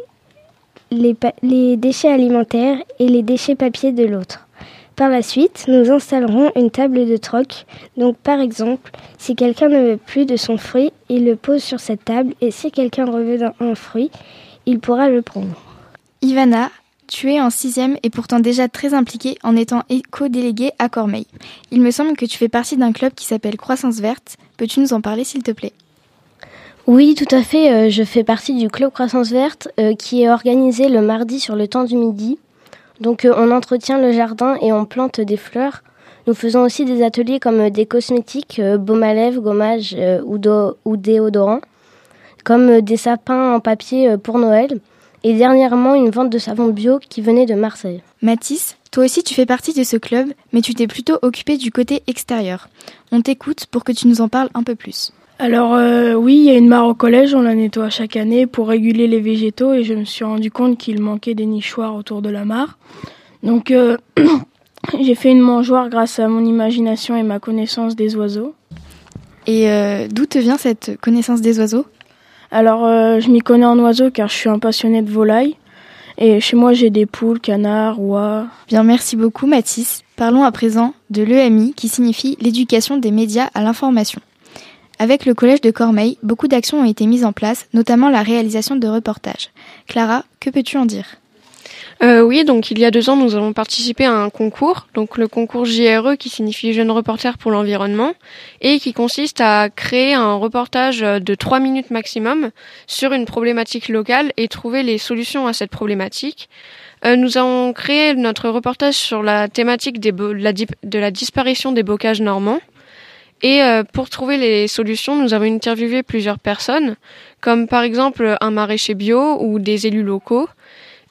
les, déchets alimentaires et les déchets papier de l'autre. Par la suite, nous installerons une table de troc. Donc par exemple, si quelqu'un ne veut plus de son fruit, il le pose sur cette table et si quelqu'un reveut un fruit, il pourra le prendre. Ivana, tu es en sixième et pourtant déjà très impliquée en étant éco-déléguée à Cormeil. Il me semble que tu fais partie d'un club qui s'appelle Croissance Verte. Peux-tu nous en parler s'il te plaît? Oui, tout à fait. euh, je fais partie du club Croissance Verte euh, qui est organisé le mardi sur le temps du midi. Donc euh, on entretient le jardin et on plante des fleurs. Nous faisons aussi des ateliers comme des cosmétiques, baume à lèvres, gommage ou, ou déodorant, comme des sapins en papier pour Noël. Et dernièrement, une vente de savon bio qui venait de Marseille. Mathis, toi aussi tu fais partie de ce club, mais tu t'es plutôt occupée du côté extérieur. On t'écoute pour que tu nous en parles un peu plus. Alors euh, oui, il y a une mare au collège, on la nettoie chaque année pour réguler les végétaux et je me suis rendu compte qu'il manquait des nichoirs autour de la mare. Donc euh, [clears throat] j'ai fait une mangeoire grâce à mon imagination et ma connaissance des oiseaux. Et euh, d'où te vient cette connaissance des oiseaux? Alors je m'y connais en oiseaux car je suis un passionné de volailles et chez moi j'ai des poules, canards, oies. Bien, merci beaucoup Mathis. Parlons à présent de l'EMI qui signifie l'éducation des médias à l'information. Avec le collège de Cormeil, beaucoup d'actions ont été mises en place, notamment la réalisation de reportages. Clara, que peux-tu en dire? Euh, oui, donc il y a deux ans, nous avons participé à un concours, donc le concours JRE qui signifie Jeune Reporter pour l'environnement, et qui consiste à créer un reportage de trois minutes maximum sur une problématique locale et trouver les solutions à cette problématique. Euh, nous avons créé notre reportage sur la thématique de la disparition des bocages normands. Et euh, pour trouver les solutions, nous avons interviewé plusieurs personnes, comme par exemple un maraîcher bio ou des élus locaux.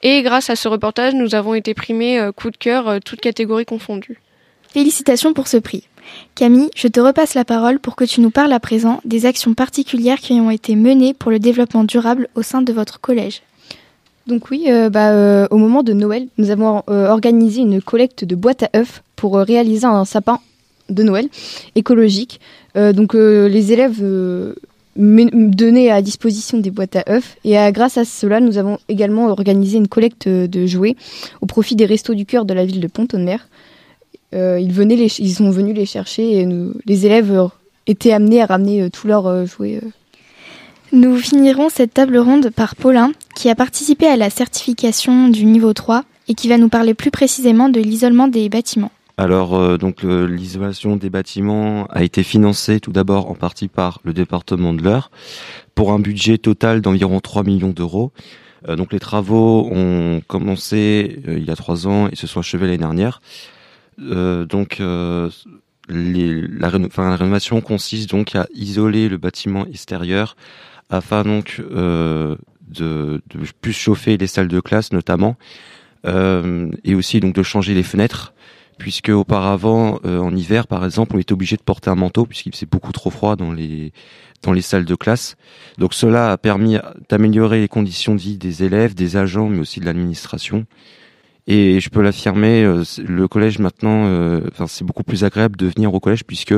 Et grâce à ce reportage, nous avons été primés euh, coup de cœur, euh, toutes catégories confondues. Félicitations pour ce prix. Camille, je te repasse la parole pour que tu nous parles à présent des actions particulières qui ont été menées pour le développement durable au sein de votre collège. Donc oui, euh, bah, euh, au moment de Noël, nous avons euh, organisé une collecte de boîtes à œufs pour euh, réaliser un sapin de Noël écologique. Euh, donc euh, les élèves euh, donnaient à disposition des boîtes à œufs et grâce à cela, nous avons également organisé une collecte de jouets au profit des restos du cœur de la ville de Pont-de-Mer. Euh, ils, venaient sont venus les chercher et les élèves étaient amenés à ramener tous leurs jouets. Nous finirons cette table ronde par Paulin, qui a participé à la certification du niveau 3 et qui va nous parler plus précisément de l'isolement des bâtiments. Alors, euh, donc l'isolation des bâtiments a été financée tout d'abord en partie par le département de l'Eure pour un budget total d'environ 3 millions d'euros. Euh, donc les travaux ont commencé euh, il y a trois ans et se sont achevés l'année dernière. Donc la, rénovation consiste donc à isoler le bâtiment extérieur afin donc de, de plus chauffer les salles de classe notamment et aussi donc de changer les fenêtres puisque auparavant euh, en hiver par exemple on était obligé de porter un manteau puisqu'il faisait beaucoup trop froid dans les dans les salles de classe. Donc cela a permis d'améliorer les conditions de vie des élèves, des agents mais aussi de l'administration. Et je peux l'affirmer, euh, le collège maintenant, euh, c'est beaucoup plus agréable de venir au collège puisque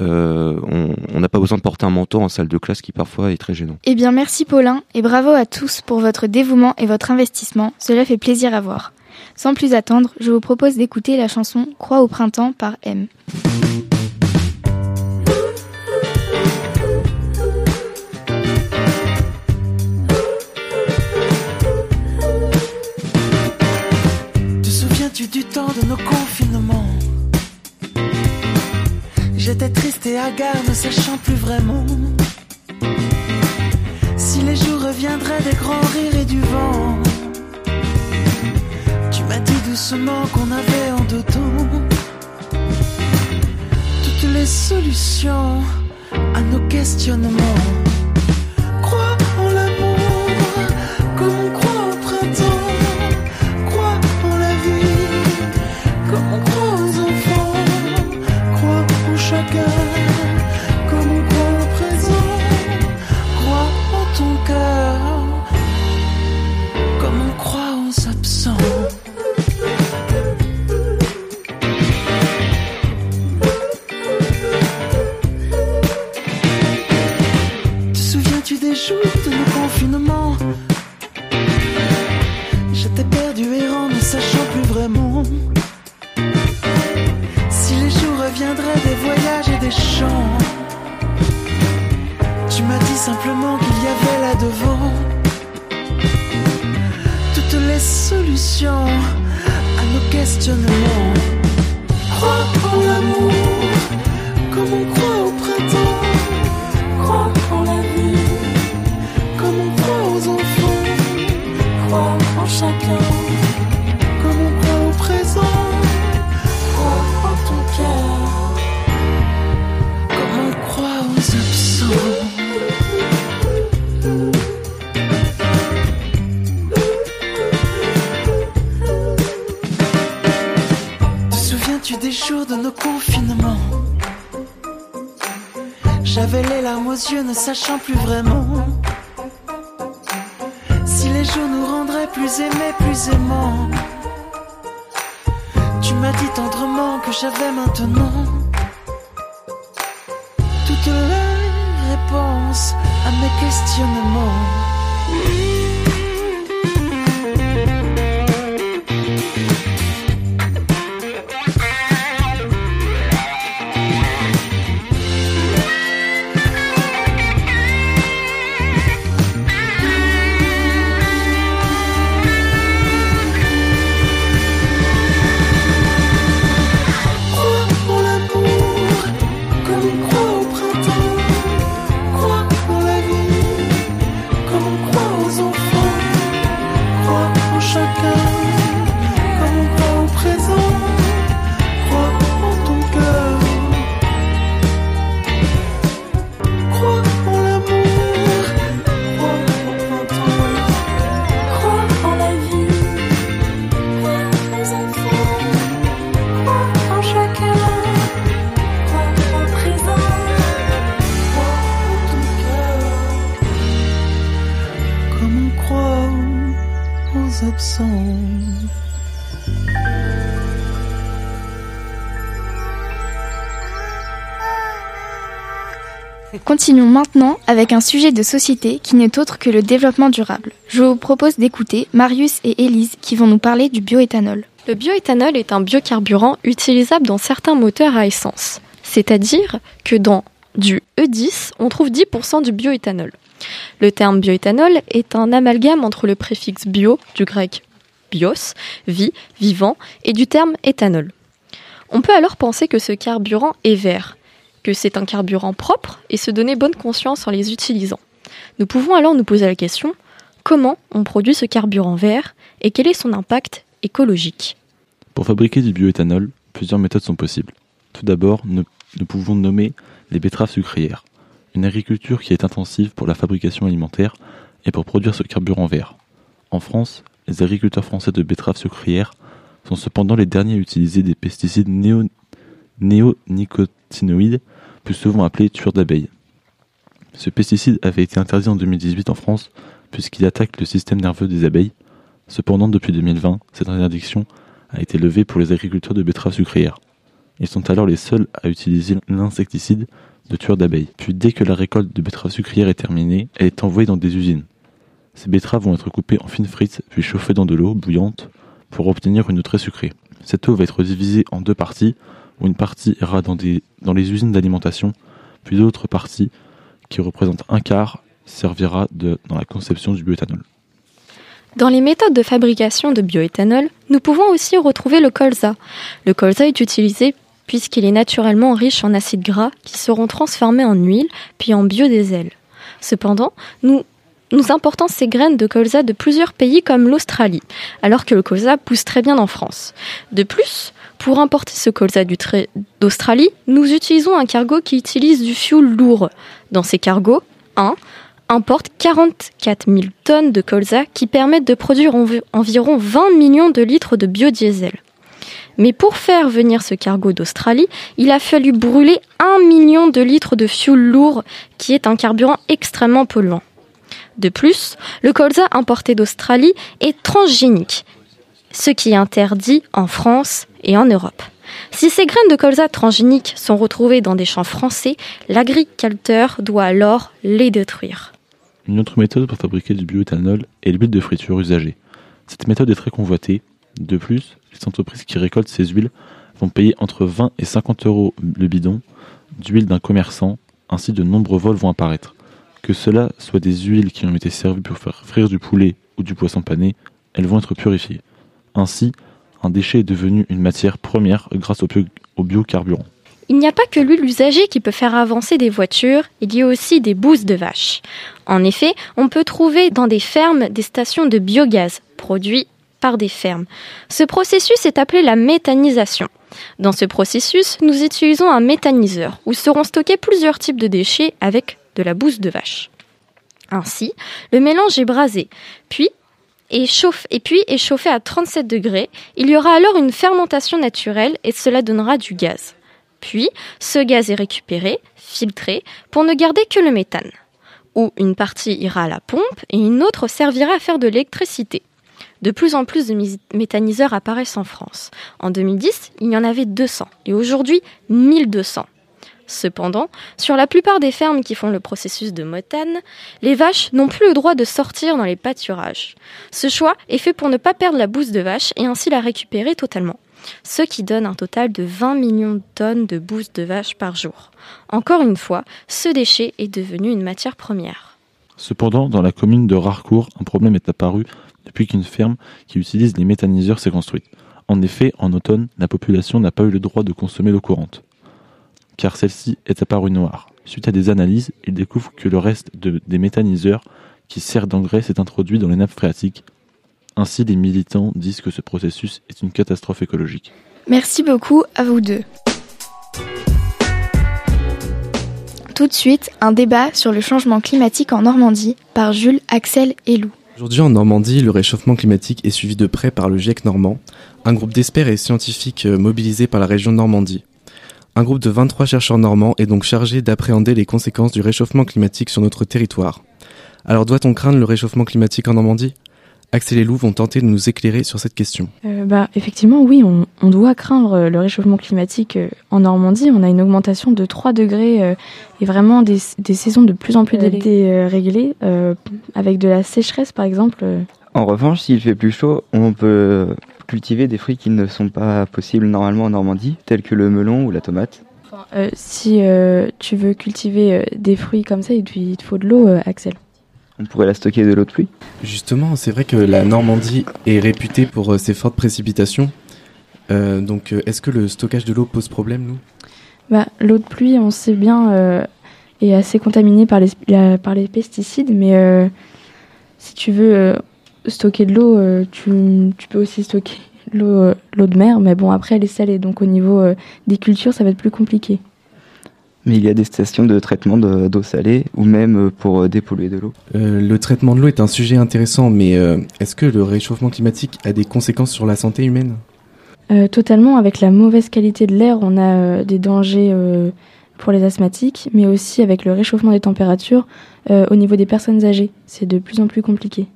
on n'a pas besoin de porter un manteau en salle de classe qui parfois est très gênant. Eh bien, merci Paulin et bravo à tous pour votre dévouement et votre investissement. Cela fait plaisir à voir. Sans plus attendre, je vous propose d'écouter la chanson Croix au printemps par M. Te souviens-tu du temps de nos confinements? J'étais triste et hagard, ne sachant plus vraiment si les jours reviendraient des grands rires et du vent. Doucement qu'on avait en temps toutes les solutions à nos questionnements. Jours de nos confinements J'étais perdu errant, ne sachant plus vraiment si les jours reviendraient des voyages et des chants. Tu m'as dit simplement qu'il y avait là devant toutes les solutions à nos questionnements. Crois en l'amour comme on croit Chacun comme on croit au présent. En ton cœur comme on croit aux absents. Te souviens-tu des jours de nos confinements? J'avais les larmes aux yeux, ne sachant plus vraiment plus aimés, plus aimants. Tu m'as dit tendrement que j'avais maintenant toutes les réponses à mes questionnements. Continuons maintenant avec un sujet de société qui n'est autre que le développement durable. Je vous propose d'écouter Marius et Élise qui vont nous parler du bioéthanol. Le bioéthanol est un biocarburant utilisable dans certains moteurs à essence. C'est-à-dire que dans du E10, on trouve 10% du bioéthanol. Le terme bioéthanol est un amalgame entre le préfixe bio, du grec bios, vie, vivant, et du terme éthanol. On peut alors penser que ce carburant est vert, c'est un carburant propre et se donner bonne conscience en les utilisant. Nous pouvons alors nous poser la question comment on produit ce carburant vert et quel est son impact écologique? Pour fabriquer du bioéthanol, plusieurs méthodes sont possibles. Tout d'abord, nous, pouvons nommer les betteraves sucrières, une agriculture qui est intensive pour la fabrication alimentaire et pour produire ce carburant vert. En France, les agriculteurs français de betteraves sucrières sont cependant les derniers à utiliser des pesticides néo- néonicotinoïdes, plus souvent appelés tueurs d'abeilles. Ce pesticide avait été interdit en 2018 en France puisqu'il attaque le système nerveux des abeilles. Cependant, depuis 2020, cette interdiction a été levée pour les agriculteurs de betteraves sucrières. Ils sont alors les seuls à utiliser l'insecticide de tueur d'abeilles. Puis dès que la récolte de betteraves sucrières est terminée, elle est envoyée dans des usines. Ces betteraves vont être coupées en fines frites puis chauffées dans de l'eau bouillante pour obtenir une eau très sucrée. Cette eau va être divisée en deux parties, où une partie ira dans, les usines d'alimentation, puis l'autre partie, qui représente un quart, servira dans la conception du bioéthanol. Dans les méthodes de fabrication de bioéthanol, nous pouvons aussi retrouver le colza. Le colza est utilisé puisqu'il est naturellement riche en acides gras qui seront transformés en huile puis en biodiesel. Cependant, nous importons ces graines de colza de plusieurs pays comme l'Australie, alors que le colza pousse très bien en France. De plus, pour importer ce colza d'Australie, nous utilisons un cargo qui utilise du fioul lourd. Dans ces cargos, un importe 44 000 tonnes de colza qui permettent de produire envi- environ 20 millions de litres de biodiesel. Mais pour faire venir ce cargo d'Australie, il a fallu brûler 1 million de litres de fioul lourd, qui est un carburant extrêmement polluant. De plus, le colza importé d'Australie est transgénique, ce qui est interdit en France et en Europe. Si ces graines de colza transgéniques sont retrouvées dans des champs français, l'agriculteur doit alors les détruire. Une autre méthode pour fabriquer du bioéthanol est l'huile de friture usagée. Cette méthode est très convoitée. De plus, les entreprises qui récoltent ces huiles vont payer entre 20 et 50 euros le bidon d'huile d'un commerçant, ainsi de nombreux vols vont apparaître. Que cela soit des huiles qui ont été servies pour faire frire du poulet ou du poisson pané, elles vont être purifiées. Ainsi, un déchet est devenu une matière première grâce au, bio- au biocarburant. Il n'y a pas que l'huile usagée qui peut faire avancer des voitures, il y a aussi des bousses de vache. En effet, on peut trouver dans des fermes des stations de biogaz produits par des fermes. Ce processus est appelé la méthanisation. Dans ce processus, nous utilisons un méthaniseur où seront stockés plusieurs types de déchets avec de la bouse de vache. Ainsi, le mélange est brasé, puis et, chauffe, et puis est chauffé à 37 degrés. Il y aura alors une fermentation naturelle et cela donnera du gaz. Puis, ce gaz est récupéré, filtré, pour ne garder que le méthane. Où une partie ira à la pompe et une autre servira à faire de l'électricité. De plus en plus de méthaniseurs apparaissent en France. En 2010, il y en avait 200 et aujourd'hui 1200. Cependant, sur la plupart des fermes qui font le processus de méthane, les vaches n'ont plus le droit de sortir dans les pâturages. Ce choix est fait pour ne pas perdre la bouse de vache et ainsi la récupérer totalement, ce qui donne un total de 20 millions de tonnes de bouse de vache par jour. Encore une fois, ce déchet est devenu une matière première. Cependant, dans la commune de Rarcourt, un problème est apparu depuis qu'une ferme qui utilise les méthaniseurs s'est construite. En effet, en automne, la population n'a pas eu le droit de consommer l'eau courante, car celle-ci est apparue noire. Suite à des analyses, ils découvrent que le reste de- des méthaniseurs qui servent d'engrais s'est introduit dans les nappes phréatiques. Ainsi, les militants disent que ce processus est une catastrophe écologique. Merci beaucoup à vous deux. Tout de suite, un débat sur le changement climatique en Normandie par Jules, Axel et Lou. Aujourd'hui en Normandie, le réchauffement climatique est suivi de près par le GIEC normand, un groupe d'experts et scientifiques euh, mobilisés par la région de Normandie. Un groupe de 23 chercheurs normands est donc chargé d'appréhender les conséquences du réchauffement climatique sur notre territoire. Alors doit-on craindre le réchauffement climatique en Normandie? Axel et Lou vont tenter de nous éclairer sur cette question. Euh, bah, effectivement, oui, on, on doit craindre euh, le réchauffement climatique euh, en Normandie. On a une augmentation de 3 degrés euh, et vraiment des, des saisons de plus en plus déréglées, euh, avec de la sécheresse par exemple. En revanche, s'il fait plus chaud, on peut cultiver des fruits qui ne sont pas possibles normalement en Normandie, tels que le melon ou la tomate. Euh, si euh, tu veux cultiver euh, des fruits comme ça, il te, faut de l'eau, euh, Axel. On pourrait la stocker de l'eau de pluie. Justement, c'est vrai que la Normandie est réputée pour euh, ses fortes précipitations. Euh, donc euh, est-ce que le stockage de l'eau pose problème, nous? Bah, L'eau de pluie, on sait bien, euh, est assez contaminée par les, la- par les pesticides, mais euh, si tu veux stocker de l'eau, euh, tu, tu peux aussi stocker l'eau euh, l'eau de mer, mais bon, après, elle est salée, donc au niveau euh, des cultures, ça va être plus compliqué. Mais il y a des stations de traitement de- d'eau salée ou même pour dépolluer de l'eau. Euh, le traitement de l'eau est un sujet intéressant, mais euh, est-ce que le réchauffement climatique a des conséquences sur la santé humaine? Euh, totalement, avec la mauvaise qualité de l'air, on a euh, des dangers euh, pour les asthmatiques, mais aussi avec le réchauffement des températures euh, au niveau des personnes âgées. C'est de plus en plus compliqué.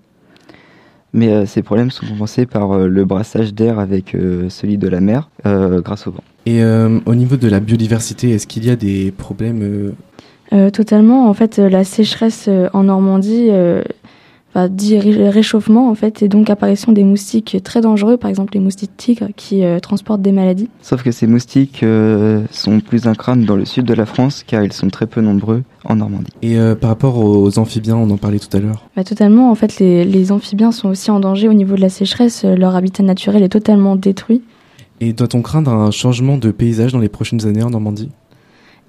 Mais euh, ces problèmes sont compensés par euh, le brassage d'air avec euh, celui de la mer euh, grâce au vent. Et euh, au niveau de la biodiversité, est-ce qu'il y a des problèmes euh, totalement. En fait, la sécheresse euh, en Normandie euh, bah, dit ré- réchauffement en fait, et donc apparition des moustiques très dangereux, par exemple les moustiques tigres qui euh, transportent des maladies. Sauf que ces moustiques euh, sont plus un crâne dans le sud de la France car ils sont très peu nombreux en Normandie. Et euh, par rapport aux amphibiens, on en parlait tout à l'heure. Bah, totalement, en fait, les, les amphibiens sont aussi en danger au niveau de la sécheresse. Leur habitat naturel est totalement détruit. Et doit-on craindre un changement de paysage dans les prochaines années en Normandie?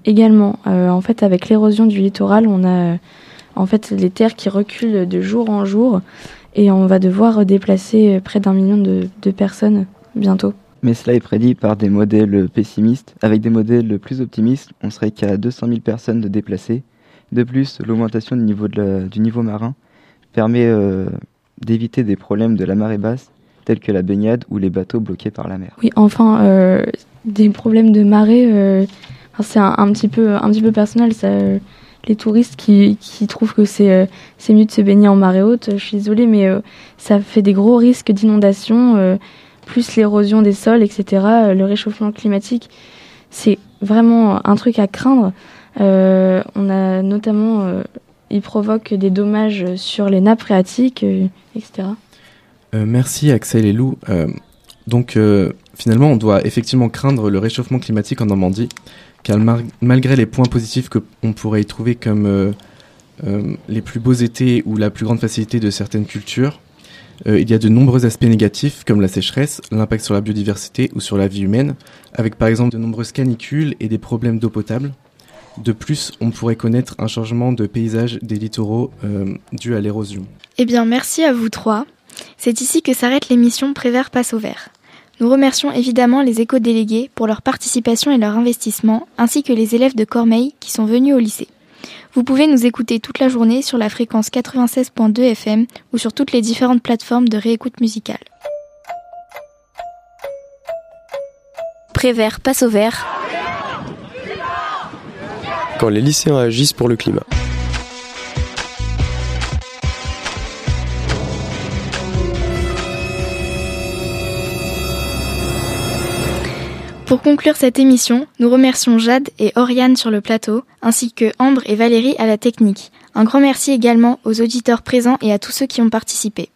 Également, euh, en fait, avec l'érosion du littoral, on a euh, en fait les terres qui reculent de jour en jour, et on va devoir déplacer euh, près d'un million de, de personnes bientôt. Mais cela est prédit par des modèles pessimistes. Avec des modèles plus optimistes, on serait qu'à 200 000 personnes de déplacées. De plus, l'augmentation du niveau, de la- du niveau marin permet euh, d'éviter des problèmes de la marée basse, tels que la baignade ou les bateaux bloqués par la mer. Oui, enfin, euh, des problèmes de marée, euh, c'est un, un petit peu, un petit peu personnel. Ça, les touristes qui, trouvent que c'est euh, c'est mieux de se baigner en marée haute, je suis désolée, mais euh, ça fait des gros risques d'inondation, euh, plus l'érosion des sols, etc. Le réchauffement climatique, c'est vraiment un truc à craindre. On a notamment, il provoque des dommages sur les nappes phréatiques, etc. Merci Axel et Lou. Donc finalement, on doit effectivement craindre le réchauffement climatique en Normandie, car malgré les points positifs que on pourrait y trouver comme euh, euh, les plus beaux étés ou la plus grande facilité de certaines cultures, euh, il y a de nombreux aspects négatifs comme la sécheresse, l'impact sur la biodiversité ou sur la vie humaine, avec par exemple de nombreuses canicules et des problèmes d'eau potable. De plus, on pourrait connaître un changement de paysage des littoraux dû à l'érosion. Eh bien, merci à vous trois. C'est ici que s'arrête l'émission Prévert passe au vert. Nous remercions évidemment les éco-délégués pour leur participation et leur investissement, ainsi que les élèves de Cormeil qui sont venus au lycée. Vous pouvez nous écouter toute la journée sur la fréquence 96.2 FM ou sur toutes les différentes plateformes de réécoute musicale. Prévert passe au vert. Quand les lycéens agissent pour le climat. Pour conclure cette émission, nous remercions Jade et Oriane sur le plateau, ainsi que Ambre et Valérie à la technique. Un grand merci également aux auditeurs présents et à tous ceux qui ont participé.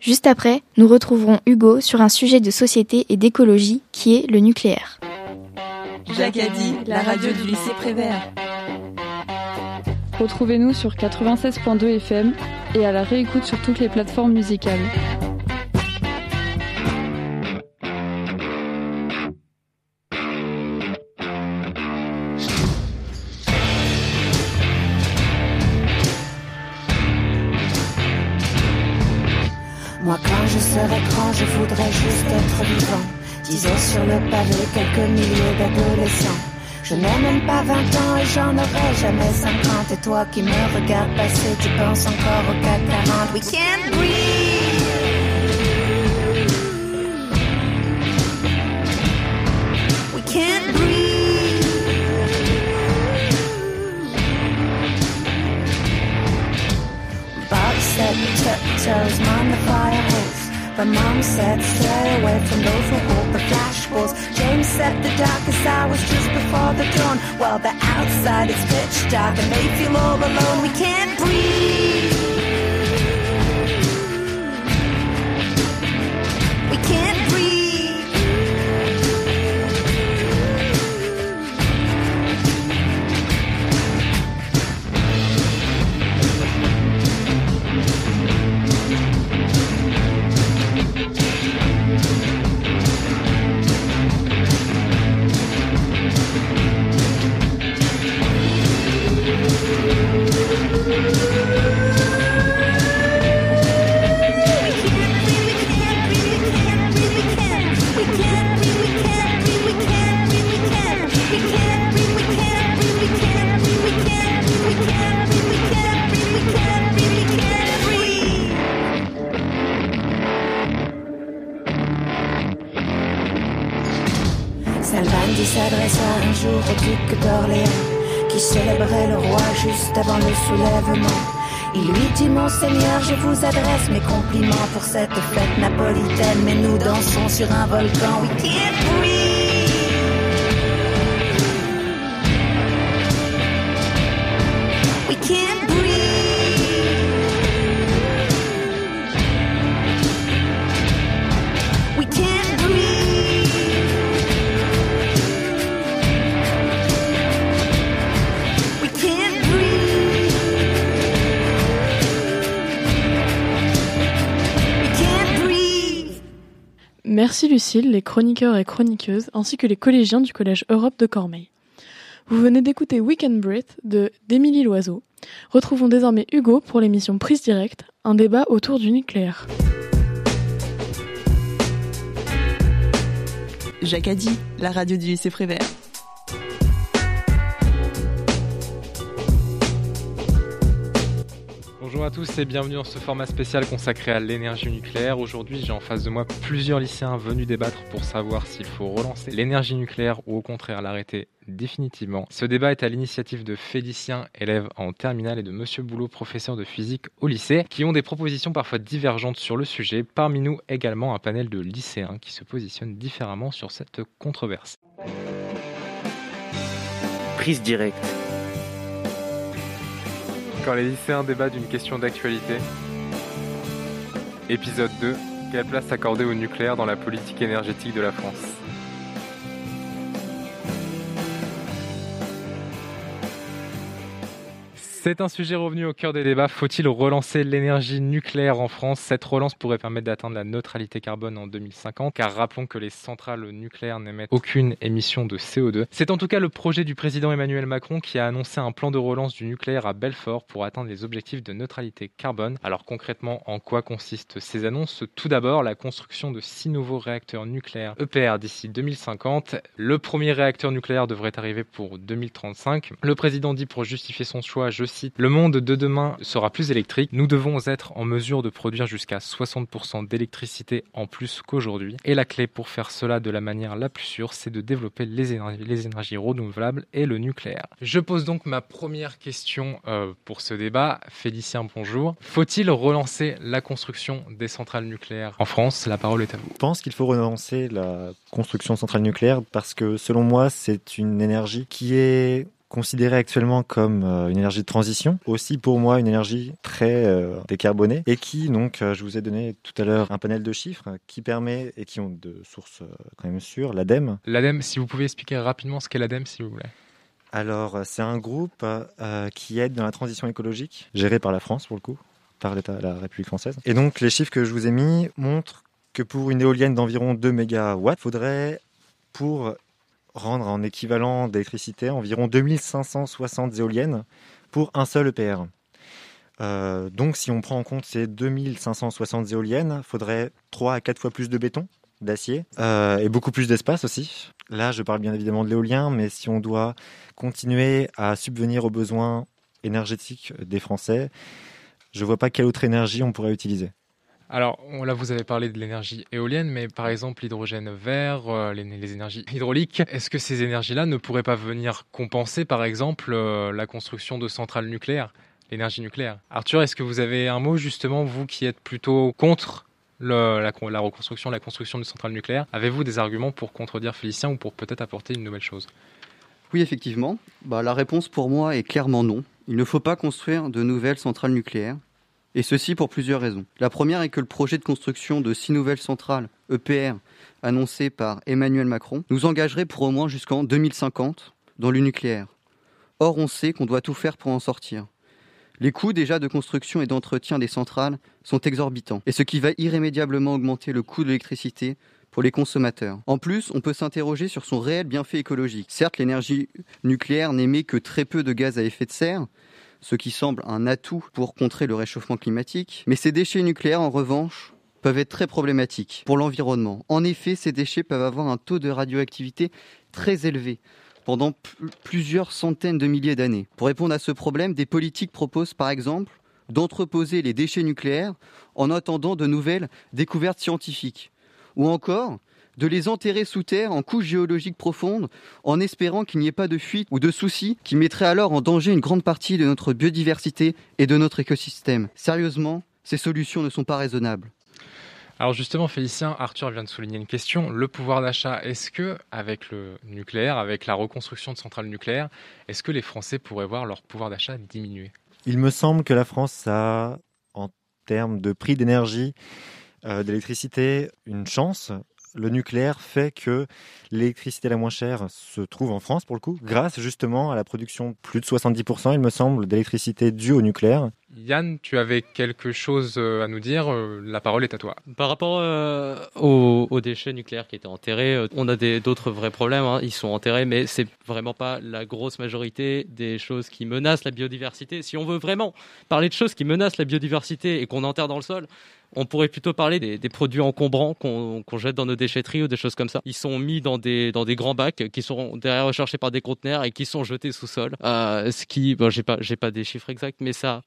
Juste après, nous retrouverons Hugo sur un sujet de société et d'écologie qui est le nucléaire. Jacques a dit, la radio du lycée Prévert. Retrouvez-nous sur 96.2 FM et à la réécoute sur toutes les plateformes musicales. Voudrais juste être vivant. Disons sur le pavé quelques milliers d'adolescents. Je n'ai même pas 20 ans et j'en aurai jamais 50. Et toi qui me regardes passer, tu penses encore au 440. We can't breathe. We can't breathe. Bob said tiptoes, mind the fire. But mom said stay away from those who hold the flash balls. James said the darkest hours just before the dawn. While the outside is pitch dark and they feel all alone. We can't breathe. S'adressa un jour au duc d'Orléans, qui célébrait le roi juste avant le soulèvement. Il lui dit, Monseigneur, je vous adresse mes compliments pour cette fête napolitaine, mais nous dansons sur un volcan. We can't breathe. Merci Lucille, les chroniqueurs et chroniqueuses, ainsi que les collégiens du Collège Europe de Cormeil. Vous venez d'écouter Weekend Breath de d'Émilie Loiseau. Retrouvons désormais Hugo pour l'émission Prise Directe, un débat autour du nucléaire. Jacadi, la radio du lycée Prévert. Bonjour à tous et bienvenue dans ce format spécial consacré à l'énergie nucléaire. Aujourd'hui, j'ai en face de moi plusieurs lycéens venus débattre pour savoir s'il faut relancer l'énergie nucléaire ou au contraire l'arrêter définitivement. Ce débat est à l'initiative de Félicien, élève en terminale, et de Monsieur Boulot, professeur de physique au lycée, qui ont des propositions parfois divergentes sur le sujet. Parmi nous également un panel de lycéens qui se positionnent différemment sur cette controverse. Prise directe. Quand les lycéens débattent d'une question d'actualité. Épisode 2. Quelle place accorder au nucléaire dans la politique énergétique de la France? C'est un sujet revenu au cœur des débats. Faut-il relancer l'énergie nucléaire en France? Cette relance pourrait permettre d'atteindre la neutralité carbone en 2050, car rappelons que les centrales nucléaires n'émettent aucune émission de CO2. C'est en tout cas le projet du président Emmanuel Macron qui a annoncé un plan de relance du nucléaire à Belfort pour atteindre les objectifs de neutralité carbone. Alors concrètement, en quoi consistent ces annonces? Tout d'abord, la construction de six nouveaux réacteurs nucléaires EPR d'ici 2050. Le premier réacteur nucléaire devrait arriver pour 2035. Le président dit pour justifier son choix, je le monde de demain sera plus électrique. Nous devons être en mesure de produire jusqu'à 60% d'électricité en plus qu'aujourd'hui. Et la clé pour faire cela de la manière la plus sûre, c'est de développer les énergies, les énergies renouvelables et le nucléaire. Je pose donc ma première question euh, pour ce débat. Félicien, bonjour. Faut-il relancer la construction des centrales nucléaires en France? La parole est à vous. Je pense qu'il faut relancer la construction de centrales nucléaires parce que selon moi, c'est une énergie qui est considérée actuellement comme euh, une énergie de transition, aussi pour moi une énergie très euh, décarbonée et qui donc euh, je vous ai donné tout à l'heure un panel de chiffres qui permet et qui ont de sources quand même sûres l'ADEME. L'ADEME, si vous pouvez expliquer rapidement ce qu'est l'ADEME s'il vous plaît. Alors c'est un groupe qui aide dans la transition écologique, géré par la France pour le coup, par l'État, la République française. Et donc les chiffres que je vous ai mis montrent que pour une éolienne d'environ 2 mégawatts, faudrait pour rendre en équivalent d'électricité environ 2560 éoliennes pour un seul EPR. Euh, donc si on prend en compte ces 2560 éoliennes, il faudrait 3 à 4 fois plus de béton, d'acier, euh, et beaucoup plus d'espace aussi. Là, je parle bien évidemment de l'éolien, mais si on doit continuer à subvenir aux besoins énergétiques des Français, je ne vois pas quelle autre énergie on pourrait utiliser. Alors là, vous avez parlé de l'énergie éolienne, mais par exemple l'hydrogène vert, euh, les, énergies [laughs] hydrauliques, est-ce que ces énergies-là ne pourraient pas venir compenser par exemple euh, la construction de centrales nucléaires, l'énergie nucléaire? Arthur, est-ce que vous avez un mot justement, vous qui êtes plutôt contre la, reconstruction, la construction de centrales nucléaires? Avez-vous des arguments pour contredire Félicien ou pour peut-être apporter une nouvelle chose? Oui, effectivement. Bah, la réponse pour moi est clairement non. Il ne faut pas construire de nouvelles centrales nucléaires et ceci pour plusieurs raisons. La première est que le projet de construction de six nouvelles centrales EPR annoncé par Emmanuel Macron nous engagerait pour au moins jusqu'en 2050 dans le nucléaire. Or, on sait qu'on doit tout faire pour en sortir. Les coûts déjà de construction et d'entretien des centrales sont exorbitants, et ce qui va irrémédiablement augmenter le coût de l'électricité pour les consommateurs. En plus, on peut s'interroger sur son réel bienfait écologique. Certes, l'énergie nucléaire n'émet que très peu de gaz à effet de serre, ce qui semble un atout pour contrer le réchauffement climatique. Mais ces déchets nucléaires, en revanche, peuvent être très problématiques pour l'environnement. En effet, ces déchets peuvent avoir un taux de radioactivité très élevé pendant plusieurs centaines de milliers d'années. Pour répondre à ce problème, des politiques proposent par exemple d'entreposer les déchets nucléaires en attendant de nouvelles découvertes scientifiques. Ou encore de les enterrer sous terre en couches géologiques profondes en espérant qu'il n'y ait pas de fuite ou de soucis qui mettraient alors en danger une grande partie de notre biodiversité et de notre écosystème. Sérieusement, ces solutions ne sont pas raisonnables. Alors justement, Félicien, Arthur vient de souligner une question. Le pouvoir d'achat, est-ce que, avec le nucléaire, avec la reconstruction de centrales nucléaires, est-ce que les Français pourraient voir leur pouvoir d'achat diminuer? Il me semble que la France a, en termes de prix d'énergie, euh, d'électricité, une chance le nucléaire fait que l'électricité la moins chère se trouve en France pour le coup, grâce justement à la production plus de 70%, il me semble, d'électricité due au nucléaire. Yann, tu avais quelque chose euh, à nous dire. euh, La parole est à toi. Par rapport euh, aux, aux déchets nucléaires qui étaient enterrés, on a des- d'autres vrais problèmes. hein. Ils sont enterrés, mais c'est vraiment pas la grosse majorité des choses qui menacent la biodiversité. Si on veut vraiment parler de choses qui menacent la biodiversité et qu'on enterre dans le sol, on pourrait plutôt parler des, produits encombrants qu'on jette dans nos déchetteries ou des choses comme ça. Ils sont mis dans des, grands bacs qui sont derrière recherchés par des conteneurs et qui sont jetés sous sol. Euh, ce qui, bon, j'ai pas, des chiffres exacts, mais ça,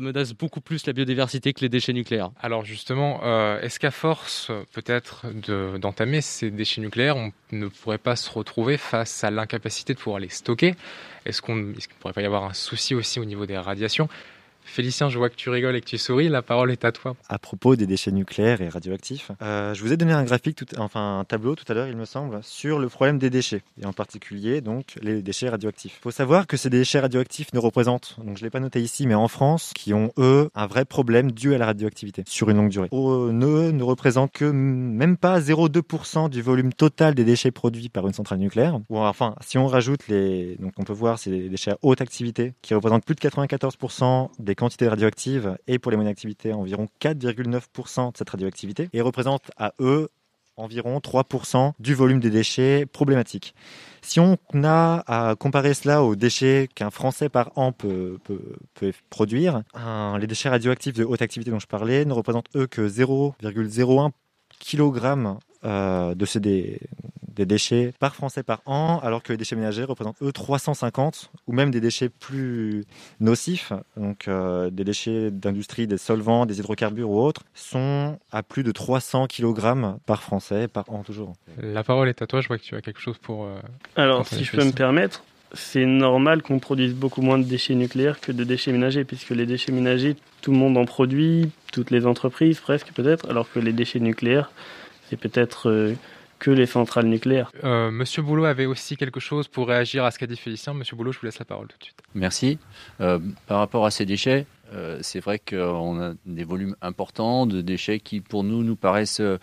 menace beaucoup plus la biodiversité que les déchets nucléaires. Alors justement, euh, est-ce qu'à force peut-être de- d'entamer ces déchets nucléaires, on ne pourrait pas se retrouver face à l'incapacité de pouvoir les stocker? Est-ce qu'on ne pourrait pas y avoir un souci aussi au niveau des radiations? Félicien, je vois que tu rigoles et que tu souris, la parole est à toi. À propos des déchets nucléaires et radioactifs, euh, je vous ai donné un graphique, enfin un tableau tout à l'heure, il me semble, sur le problème des déchets, et en particulier donc les déchets radioactifs. Il faut savoir que ces déchets radioactifs ne représentent, donc je l'ai pas noté ici, mais en France, qui ont eux un vrai problème dû à la radioactivité sur une longue durée. Ne, ne représentent que même pas 0,2% du volume total des déchets produits par une centrale nucléaire. Ou enfin, si on rajoute les, donc on peut voir c'est des déchets à haute activité qui représentent plus de 94% des quantités radioactives et pour les moyennes activités environ 4,9% de cette radioactivité et représentent à eux environ 3% du volume des déchets problématiques. Si on a à comparer cela aux déchets qu'un Français par an peut, peut, produire, les déchets radioactifs de haute activité dont je parlais ne représentent eux que 0,01 kg euh, de ces des, des déchets par Français par an, alors que les déchets ménagers représentent eux 350 ou même des déchets plus nocifs, donc euh, des déchets d'industrie, des solvants, des hydrocarbures ou autres, sont à plus de 300 kg par Français par an toujours. La parole est à toi, je vois que tu as quelque chose pour... euh, Alors, si je peux me permettre, c'est normal qu'on produise beaucoup moins de déchets nucléaires que de déchets ménagers, puisque les déchets ménagers, tout le monde en produit, toutes les entreprises presque peut-être, alors que les déchets nucléaires, c'est peut-être euh, que les centrales nucléaires. Euh, Monsieur Boulot avait aussi quelque chose pour réagir à ce qu'a dit Félicien. Monsieur Boulot, je vous laisse la parole tout de suite. Merci. Euh, par rapport à ces déchets, euh, c'est vrai qu'on a des volumes importants de déchets qui, pour nous, nous paraissent euh,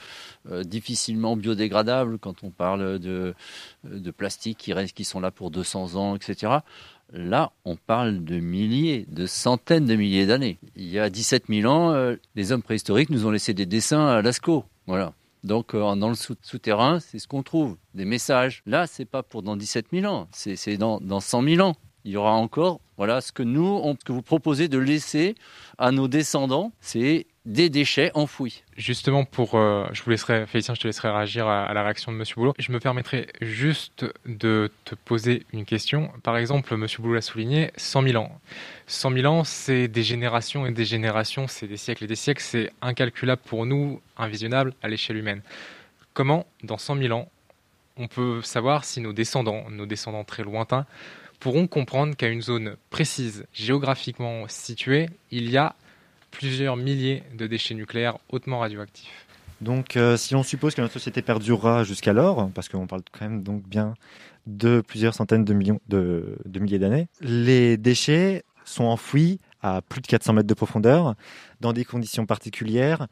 difficilement biodégradables quand on parle de, de plastique qui, restent, qui sont là pour 200 ans, etc. Là, on parle de milliers, de centaines de milliers d'années. Il y a 17 000 ans, euh, les hommes préhistoriques nous ont laissé des dessins à Lascaux. Voilà. Donc, euh, dans le sou- souterrain, c'est ce qu'on trouve, des messages. Là, c'est pas pour dans 17 000 ans, c'est dans, dans 100 000 ans. Il y aura encore, voilà, ce que nous, ce que vous proposez de laisser à nos descendants, c'est des déchets enfouis. Justement, pour, euh, je vous laisserai, Félicien, je te laisserai réagir à, la réaction de Monsieur Boulot. Je me permettrai juste de te poser une question. Par exemple, Monsieur Boulot l'a souligné, 100 000 ans. 100 000 ans, c'est des générations et des générations, c'est des siècles et des siècles, c'est incalculable pour nous, invisionnable à l'échelle humaine. Comment, dans 100 000 ans, on peut savoir si nos descendants, nos descendants très lointains, pourront comprendre qu'à une zone précise, géographiquement située, il y a plusieurs milliers de déchets nucléaires hautement radioactifs. Donc, euh, si on suppose que notre société perdurera jusqu'alors, parce qu'on parle quand même donc bien de plusieurs centaines de millions de, milliers d'années, les déchets sont enfouis à plus de 400 mètres de profondeur, dans des conditions particulières,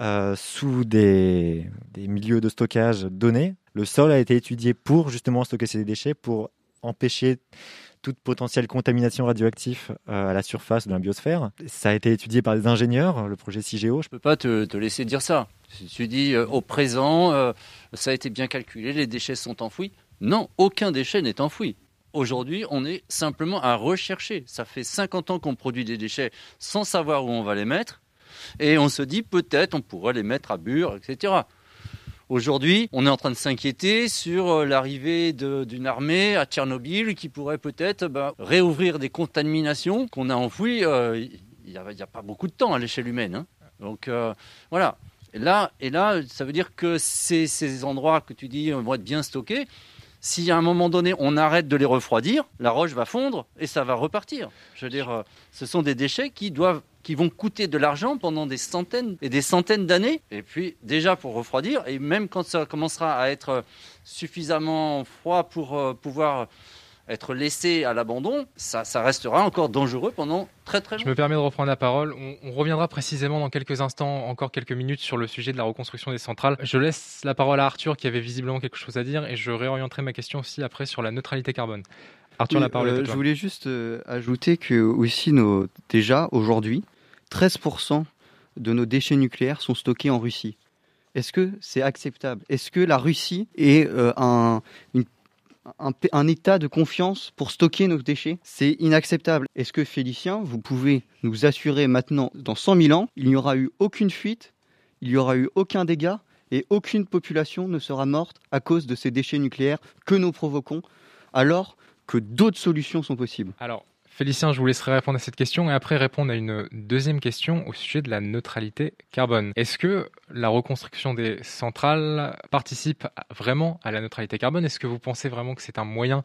euh, sous des milieux de stockage donnés. Le sol a été étudié pour justement stocker ces déchets, pour empêcher toute potentielle contamination radioactive euh, à la surface de la biosphère. Ça a été étudié par des ingénieurs, le projet CIGEO. Je peux pas te, te laisser dire ça. Si tu dis euh, au présent, euh, ça a été bien calculé, les déchets sont enfouis. Non, aucun déchet n'est enfoui. Aujourd'hui, on est simplement à rechercher. Ça fait 50 ans qu'on produit des déchets sans savoir où on va les mettre. Et on se dit peut-être on pourrait les mettre à Bure, etc. Aujourd'hui, on est en train de s'inquiéter sur euh, l'arrivée d'une armée à Tchernobyl qui pourrait peut-être ben, réouvrir des contaminations qu'on a enfouies euh, il n'y a, pas beaucoup de temps à l'échelle humaine. hein. Donc euh, voilà. Et là, et là, ça veut dire que ces, ces endroits que tu dis vont être bien stockés. Si à un moment donné on arrête de les refroidir, la roche va fondre et ça va repartir. Je veux dire, ce sont des déchets qui doivent, qui vont coûter de l'argent pendant des centaines et des centaines d'années. Et puis déjà pour refroidir, et même quand ça commencera à être suffisamment froid pour euh, pouvoir être laissé à l'abandon, ça, ça restera encore dangereux pendant très très Je longtemps. me permets de reprendre la parole. On, on reviendra précisément dans quelques instants, encore quelques minutes, sur le sujet de la reconstruction des centrales. Je laisse la parole à Arthur qui avait visiblement quelque chose à dire et je réorienterai ma question aussi après sur la neutralité carbone. Arthur, Oui, la parole est euh, à Je toi. voulais juste euh, ajouter que aussi nos, déjà aujourd'hui, 13% de nos déchets nucléaires sont stockés en Russie. Est-ce que c'est acceptable? Est-ce que la Russie est euh, un, état de confiance pour stocker nos déchets? C'est inacceptable. Est-ce que Félicien, vous pouvez nous assurer maintenant, dans 100 000 ans, il n'y aura eu aucune fuite, il n'y aura eu aucun dégât et aucune population ne sera morte à cause de ces déchets nucléaires que nous provoquons, alors que d'autres solutions sont possibles? Félicien, je vous laisserai répondre à cette question et après répondre à une deuxième question au sujet de la neutralité carbone. Est-ce que la reconstruction des centrales participe vraiment à la neutralité carbone? Est-ce que vous pensez vraiment que c'est un moyen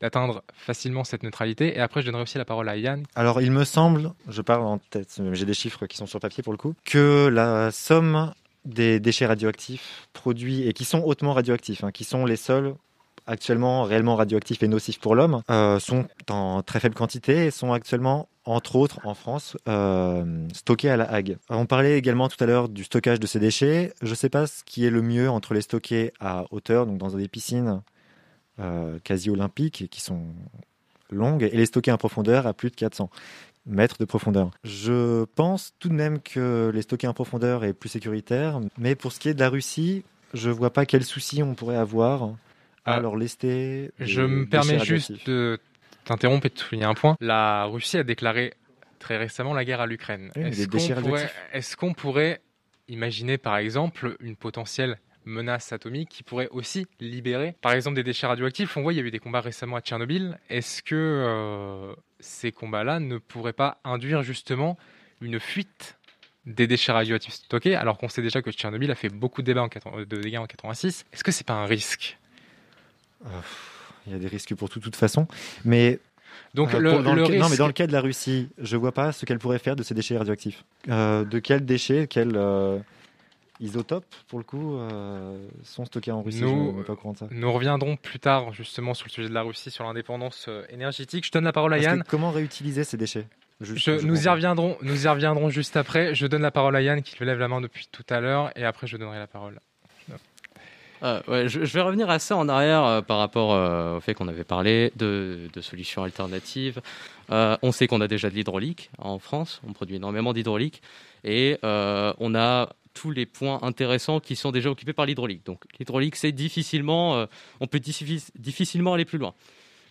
d'atteindre facilement cette neutralité? Et après, je donnerai aussi la parole à Yann. Alors, il me semble, je parle en tête, j'ai des chiffres qui sont sur papier pour le coup, que la somme des déchets radioactifs produits et qui sont hautement radioactifs, hein, qui sont les seuls actuellement réellement radioactifs et nocifs pour l'homme, euh, sont en très faible quantité et sont actuellement, entre autres, en France, euh, stockés à la Hague. On parlait également tout à l'heure du stockage de ces déchets. Je ne sais pas ce qui est le mieux entre les stocker à hauteur, donc dans des piscines euh, quasi olympiques qui sont longues, et les stocker en profondeur à plus de 400 mètres de profondeur. Je pense tout de même que les stocker en profondeur est plus sécuritaire, mais pour ce qui est de la Russie, je vois pas quel souci on pourrait avoir Ah, leur lester. Je me permets juste de t'interrompre et de souligner un point. La Russie a déclaré très récemment la guerre à l'Ukraine. Oui, Est-ce qu'on pourrait, imaginer par exemple une potentielle menace atomique qui pourrait aussi libérer par exemple des déchets radioactifs? On voit il y a eu des combats récemment à Tchernobyl. Est-ce que euh, ces combats-là ne pourraient pas induire justement une fuite des déchets radioactifs stockés alors qu'on sait déjà que Tchernobyl a fait beaucoup de, débats en 80 de dégâts en 86 Est-ce que c'est pas un risque? Il y a des risques pour tout, de toute façon. Mais Donc, euh, le- pour- dans le cas- non, mais dans le cas de la Russie, je vois pas ce qu'elle pourrait faire de ces déchets radioactifs. Euh, de quels déchets, quels euh, isotopes, pour le coup, sont stockés en Russie? Je Nous, n'ai pas au courant de ça. nous reviendrons plus tard justement sur le sujet de la Russie, sur l'indépendance énergétique. Je donne la parole à Parce Yann. comment réutiliser ces déchets? Je- je nous, y reviendrons, nous y reviendrons juste après. Je donne la parole à Yann qui lève la main depuis tout à l'heure et après je donnerai la parole. Ouais, je, vais revenir assez en arrière euh, par rapport euh, au fait qu'on avait parlé de, de solutions alternatives. Euh, on sait qu'on a déjà de l'hydraulique en France, on produit énormément d'hydraulique et on a tous les points intéressants qui sont déjà occupés par l'hydraulique. Donc l'hydraulique, c'est difficilement, on peut diffi- difficilement aller plus loin.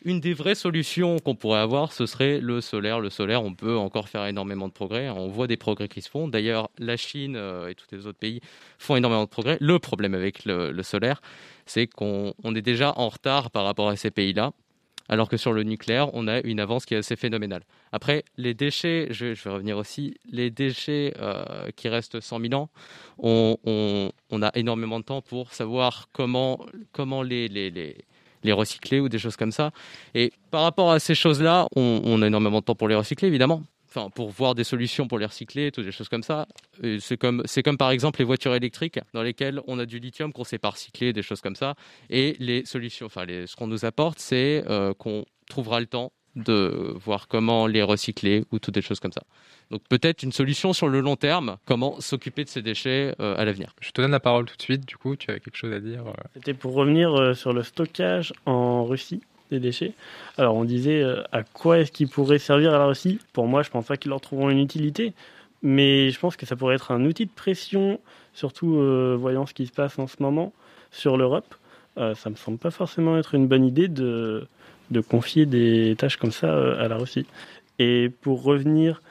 Une des vraies solutions qu'on pourrait avoir, ce serait le solaire. Le solaire, on peut encore faire énormément de progrès. On voit des progrès qui se font. D'ailleurs, la Chine euh, et tous les autres pays font énormément de progrès. Le problème avec le, solaire, c'est qu'on on est déjà en retard par rapport à ces pays-là. Alors que sur le nucléaire, on a une avance qui est assez phénoménale. Après, les déchets, je, vais revenir aussi, les déchets euh, qui restent 100 000 ans, on, a énormément de temps pour savoir comment, les, les recycler ou des choses comme ça. Et par rapport à ces choses-là, on, a énormément de temps pour les recycler, évidemment. Enfin, pour voir des solutions pour les recycler, toutes des choses comme ça. C'est comme, c'est comme par exemple les voitures électriques dans lesquelles on a du lithium qu'on sait pas recycler, des choses comme ça. Et les solutions, enfin, les, ce qu'on nous apporte, c'est euh, qu'on trouvera le temps de voir comment les recycler ou toutes des choses comme ça. Donc peut-être une solution sur le long terme, comment s'occuper de ces déchets euh, à l'avenir. Je te donne la parole tout de suite. Du coup, tu as quelque chose à dire euh. C'était pour revenir euh, sur le stockage en Russie des déchets. Alors on disait euh, à quoi est-ce qu'ils pourraient servir à la Russie? Pour moi, je pense pas qu'ils leur trouveront une utilité, mais je pense que ça pourrait être un outil de pression, surtout euh, voyant ce qui se passe en ce moment sur l'Europe. Euh, ça me semble pas forcément être une bonne idée de, de confier des tâches comme ça euh, à la Russie. Et pour revenir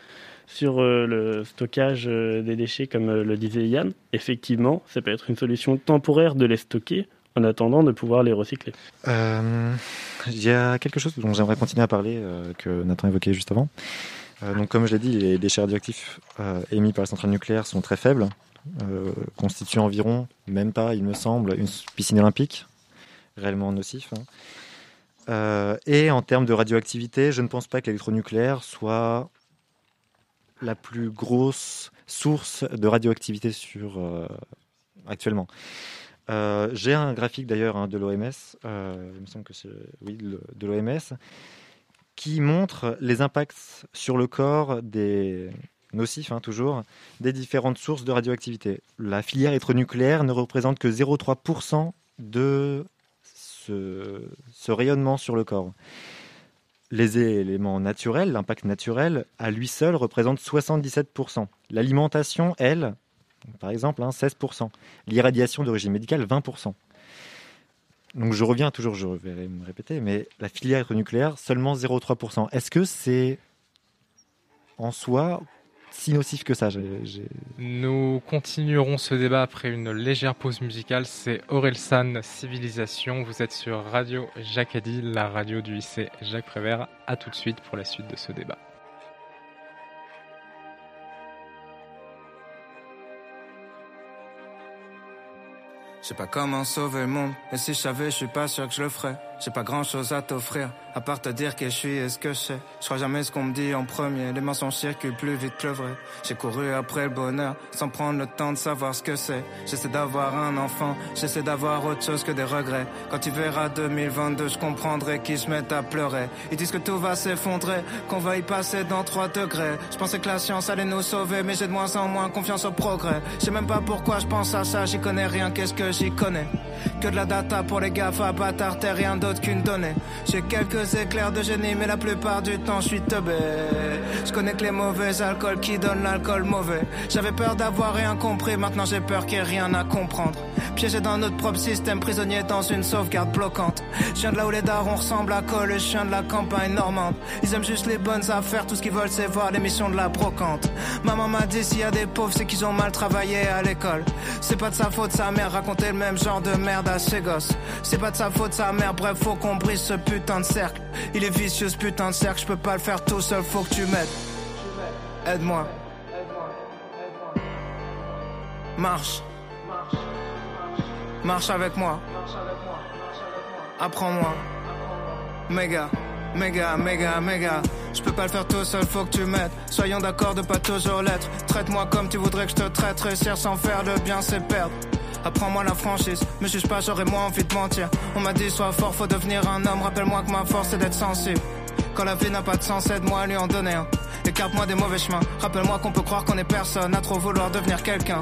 sur euh, le stockage euh, des déchets, comme le disait Yann, effectivement, ça peut être une solution temporaire de les stocker en attendant de pouvoir les recycler. Il y a quelque chose dont j'aimerais continuer à parler, que Nathan évoquait juste avant. Donc, comme je l'ai dit, les déchets radioactifs émis par les centrales nucléaires sont très faibles, constituent environ, même pas, il me semble, une piscine olympique, réellement nocif. hein. Euh, et en termes de radioactivité, je ne pense pas que l'électronucléaire soit la plus grosse source de radioactivité sur, euh, actuellement. Euh, J'ai un graphique d'ailleurs hein, de l'OMS, il me semble que c'est oui, de l'OMS, qui montre les impacts sur le corps des nocifs, hein, toujours, des différentes sources de radioactivité. La filière électronucléaire ne représente que 0,3% de ce, rayonnement sur le corps. Les éléments naturels, l'impact naturel, à lui seul, représente 77%. L'alimentation, elle, par exemple, hein, 16%. L'irradiation d'origine médicale, 20%. Donc je reviens toujours, je vais me répéter, mais la filière électronucléaire, seulement 0,3%. Est-ce que c'est en soi si nocif que ça Nous continuerons ce débat après une légère pause musicale. C'est Orelsan Civilisation. Vous êtes sur Radio Jacadi, la radio du lycée Jacques Prévert. À tout de suite pour la suite de ce débat. Je sais pas comment sauver le monde, et si je savais, je suis pas sûr que je le ferais. J'ai pas grand chose à t'offrir, à part te dire qui je suis et ce que je sais. Je crois jamais ce qu'on me dit en premier, les mensonges circulent plus vite que le vrai. J'ai couru après le bonheur, sans prendre le temps de savoir ce que c'est. J'essaie d'avoir un enfant, j'essaie d'avoir autre chose que des regrets. Quand tu verras 2022, je comprendrai qu'ils se mettent à pleurer. Ils disent que tout va s'effondrer, qu'on va y passer dans 3 degrés. Je pensais que la science allait nous sauver, mais j'ai de moins en moins confiance au progrès. Je sais même pas pourquoi je pense à ça, j'y connais rien, qu'est-ce que j'y connais? Que de la data pour les GAFA, bâtard, t'es rien qu'une. J'ai quelques éclairs de génie, mais la plupart du temps je suis teubé. Je connais que les mauvais alcools qui donnent l'alcool mauvais. J'avais peur d'avoir rien compris, maintenant j'ai peur qu'il y ait rien à comprendre. Piégé dans notre propre système, prisonnier dans une sauvegarde bloquante. Je viens de là où les darons ressemblent à colle, je viens de la campagne normande. Ils aiment juste les bonnes affaires, tout ce qu'ils veulent c'est voir l'émission de la brocante. Maman m'a dit s'il y a des pauvres, c'est qu'ils ont mal travaillé à l'école. C'est pas de sa faute, sa mère racontait le même genre de merde à ses gosses. C'est pas de sa faute, sa mère, bref, faut qu'on brise ce putain de cercle. Il est vicieux ce putain de cercle, je peux pas le faire tout seul, faut que tu m'aides. Aide-moi. Marche. Marche avec moi. Apprends-moi. Méga, méga, méga, méga. Je peux pas le faire tout seul, faut que tu m'aides. Soyons d'accord de pas toujours l'être. Traite-moi comme tu voudrais que je te traite. Réussir sans faire le bien, c'est perdre. Apprends-moi la franchise, me juge pas, j'aurais moins envie de mentir. On m'a dit sois fort, faut devenir un homme. Rappelle-moi que ma force c'est d'être sensible. Quand la vie n'a pas de sens, aide-moi à lui en donner un. Écarte-moi des mauvais chemins. Rappelle-moi qu'on peut croire qu'on est personne à trop vouloir devenir quelqu'un.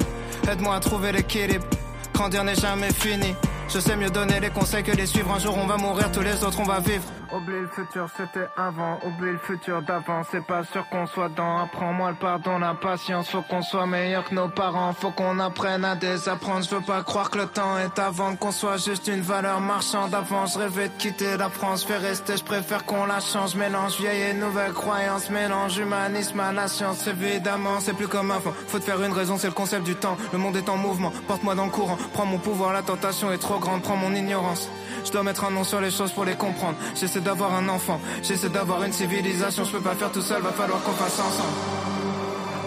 Aide-moi à trouver l'équilibre. Grandir n'est jamais fini. Je sais mieux donner les conseils que les suivre. Un jour on va mourir, tous les autres on va vivre. Oublie le futur, c'était avant. Oublie le futur d'avant. C'est pas sûr qu'on soit dans. Apprends-moi le pardon, la patience. Faut qu'on soit meilleur que nos parents. Faut qu'on apprenne à désapprendre. Je veux pas croire que le temps est avant. Qu'on soit juste une valeur marchande. Avant, je rêvais de quitter la France. Fais rester, je préfère qu'on la change. Mélange vieille et nouvelle croyance. Mélange humanisme à la science. Évidemment, c'est plus comme avant. Faut te faire une raison, c'est le concept du temps. Le monde est en mouvement. Porte-moi dans le courant. Prends mon pouvoir, la tentation est trop Prends mon ignorance. Je dois mettre un nom sur les choses pour les comprendre. J'essaie d'avoir un enfant, j'essaie d'avoir une civilisation. Je peux pas faire tout seul, va falloir qu'on fasse ensemble.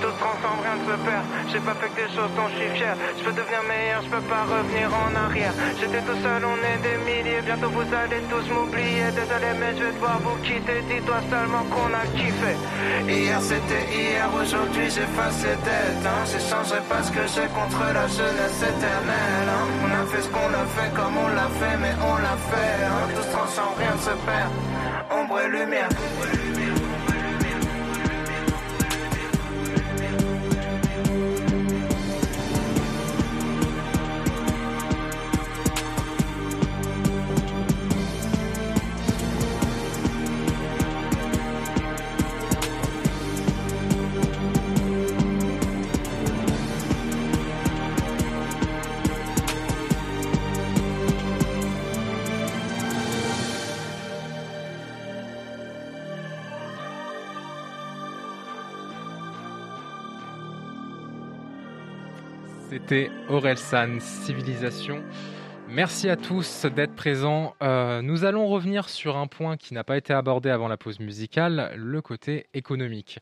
Tout se transforme, rien ne se perd. J'ai pas fait que des choses dont je suis fier. Je peux devenir meilleur, je peux pas revenir en arrière. J'étais tout seul, on est des milliers. Bientôt vous allez tous m'oublier. Désolé, mais je vais devoir vous quitter. Dis-toi seulement qu'on a kiffé. Hier c'était hier, aujourd'hui j'efface les dettes. Hein. J'échangerai pas ce que j'ai contre la jeunesse éternelle. hein. On a fait ce qu'on a fait comme on l'a fait, mais on l'a fait. Hein. Tout se transforme, rien ne se perd. Ombre et lumière. C'était Orelsan, Civilisation. Merci à tous d'être présents. Euh, nous allons revenir sur un point qui n'a pas été abordé avant la pause musicale, le côté économique.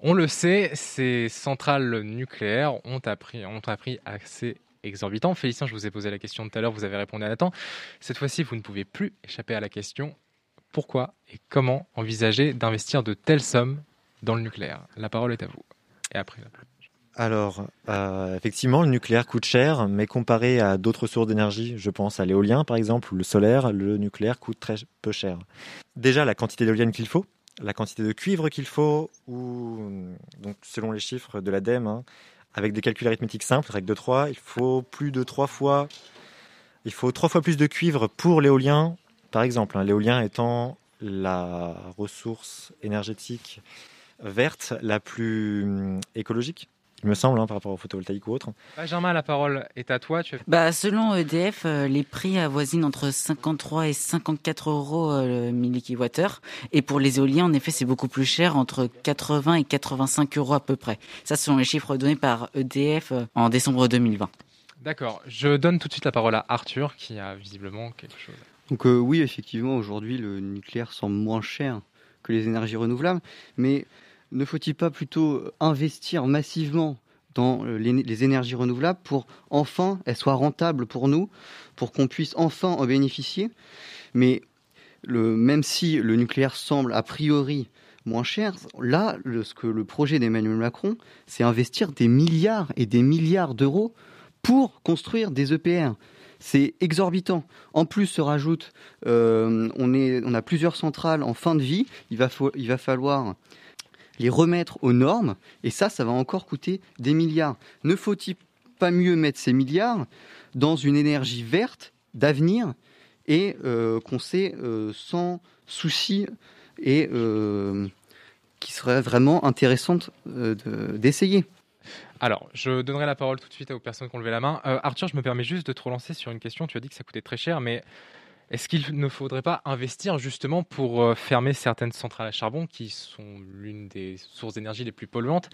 On le sait, ces centrales nucléaires ont appris, ont appris assez exorbitant. Félicien, je vous ai posé la question tout à l'heure, vous avez répondu à Nathan. Cette fois-ci, vous ne pouvez plus échapper à la question pourquoi et comment envisager d'investir de telles sommes dans le nucléaire? La parole est à vous. Et après, Alors, euh, effectivement, le nucléaire coûte cher, mais comparé à d'autres sources d'énergie, je pense à l'éolien par exemple, ou le solaire, le nucléaire coûte très peu cher. Déjà, la quantité d'éoliennes qu'il faut, la quantité de cuivre qu'il faut, ou donc selon les chiffres de l'ADEME, hein, avec des calculs arithmétiques simples, règle de 3, il faut plus de trois fois, il faut fois plus de cuivre pour l'éolien, par exemple. hein, l'éolien étant la ressource énergétique verte la plus hum, écologique, il me semble, hein, par rapport au photovoltaïque ou autre. Benjamin, la parole est à toi. Tu as- Bah, selon EDF, euh, les prix avoisinent entre 53 et 54 euros euh, le millikilowattheure. Et pour les éoliens, en effet, c'est beaucoup plus cher, entre 80 et 85 euros à peu près. Ça, ce sont les chiffres donnés par EDF euh, en décembre 2020. D'accord. Je donne tout de suite la parole à Arthur qui a visiblement quelque chose. Donc euh, oui, effectivement, aujourd'hui, le nucléaire semble moins cher que les énergies renouvelables, mais ne faut-il pas plutôt investir massivement dans euh, les, énergies renouvelables pour enfin elles soient rentables pour nous, pour qu'on puisse enfin en bénéficier? Mais même si le nucléaire semble a priori moins cher, là, le- le projet d'Emmanuel Macron, c'est investir des milliards et des milliards d'euros pour construire des EPR. C'est exorbitant. En plus, se rajoute, euh, on, a plusieurs centrales en fin de vie. Il va falloir les remettre aux normes. Et ça, ça va encore coûter des milliards. Ne faut-il pas mieux mettre ces milliards dans une énergie verte d'avenir et euh, qu'on sait euh, sans souci et euh, qui serait vraiment intéressante de- d'essayer. Alors, je donnerai la parole tout de suite aux personnes qui ont levé la main. Arthur, je me permets juste de te relancer sur une question. Tu as dit que ça coûtait très cher, mais est-ce qu'il ne faudrait pas investir justement pour euh, fermer certaines centrales à charbon qui sont l'une des sources d'énergie les plus polluantes?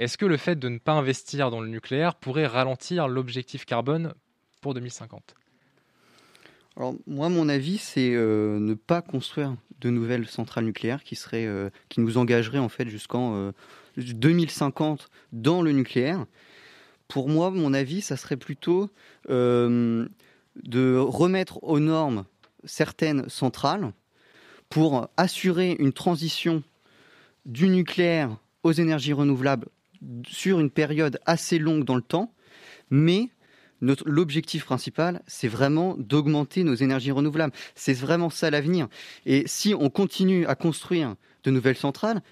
Est-ce que le fait de ne pas investir dans le nucléaire pourrait ralentir l'objectif carbone pour 2050 Alors moi, mon avis, c'est euh, ne pas construire de nouvelles centrales nucléaires qui seraient, euh, qui nous engageraient en fait jusqu'en euh, 2050 dans le nucléaire. Pour moi, mon avis, ça serait plutôt de remettre aux normes certaines centrales pour assurer une transition du nucléaire aux énergies renouvelables sur une période assez longue dans le temps, mais l'objectif principal, c'est vraiment d'augmenter nos énergies renouvelables. C'est vraiment ça l'avenir. Et si on continue à construire de nouvelles centrales,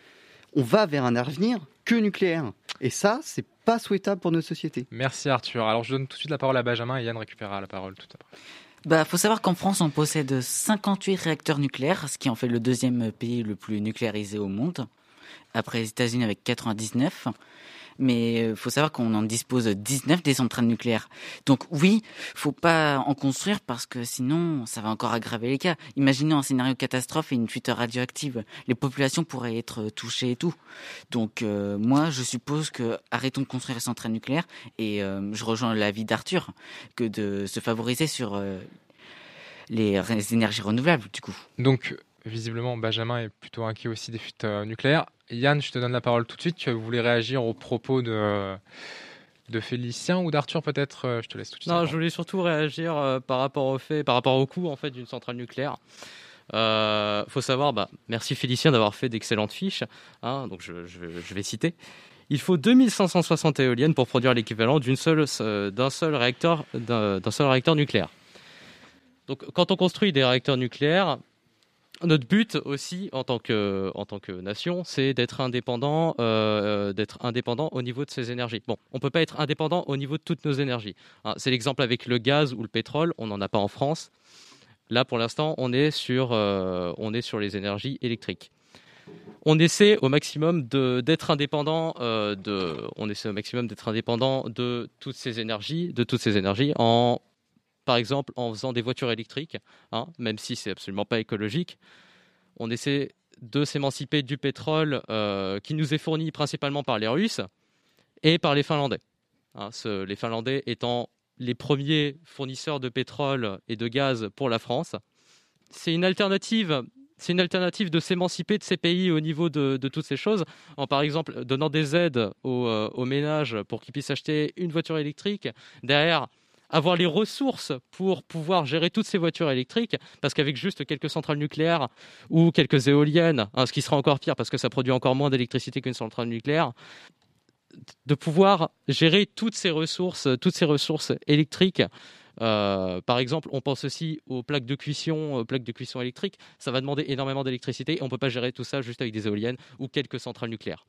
on va vers un avenir que nucléaire. Et ça, c'est pas souhaitable pour nos sociétés. Merci Arthur. Alors, je donne tout de suite la parole à Benjamin et Yann récupérera la parole tout après. Bah, faut savoir qu'en France, on possède 58 réacteurs nucléaires, ce qui en fait le deuxième pays le plus nucléarisé au monde, après les États-Unis avec 99. Mais euh, faut savoir qu'on en dispose 19 des centrales nucléaires. Donc oui, faut pas en construire parce que sinon, ça va encore aggraver les cas. Imaginez un scénario catastrophe et une fuite radioactive. Les populations pourraient être touchées et tout. Donc euh, moi, je suppose que arrêtons de construire les centrales nucléaires et euh, je rejoins l'avis d'Arthur que de se favoriser sur les, énergies renouvelables du coup. Visiblement, Benjamin est plutôt inquiet aussi des fuites euh, nucléaires. Yann, je te donne la parole tout de suite. Tu voulais réagir aux propos de, de Félicien ou d'Arthur peut-être? Euh, Je te laisse tout de suite. Non, je voulais surtout réagir euh, par rapport au fait, par rapport au coût en fait d'une centrale nucléaire. Euh, faut savoir, bah, merci Félicien d'avoir fait d'excellentes fiches. hein, donc je, je- je vais citer. Il faut 2560 éoliennes pour produire l'équivalent d'une seule, euh, d'un seul réacteur, d'un d'un seul réacteur nucléaire. Donc, quand on construit des réacteurs nucléaires, notre but aussi en tant que, en tant que nation, c'est d'être indépendant, euh, d'être indépendant au niveau de ses énergies. Bon, on peut pas être indépendant au niveau de toutes nos énergies. hein. c'est l'exemple avec le gaz ou le pétrole. On n'en a pas en France. Là, pour l'instant, on est sur, euh, on est sur les énergies électriques. On essaie au maximum d'être indépendant euh, de, on essaie au maximum d'être indépendant de toutes ces énergies, de toutes ces énergies en par exemple en faisant des voitures électriques, hein, même si c'est absolument pas écologique. On essaie de s'émanciper du pétrole euh, qui nous est fourni principalement par les Russes et par les Finlandais. Hein, les Finlandais étant les premiers fournisseurs de pétrole et de gaz pour la France. C'est une alternative. C'est une alternative de s'émanciper de ces pays au niveau de, de toutes ces choses, en par exemple donnant des aides aux, euh, aux ménages pour qu'ils puissent acheter une voiture électrique. Derrière, avoir les ressources pour pouvoir gérer toutes ces voitures électriques, parce qu'avec juste quelques centrales nucléaires ou quelques éoliennes, hein, ce qui sera encore pire parce que ça produit encore moins d'électricité qu'une centrale nucléaire, de pouvoir gérer toutes ces ressources, toutes ces ressources électriques. Euh, par exemple, on pense aussi aux plaques de cuisson, aux plaques de cuisson électriques. Ça va demander énormément d'électricité. et On peut pas gérer tout ça juste avec des éoliennes ou quelques centrales nucléaires.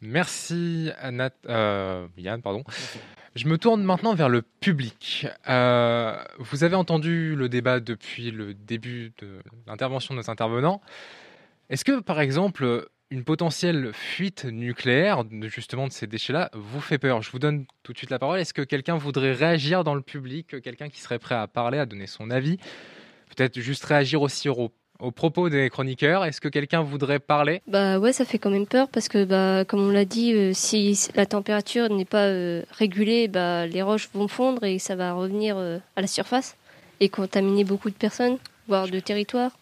Merci Nat, euh, Yann, pardon. Je me tourne maintenant vers le public. Euh, vous avez entendu le débat depuis le début de l'intervention de nos intervenants. Est-ce que, par exemple, une potentielle fuite nucléaire, de, justement de ces déchets-là, vous fait peur? Je vous donne tout de suite la parole. Est-ce que quelqu'un voudrait réagir dans le public? Quelqu'un qui serait prêt à parler, à donner son avis? Peut-être juste réagir aussi au aux propos des chroniqueurs. Est-ce que quelqu'un voudrait parler? Bah ouais, ça fait quand même peur parce que bah comme on l'a dit, euh, si la température n'est pas euh, régulée, bah les roches vont fondre et ça va revenir euh, à la surface et contaminer beaucoup de personnes, voire de territoires,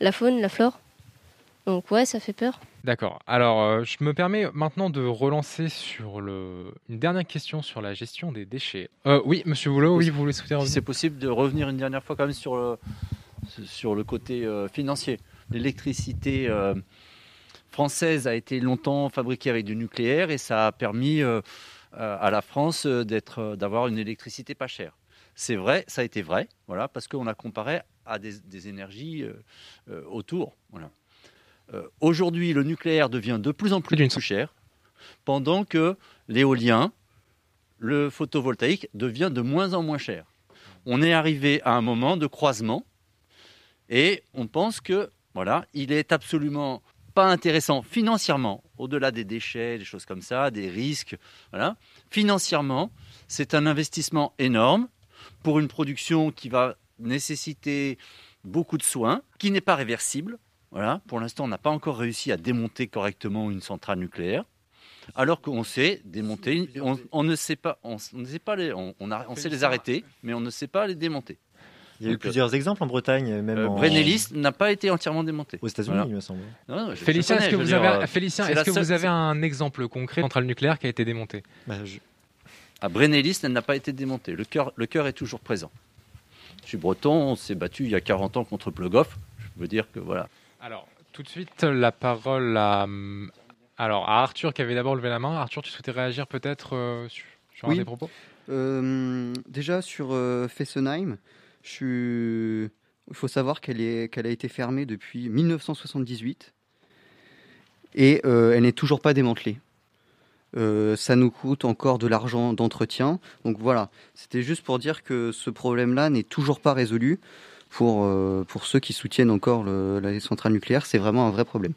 la faune, la flore. Donc ouais, ça fait peur. D'accord. Alors, je me permets maintenant de relancer sur le... une dernière question sur la gestion des déchets. oui, Monsieur Boulot, oui, vous voulez souhaiter C'est possible de revenir une dernière fois quand même sur le, sur le côté euh, financier. L'électricité euh, française a été longtemps fabriquée avec du nucléaire et ça a permis euh, à la France d'être, d'avoir une électricité pas chère. C'est vrai, ça a été vrai, voilà, parce qu'on a comparé à des, énergies autour. Voilà. aujourd'hui, le nucléaire devient de plus en plus, plus cher, pendant que l'éolien, le photovoltaïque devient de moins en moins cher. On est arrivé à un moment de croisement et on pense que, voilà, il est absolument pas intéressant financièrement, au-delà des déchets, des choses comme ça, des risques. Voilà. Financièrement, c'est un investissement énorme pour une production qui va nécessiter beaucoup de soins, qui n'est pas réversible. Voilà. Pour l'instant, on n'a pas encore réussi à démonter correctement une centrale nucléaire. Alors qu'on sait démonter, on, ne sait pas, on, ne sait pas les, on, on sait les arrêter, mais on ne sait pas les démonter. Il y a eu plusieurs exemples en Bretagne, même euh, en... n'a pas été entièrement démonté. Aux États-Unis, il me semble. Félicien, est-ce que, vous, avez, euh, Félicien, est-ce que vous avez un exemple concret de centrale nucléaire qui a été démontée bah, À Brennelis, elle n'a pas été démontée. Le cœur, le cœur est toujours présent. Je suis breton, on s'est battu il y a 40 ans contre Plogoff. Je veux dire que voilà. Alors, tout de suite, la parole à, alors, à Arthur qui avait d'abord levé la main. Arthur, tu souhaitais réagir peut-être euh, sur, un des propos? Déjà sur Fessenheim, il faut savoir qu'elle a été fermée depuis 1978 et euh, elle n'est toujours pas démantelée. Euh, ça nous coûte encore de l'argent d'entretien. Donc voilà, c'était juste pour dire que ce problème-là n'est toujours pas résolu. Pour, euh, pour ceux qui soutiennent encore la centrale nucléaire, c'est vraiment un vrai problème.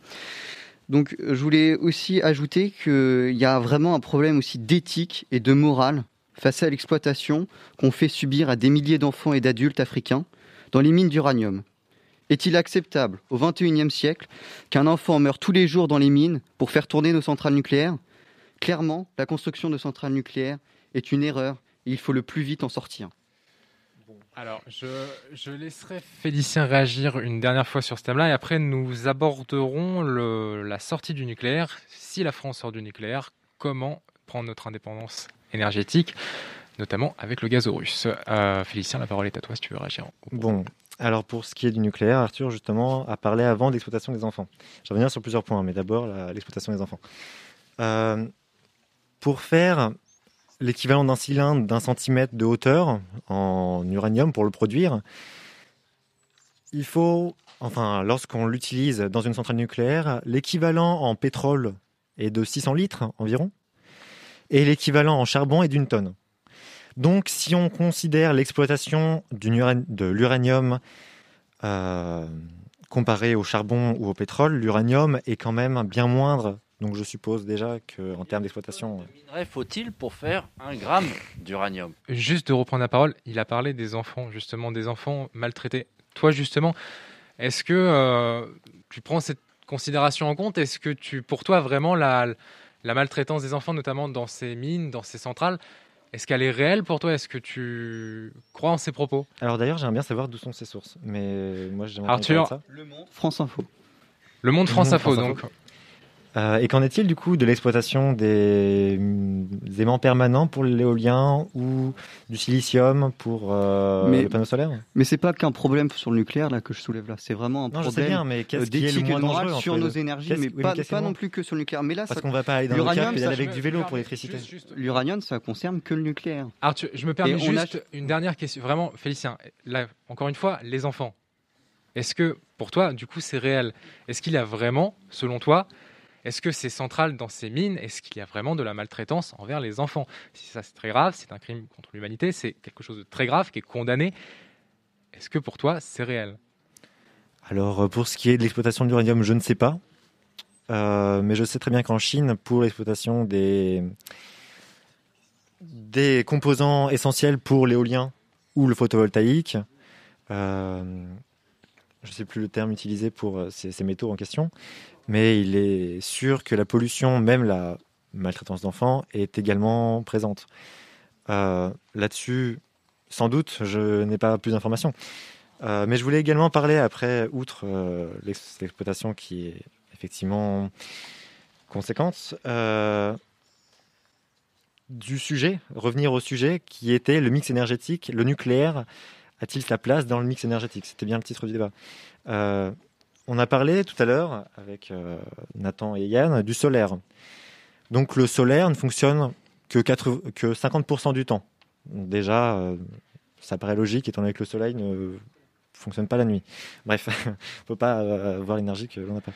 Donc je voulais aussi ajouter qu'il y a vraiment un problème aussi d'éthique et de morale face à l'exploitation qu'on fait subir à des milliers d'enfants et d'adultes africains dans les mines d'uranium. Est-il acceptable au XXIe siècle qu'un enfant meure tous les jours dans les mines pour faire tourner nos centrales nucléaires? Clairement, la construction de centrales nucléaires est une erreur et il faut le plus vite en sortir. Alors, je, laisserai Félicien réagir une dernière fois sur ce thème-là et après nous aborderons la sortie du nucléaire. Si la France sort du nucléaire, comment prendre notre indépendance? Énergétique, notamment avec le gaz russe. Euh, Félicien, la parole est à toi si tu veux réagir. Bon, alors pour ce qui est du nucléaire, Arthur justement a parlé avant de l'exploitation des enfants. Je revenir sur plusieurs points, mais d'abord l'exploitation des enfants. Euh, pour faire l'équivalent d'un cylindre d'un centimètre de hauteur en uranium pour le produire, il faut, enfin, lorsqu'on l'utilise dans une centrale nucléaire, l'équivalent en pétrole est de 600 litres environ et l'équivalent en charbon est d'une tonne. Donc si on considère l'exploitation de l'uranium euh, comparé au charbon ou au pétrole, l'uranium est quand même bien moindre. Donc je suppose déjà qu'en termes d'exploitation... minerai faut-il pour faire un gramme d'uranium? Juste de reprendre la parole, il a parlé des enfants, justement, des enfants maltraités. Toi, justement, est-ce que euh, tu prends cette considération en compte? Est-ce que tu, pour toi, vraiment, la, la maltraitance des enfants, notamment dans ces mines, dans ces centrales, est-ce qu'elle est réelle pour toi? Est-ce que tu crois en ces propos? Alors d'ailleurs, j'aimerais bien savoir d'où sont ces sources. Mais moi, j'aimerais Arthur, ça. Le Monde, France Info. Le Monde, France, Info, donc. Euh, et qu'en est-il du coup de l'exploitation des, des aimants permanents pour l'éolien ou du silicium pour euh, Mais- le panneau solaire? Mais c'est pas qu'un problème sur le nucléaire là que je soulève là, c'est vraiment un Non, je sais problème bien, mais qu'est-ce euh, qui est le d'éthique et moins de morale dangereux sur nos les énergies, mais oui, pas, non plus que sur le nucléaire. Mais là, Parce ça- qu'on va pas aller dans le l'uranium, cap et ça- aller avec du vélo pour l'électricité. L'uranium, ça concerne que le nucléaire. Arthur, je me permets Et on a- juste une dernière question. Vraiment, Félicien, là, encore une fois, les enfants. Est-ce que, pour toi, du coup, c'est réel? Est-ce qu'il y a vraiment, selon toi, est-ce que c'est central dans ces mines? Est-ce qu'il y a vraiment de la maltraitance envers les enfants? Si ça, c'est très grave, c'est un crime contre l'humanité, c'est quelque chose de très grave qui est condamné. Est-ce que pour toi, c'est réel? Alors, euh, pour ce qui est de l'exploitation de l'uranium, je ne sais pas. Euh, mais je sais très bien qu'en Chine, pour l'exploitation des, composants essentiels pour l'éolien ou le photovoltaïque, euh, je ne sais plus le terme utilisé pour ces métaux en question, mais il est sûr que la pollution, même la maltraitance d'enfants, est également présente. Euh, Là-dessus, sans doute, je n'ai pas plus d'informations. Euh, mais je voulais également parler après, outre euh, l'ex- l'exploitation qui est effectivement conséquente, du sujet, revenir au sujet qui était le mix énergétique, le nucléaire a-t-il sa place dans le mix énergétique? C'était bien le titre du débat. On a parlé tout à l'heure avec euh, Nathan et Yann du solaire. Donc le solaire ne fonctionne que, 80 que 50% du temps. Déjà, euh, ça paraît logique étant donné que le soleil ne fonctionne pas la nuit. Bref, [laughs] on ne peut pas euh, avoir l'énergie que l'on n'a pas.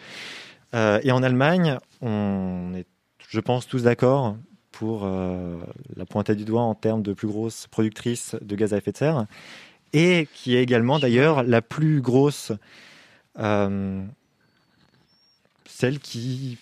Euh, et en Allemagne, on est, je pense, tous d'accord pour euh, la pointer du doigt en termes de plus grosse productrice de gaz à effet de serre, et qui est également d'ailleurs la plus grosse, euh, celle qui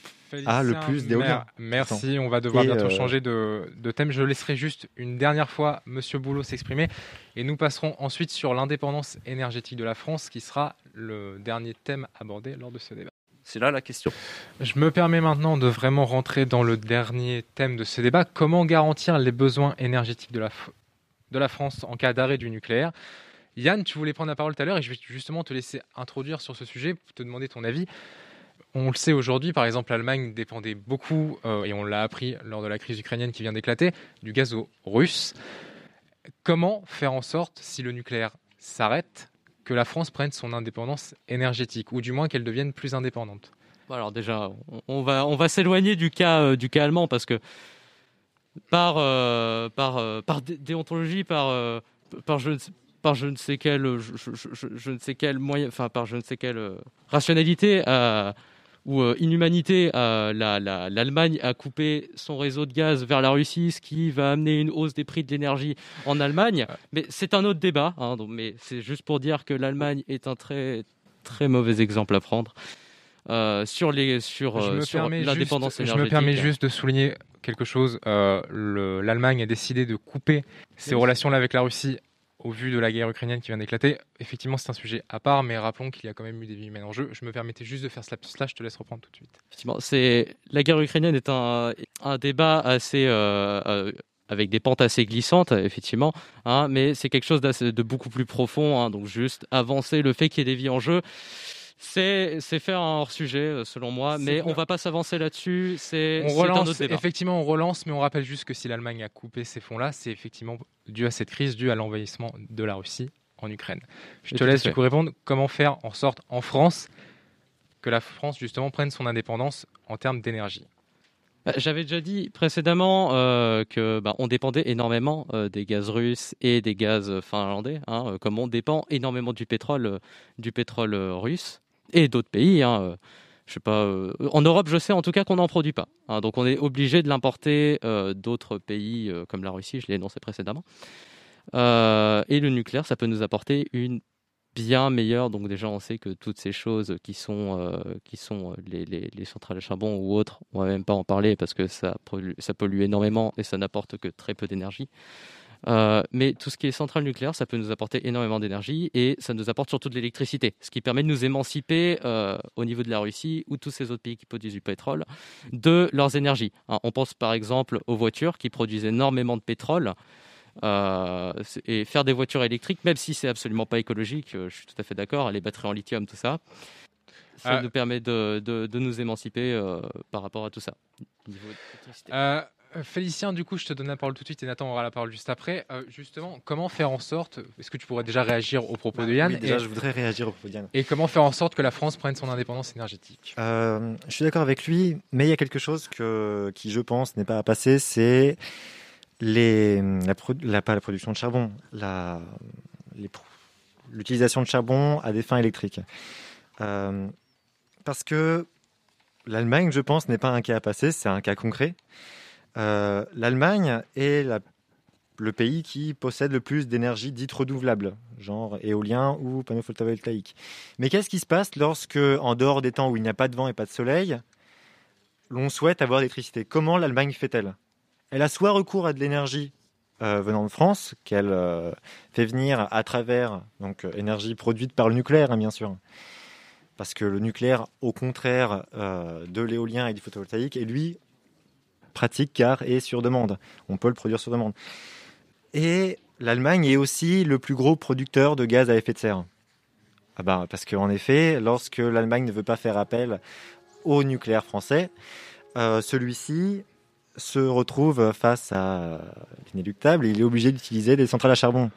a le plus d'éolien. mer- Merci, on va devoir Et, bientôt euh, changer de, de thème. Je laisserai juste une dernière fois Monsieur Boulot s'exprimer et nous passerons ensuite sur l'indépendance énergétique de la France qui sera le dernier thème abordé lors de ce débat. C'est là la question. Je me permets maintenant de vraiment rentrer dans le dernier thème de ce débat. Comment garantir les besoins énergétiques de la, f- de la France en cas d'arrêt du nucléaire? Yann, tu voulais prendre la parole tout à l'heure et je vais justement te laisser introduire sur ce sujet, te demander ton avis. On le sait aujourd'hui, par exemple, l'Allemagne dépendait beaucoup, euh, et on l'a appris lors de la crise ukrainienne qui vient d'éclater, du gaz au- russe. Comment faire en sorte, si le nucléaire s'arrête, que la France prenne son indépendance énergétique, ou du moins qu'elle devienne plus indépendante? Alors déjà, on- va on va s'éloigner du cas euh, du cas allemand parce que par euh, par euh, par dé- déontologie, par par je par je ne sais quel je, ne sais quel moyen, enfin par je ne sais quelle euh, rationalité euh, ou euh, inhumanité, la- la- l'Allemagne a coupé son réseau de gaz vers la Russie, ce qui va amener une hausse des prix de l'énergie en Allemagne. Mais c'est un autre débat. hein, donc, mais c'est juste pour dire que l'Allemagne est un très très mauvais exemple à prendre. euh, sur les sur, euh, l'indépendance juste- énergétique. Je me permets juste de souligner quelque chose. Euh, le- L'Allemagne a décidé de couper ses Oui. relations-là avec la Russie au vu de la guerre ukrainienne qui vient d'éclater. Effectivement, c'est un sujet à part, mais rappelons qu'il y a quand même eu des vies humaines en jeu. Je me permettais juste de faire ce lapsus-là, je te laisse reprendre tout de suite. Effectivement, la guerre ukrainienne est un, un débat assez euh, euh, avec des pentes assez glissantes, effectivement, hein, mais c'est quelque chose de beaucoup plus profond. hein, donc juste avancer le fait qu'il y ait des vies en jeu. C'est faire un hors sujet euh, selon moi, mais on va pas s'avancer là-dessus. C'est un autre débat. effectivement, on relance, mais on rappelle juste que si l'Allemagne a coupé ces fonds-là, c'est effectivement dû à cette crise, dû à l'envahissement de la Russie en Ukraine. Je Et te laisse du coup répondre comment faire en sorte en France que la France justement prenne son indépendance en termes d'énergie? Bah, J'avais déjà dit précédemment euh, que bah, on dépendait énormément euh, des gaz russes et des gaz finlandais, hein, euh, comme on dépend énormément du pétrole, euh, du pétrole euh, russe et d'autres pays. Hein, euh, je sais pas. euh, en Europe, je sais en tout cas qu'on n'en produit pas. hein, donc on est obligé de l'importer euh, d'autres pays comme la Russie. Je l'ai énoncé précédemment. Et le nucléaire, ça peut nous apporter une bien meilleure. Donc déjà, on sait que toutes ces choses qui sont, qui sont les, les- les centrales à charbon ou autres, on va même pas en parler parce que ça pollue, ça pollue énormément et ça n'apporte que très peu d'énergie. Euh, mais tout ce qui est centrale nucléaire, ça peut nous apporter énormément d'énergie et ça nous apporte surtout de l'électricité, ce qui permet de nous émanciper euh, au niveau de la Russie ou tous ces autres pays qui produisent du pétrole de leurs énergies. Hein, on pense par exemple aux voitures qui produisent énormément de pétrole. Euh, et faire des voitures électriques, même si c'est absolument pas écologique, je suis tout à fait d'accord, les batteries en lithium, tout ça. ça Euh, nous permet de, de, de nous émanciper par rapport à tout ça. Niveau Félicien, du coup, je te donne la parole tout de suite et Nathan aura la parole juste après. Euh, justement, comment faire en sorte, est-ce que tu pourrais déjà réagir au propos de Yann Oui, déjà, et, je voudrais réagir au propos de Yann. et comment faire en sorte que la France prenne son indépendance énergétique? Euh, je suis d'accord avec lui, mais il y a quelque chose que, qui, je pense, n'est pas à passer, c'est les, la, pas la production de charbon, la, les pro- l'utilisation de charbon à des fins électriques. Euh, parce que l'Allemagne, je pense, n'est pas un cas à passer, c'est un cas concret. Euh, L'Allemagne est le pays qui possède le plus d'énergie dite renouvelable, genre éolien ou panneaux photovoltaïques. Mais qu'est-ce qui se passe lorsque, en dehors des temps où il n'y a pas de vent et pas de soleil, l'on souhaite avoir d'électricité Comment l'Allemagne fait-elle? Elle a soit recours à de l'énergie euh, venant de France, qu'elle euh, fait venir à travers donc énergie produite par le nucléaire, hein, bien sûr. Parce que le nucléaire, au contraire de l'éolien et du photovoltaïque, est lui pratique car est sur demande. On peut le produire sur demande. Et l'Allemagne est aussi le plus gros producteur de gaz à effet de serre. Ah bah, parce qu'en effet, lorsque l'Allemagne ne veut pas faire appel au nucléaire français, euh, celui-ci se retrouve face à l'inéluctable il est obligé d'utiliser des centrales à charbon.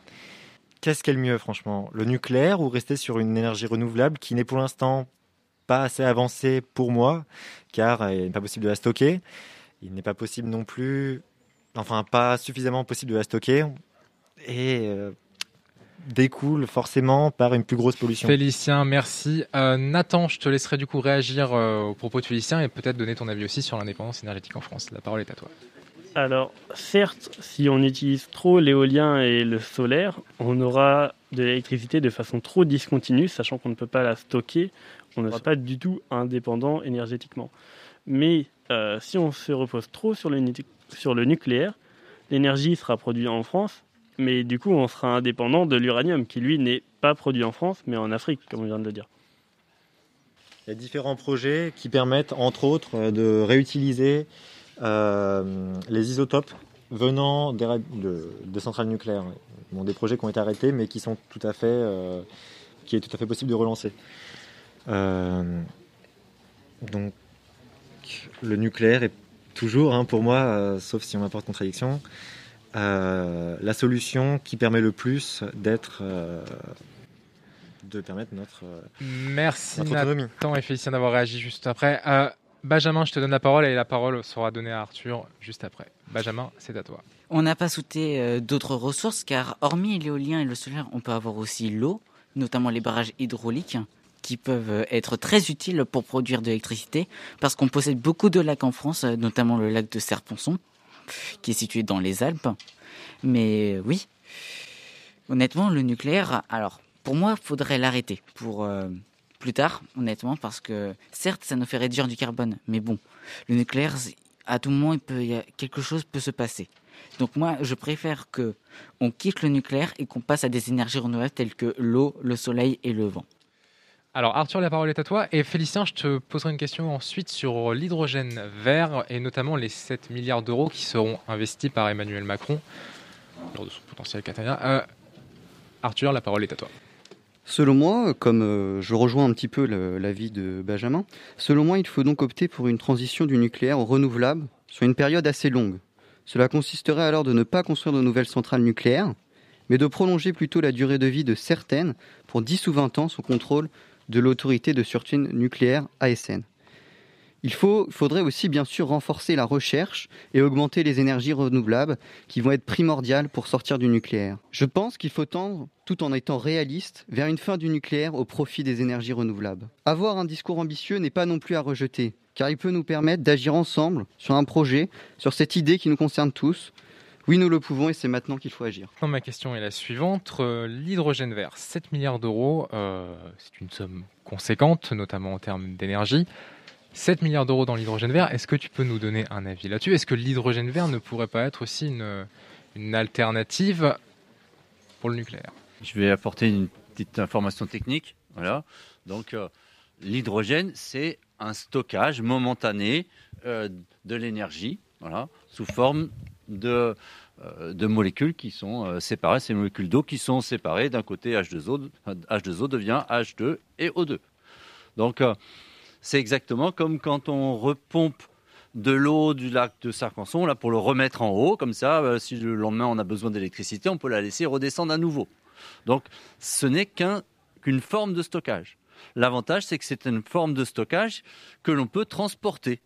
Qu'est-ce qui est le mieux, franchement? Le nucléaire ou rester sur une énergie renouvelable qui n'est pour l'instant pas assez avancée pour moi, car il n'est pas possible de la stocker? Il n'est pas possible non plus, enfin pas suffisamment possible de la stocker, et euh, découle forcément par une plus grosse pollution. Félicien, merci. Euh, Nathan, je te laisserai du coup réagir euh, au propos de Félicien et peut-être donner ton avis aussi sur l'indépendance énergétique en France. La parole est à toi. Alors, certes, si on utilise trop l'éolien et le solaire, on aura de l'électricité de façon trop discontinue, sachant qu'on ne peut pas la stocker, on ne sera pas du tout indépendant énergétiquement. Mais euh, si on se repose trop sur le, sur le nucléaire, l'énergie sera produite en France, mais du coup on sera indépendant de l'uranium, qui lui n'est pas produit en France, mais en Afrique, comme on vient de le dire. Il y a différents projets qui permettent, entre autres, euh, de réutiliser euh, les isotopes venant des de, centrales nucléaires. Bon, des projets qui ont été arrêtés, mais qui sont tout à fait, euh, qui est tout à fait possible de relancer. Donc, le nucléaire est toujours, hein, pour moi, euh, sauf si on m'apporte contradiction, euh, la solution qui permet le plus d'être, euh, de permettre notre, Merci notre autonomie. Nathan et Félicien d'avoir réagi juste après. Euh, Benjamin, je te donne la parole et la parole sera donnée à Arthur juste après. Benjamin, c'est à toi. On n'a pas sauté euh, d'autres ressources car hormis l'éolien et le solaire, on peut avoir aussi l'eau, notamment les barrages hydrauliques qui peuvent être très utiles pour produire de l'électricité parce qu'on possède beaucoup de lacs en France, euh, notamment le lac de Serponçon qui est situé dans les Alpes. Mais euh, oui, honnêtement, le nucléaire, alors pour moi, faudrait l'arrêter pour euh, plus tard, honnêtement, parce que certes, ça nous fait réduire du carbone, mais bon, le nucléaire, à tout moment, peut, y quelque chose peut se passer. Donc moi, je préfère que on quitte le nucléaire et qu'on passe à des énergies renouvelables telles que l'eau, le soleil et le vent. Alors Arthur, la parole est à toi. Et Félicien, je te poserai une question ensuite sur l'hydrogène vert et notamment les 7 milliards d'euros qui seront investis par Emmanuel Macron lors de son potentiel quinquennat. Euh, Arthur, la parole est à toi. Selon moi, comme euh, je rejoins un petit peu l'avis de Benjamin, selon moi, il faut donc opter pour une transition du nucléaire au renouvelable sur une période assez longue. Cela consisterait alors de ne pas construire de nouvelles centrales nucléaires, mais de prolonger plutôt la durée de vie de certaines pour 10 ou 20 ans sous contrôle de l'autorité de sûreté nucléaire ASN. Il faut, faudrait aussi bien sûr renforcer la recherche et augmenter les énergies renouvelables qui vont être primordiales pour sortir du nucléaire. Je pense qu'il faut tendre, tout en étant réaliste, vers une fin du nucléaire au profit des énergies renouvelables. Avoir un discours ambitieux n'est pas non plus à rejeter, car il peut nous permettre d'agir ensemble sur un projet, sur cette idée qui nous concerne tous. Oui, nous le pouvons et c'est maintenant qu'il faut agir. Non, ma question est la suivante. Euh, L'hydrogène vert, 7 milliards d'euros, euh, c'est une somme conséquente, notamment en termes d'énergie. 7 milliards d'euros dans l'hydrogène vert, est-ce que tu peux nous donner un avis là-dessus? Est-ce que l'hydrogène vert ne pourrait pas être aussi une, une alternative pour le nucléaire? Je vais apporter une petite information technique. Voilà. Donc, euh, l'hydrogène, c'est un stockage momentané euh, de l'énergie, voilà, sous forme de, euh, de molécules qui sont euh, séparées, ces molécules d'eau qui sont séparées. D'un côté, H2O, H2O devient H2 et O2. Donc, euh, c'est exactement comme quand on repompe de l'eau du lac de Sarcanson là pour le remettre en haut, comme ça, euh, si le lendemain on a besoin d'électricité, on peut la laisser redescendre à nouveau. Donc, ce n'est qu'un- qu'une forme de stockage. L'avantage, c'est que c'est une forme de stockage que l'on peut transporter.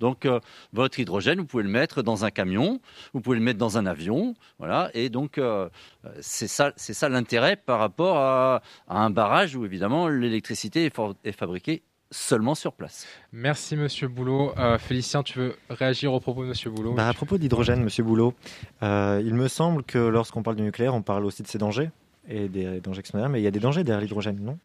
Donc, euh, votre hydrogène, vous pouvez le mettre dans un camion, vous pouvez le mettre dans un avion, voilà. Et donc, euh, c'est ça, c'est ça l'intérêt par rapport à, à un barrage où évidemment l'électricité est, fabriquée seulement sur place. Merci Monsieur Boulot. Euh, Félicien, tu veux réagir au propos de Monsieur Boulot? Bah, à propos de l'hydrogène, Monsieur Boulot, euh, il me semble que lorsqu'on parle du nucléaire, on parle aussi de ses dangers et des dangers extérieurs, mais il y a des dangers derrière l'hydrogène, non?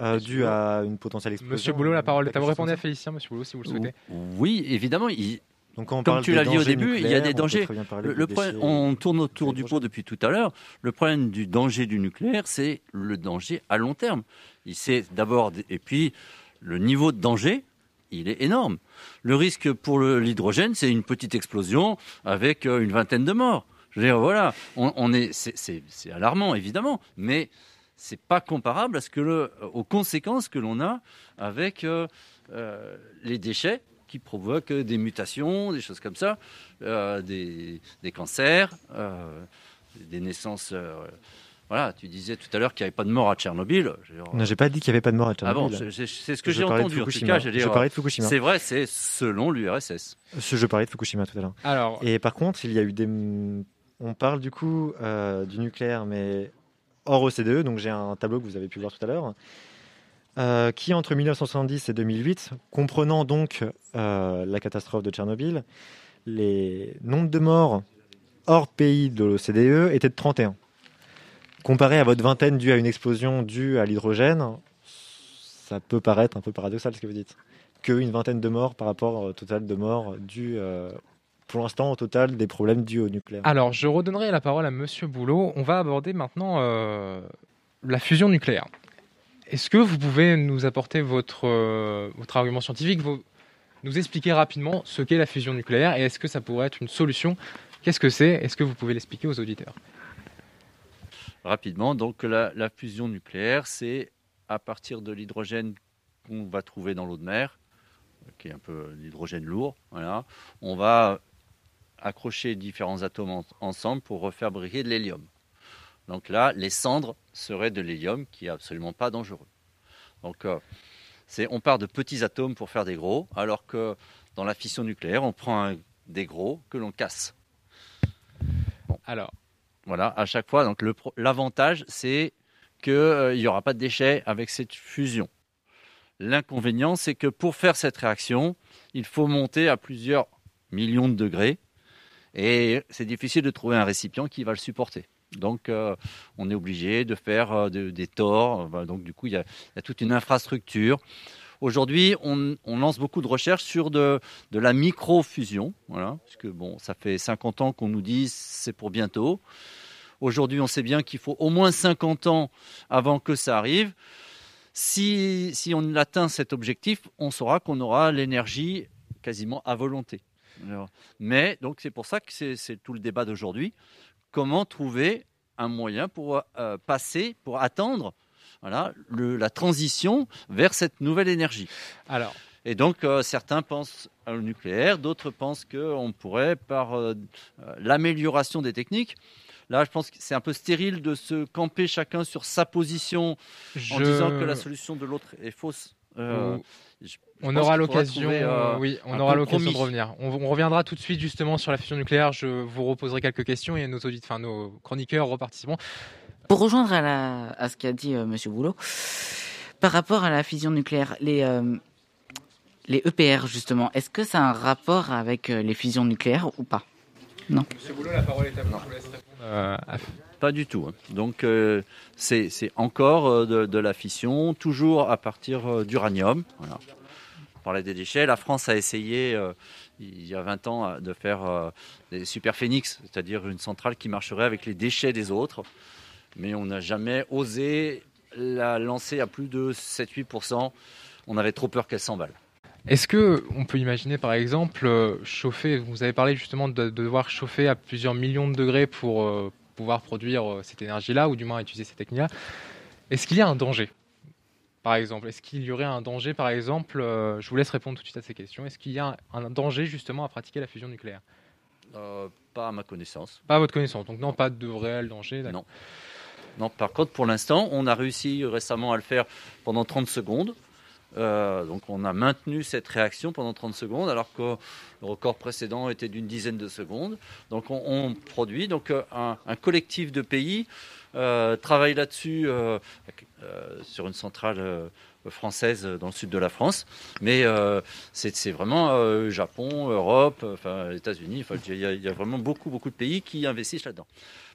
Euh, Dû à une potentielle explosion. Monsieur Boulot, la parole est à vous. Répondez à Félicien, Monsieur Boulot, si vous le souhaitez. Oui, évidemment. il- Donc, quand on Comme tu l'as dit au début, il y a des dangers. Le- des problème- on tourne autour du pot depuis tout à l'heure. Le problème du danger du nucléaire, c'est le danger à long terme. Il c'est d'abord et puis le niveau de danger, il est énorme. Le risque pour l'hydrogène, c'est une petite explosion avec euh, une vingtaine de morts. Je veux dire, voilà, on, on est, c'est alarmant évidemment, mais c'est pas comparable à ce que le, aux conséquences que l'on a avec euh, euh, les déchets qui provoquent des mutations, des choses comme ça, euh, des, des cancers, euh, des naissances. euh, voilà, tu disais tout à l'heure qu'il n'y avait pas de mort à Tchernobyl. Non, j'ai pas dit qu'il n'y avait pas de mort à ah bon, Tchernobyl. c'est ce que j'ai entendu. En tout Fukushima. cas, je dire, parlais de Fukushima. C'est vrai, c'est selon l'URSS. Ce- Je parlais de Fukushima tout à l'heure. Alors, Et par contre, il y a eu des. On parle du coup euh, du nucléaire, mais hors OCDE. Donc j'ai un tableau que vous avez pu voir tout à l'heure, euh, qui entre 1970 et 2008, comprenant donc euh, la catastrophe de Tchernobyl, les nombres de morts hors pays de l'OCDE étaient de 31. Comparé à votre vingtaine due à une explosion due à l'hydrogène, ça peut paraître un peu paradoxal ce que vous dites. Qu'une vingtaine de morts par rapport au total de morts euh, pour l'instant, au total des problèmes dus au nucléaire. Alors, je redonnerai la parole à Monsieur Boulot. On va aborder maintenant euh, la fusion nucléaire. Est-ce que vous pouvez nous apporter votre, euh, votre argument scientifique, vos- nous expliquer rapidement ce qu'est la fusion nucléaire et est-ce que ça pourrait être une solution? Qu'est-ce que c'est? Est-ce que vous pouvez l'expliquer aux auditeurs? Rapidement. Donc la, la fusion nucléaire, c'est à partir de l'hydrogène qu'on va trouver dans l'eau de mer, qui est un peu l'hydrogène lourd. Voilà, on va accrocher différents atomes en- ensemble pour refaire briller de l'hélium. Donc là, les cendres seraient de l'hélium, qui est absolument pas dangereux. Donc euh, on part de petits atomes pour faire des gros, alors que dans la fission nucléaire, on prend un- des gros que l'on casse. Alors, voilà, à chaque fois. Donc l'avantage, c'est qu'il n'y aura pas de déchets avec cette fusion. L'inconvénient, c'est que pour faire cette réaction, il faut monter à plusieurs millions de degrés et c'est difficile de trouver un récipient qui va le supporter. Donc, euh, on est obligé de faire euh, de- des torts. Voilà, donc, du coup, il y, a toute une infrastructure. Aujourd'hui, on, lance beaucoup de recherches sur de, la micro-fusion. Voilà, parce que bon, ça fait 50 ans qu'on nous dit c'est pour bientôt. Aujourd'hui, on sait bien qu'il faut au moins 50 ans avant que ça arrive. Si on atteint cet objectif, on saura qu'on aura l'énergie quasiment à volonté. Alors, mais donc c'est pour ça que c'est tout le débat d'aujourd'hui. Comment trouver un moyen pour euh, passer, pour attendre voilà, le- la transition vers cette nouvelle énergie? Alors. Et donc euh, certains pensent au nucléaire, d'autres pensent qu'on pourrait, par euh, l'amélioration des techniques, Là, je pense que c'est un peu stérile de se camper chacun sur sa position en disant que la solution de l'autre est fausse. Euh, Je On aura l'occasion, euh, oui, on aura l'occasion de revenir. On, on reviendra tout de suite justement sur la fusion nucléaire. Je vous reposerai quelques questions et nos auditeurs, enfin nos chroniqueurs reparticiperont. Pour rejoindre à, la, à ce qu'a dit euh, Monsieur Boulot, par rapport à la fusion nucléaire, les, euh, les EPR justement, est-ce que ça a un rapport avec euh, les fusions nucléaires ou pas? Non. Monsieur Boulot, la parole est à vous. Je vous laisse répondre. euh, à- Pas du tout. hein. Donc euh, c'est encore euh, de, la fission, toujours à partir euh, d'uranium. Voilà. Parlait des déchets. La France a essayé il y a 20 ans de faire euh, des super phénix, c'est-à-dire une centrale qui marcherait avec les déchets des autres. Mais on n'a jamais osé la lancer à plus de 7-8%. On avait trop peur qu'elle s'emballe. Est-ce que on peut imaginer par exemple chauffer Vous avez parlé justement de, de devoir chauffer à plusieurs millions de degrés pour pouvoir produire euh, cette énergie-là, ou du moins utiliser cette technique-là. Est-ce qu'il y a un danger par exemple? Est-ce qu'il y aurait un danger, par exemple euh, Je vous laisse répondre tout de suite à ces questions. Est-ce qu'il y a un, danger justement à pratiquer la fusion nucléaire? Euh, pas à ma connaissance. Pas à votre connaissance, donc non, pas de réel danger. Non. Non, par contre, pour l'instant, on a réussi récemment à le faire pendant 30 secondes. Euh, donc, on a maintenu cette réaction pendant 30 secondes, alors que le record précédent était d'une dizaine de secondes. Donc, on, produit. Donc, euh, un, collectif de pays euh, travaille là-dessus euh, sur une centrale française dans le sud de la France. Mais c'est vraiment Japon, Europe, enfin, États-Unis. Il y, y a vraiment beaucoup, beaucoup de pays qui investissent là-dedans.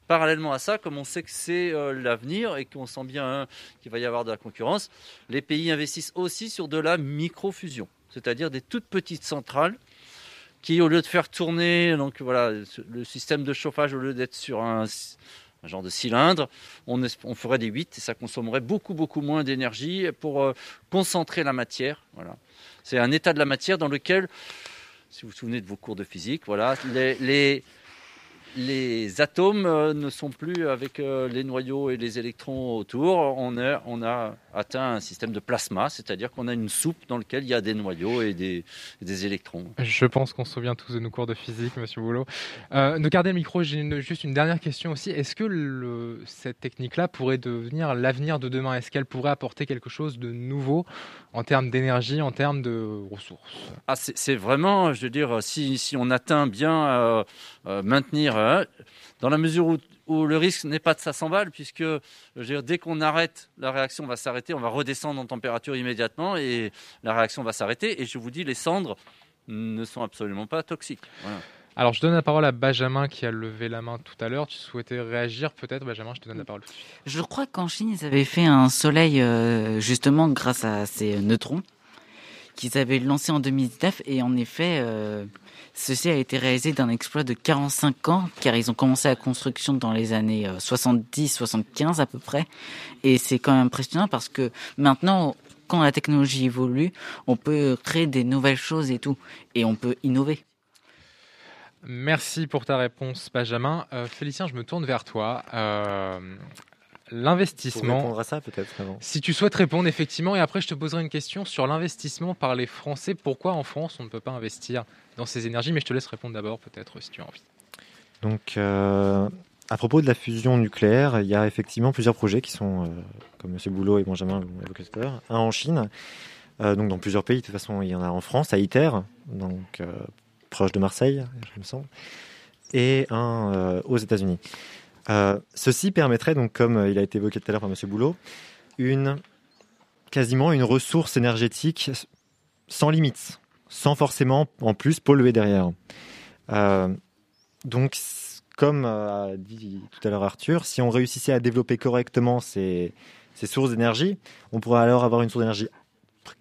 Parallèlement à ça, comme on sait que c'est euh, l'avenir et qu'on sent bien hein, qu'il va y avoir de la concurrence, les pays investissent aussi sur de la microfusion, c'est-à-dire des toutes petites centrales qui, au lieu de faire tourner donc le système de chauffage, au lieu d'être sur un, genre de cylindre, on, ferait des 8 et ça consommerait beaucoup, beaucoup moins d'énergie pour euh, concentrer la matière. C'est un état de la matière dans lequel, si vous vous souvenez de vos cours de physique, voilà, les, les atomes euh, ne sont plus avec euh, les noyaux et les électrons autour. On, a atteint un système de plasma, c'est-à-dire qu'on a une soupe dans laquelle il y a des noyaux et des, et des électrons. Je pense qu'on se souvient tous de nos cours de physique, Monsieur Boulot. Euh, de garder le micro, j'ai juste une dernière question aussi. Est-ce que le- cette technique-là pourrait devenir l'avenir de demain? Est-ce qu'elle pourrait apporter quelque chose de nouveau en termes d'énergie, en termes de ressources? Ah, c'est c'est vraiment, je veux dire, si, si on atteint bien euh, euh, maintenir, euh, dans la mesure où, où le risque n'est pas de ça s'emballe, puisque je veux dire, dès qu'on arrête, la réaction va s'arrêter, on va redescendre en température immédiatement et la réaction va s'arrêter. Et je vous dis, les cendres ne sont absolument pas toxiques. Voilà. Alors, je donne la parole à Benjamin qui a levé la main tout à l'heure. Tu souhaitais réagir peut-être, Benjamin Je te donne la parole. Je crois qu'en Chine, ils avaient fait un soleil euh, justement grâce à ces neutrons qu'ils avaient lancé en 2019 et en effet, euh, ceci a été réalisé d'un exploit de 45 ans car ils ont commencé la construction dans les années 70-75 à peu près et c'est quand même impressionnant parce que maintenant, quand la technologie évolue, on peut créer des nouvelles choses et tout et on peut innover. Merci pour ta réponse, Benjamin. Euh, Félicien, je me tourne vers toi. Euh, L'investissement. Répondre à ça, peut-être avant. Si tu souhaites répondre, effectivement, et après je te poserai une question sur l'investissement par les Français. Pourquoi en France on ne peut pas investir dans ces énergies? Mais je te laisse répondre d'abord, peut-être, si tu as envie. Donc, euh, à propos de la fusion nucléaire, il y a effectivement plusieurs projets qui sont, euh, comme M. Boulot et Benjamin l'ont évoqué tout à l'heure, un en Chine, euh, donc dans plusieurs pays. De toute façon, il y en a en France, à ITER, donc proche de Marseille, je me semble, et un aux États-Unis. Euh, ceci permettrait donc, comme euh, il a été évoqué tout à l'heure par M. Boulot, une quasiment une ressource énergétique sans limite, sans forcément en plus polluer derrière. Euh, donc, comme a dit tout à l'heure Arthur, si on réussissait à développer correctement ces, ces sources d'énergie, on pourrait alors avoir une source d'énergie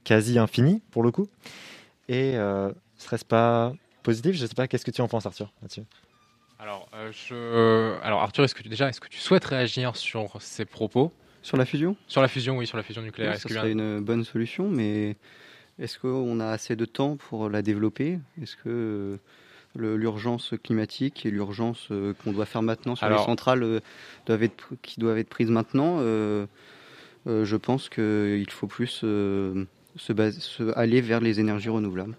quasi infinie pour le coup. Et euh, serait-ce pas positif? Je sais pas. Qu'est-ce que tu en penses, Arthur là-dessus? Alors, euh, je... Alors Arthur, est-ce que tu, déjà, est-ce que tu souhaites réagir sur ces propos? Sur la fusion? Sur la fusion, oui, sur la fusion nucléaire. Oui, que serait une bonne solution, mais est-ce qu'on a assez de temps pour la développer? Est-ce que euh, l'urgence climatique et l'urgence euh, qu'on doit faire maintenant sur Alors- les centrales doivent être, qui doivent être prises maintenant euh, euh, Je pense qu'il faut plus se, base- se- aller vers les énergies renouvelables.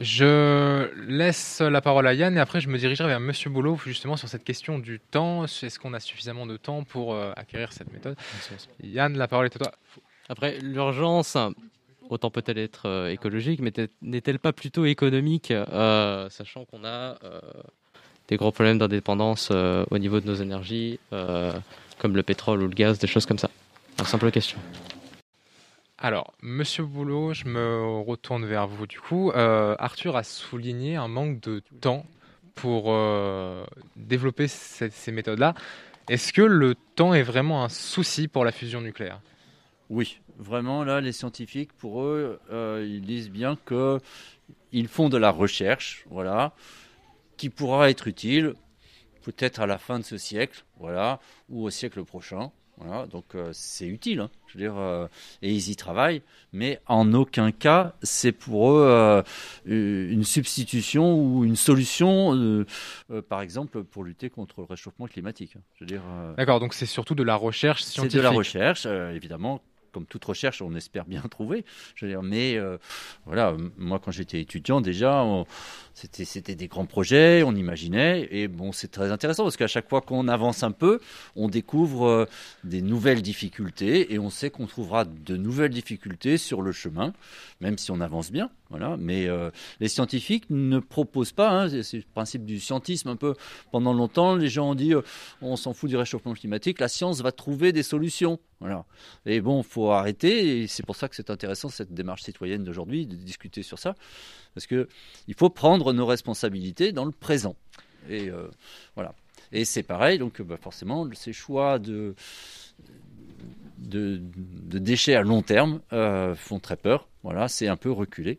Je laisse la parole à Yann et après je me dirigerai vers Monsieur Boulot justement sur cette question du temps. Est-ce qu'on a suffisamment de temps pour euh, acquérir cette méthode? Yann, la parole est à toi. Après, l'urgence, autant peut-elle être euh, écologique, mais n'est-elle pas plutôt économique, euh, sachant qu'on a des gros problèmes d'indépendance au niveau de nos énergies, comme le pétrole ou le gaz, des choses comme ça? Une simple question. Alors, Monsieur Boulot, je me retourne vers vous du coup. Euh, Arthur a souligné un manque de temps pour euh, développer ces, méthodes-là. Est-ce que le temps est vraiment un souci pour la fusion nucléaire? Oui, vraiment, là, les scientifiques, pour eux, euh, ils disent bien que ils font de la recherche, voilà, qui pourra être utile peut-être à la fin de ce siècle, voilà, ou au siècle prochain. Voilà, donc euh, c'est utile, hein, je veux dire, euh, et ils y travaillent, mais en aucun cas c'est pour eux euh, une substitution ou une solution, par exemple, pour lutter contre le réchauffement climatique. hein. Je veux dire, D'accord, donc c'est surtout de la recherche c'est scientifique. de la recherche, évidemment, comme toute recherche, on espère bien [laughs] trouver. Mais euh, voilà, moi quand j'étais étudiant déjà, c'était des grands projets, on imaginait, et bon, c'est très intéressant parce qu'à chaque fois qu'on avance un peu, on découvre euh, des nouvelles difficultés et on sait qu'on trouvera de nouvelles difficultés sur le chemin, même si on avance bien. Voilà, mais euh, les scientifiques ne proposent pas, hein, c'est le principe du scientisme un peu. Pendant longtemps, les gens ont dit on s'en fout du réchauffement climatique, la science va trouver des solutions. Voilà. Et bon, faut arrêter, et c'est pour ça que c'est intéressant cette démarche citoyenne d'aujourd'hui, de discuter sur ça, parce que il faut prendre nos responsabilités dans le présent. Et euh, voilà. Et c'est pareil, donc bah, forcément, ces choix de, de, déchets à long terme euh, font très peur. Voilà, c'est un peu reculé.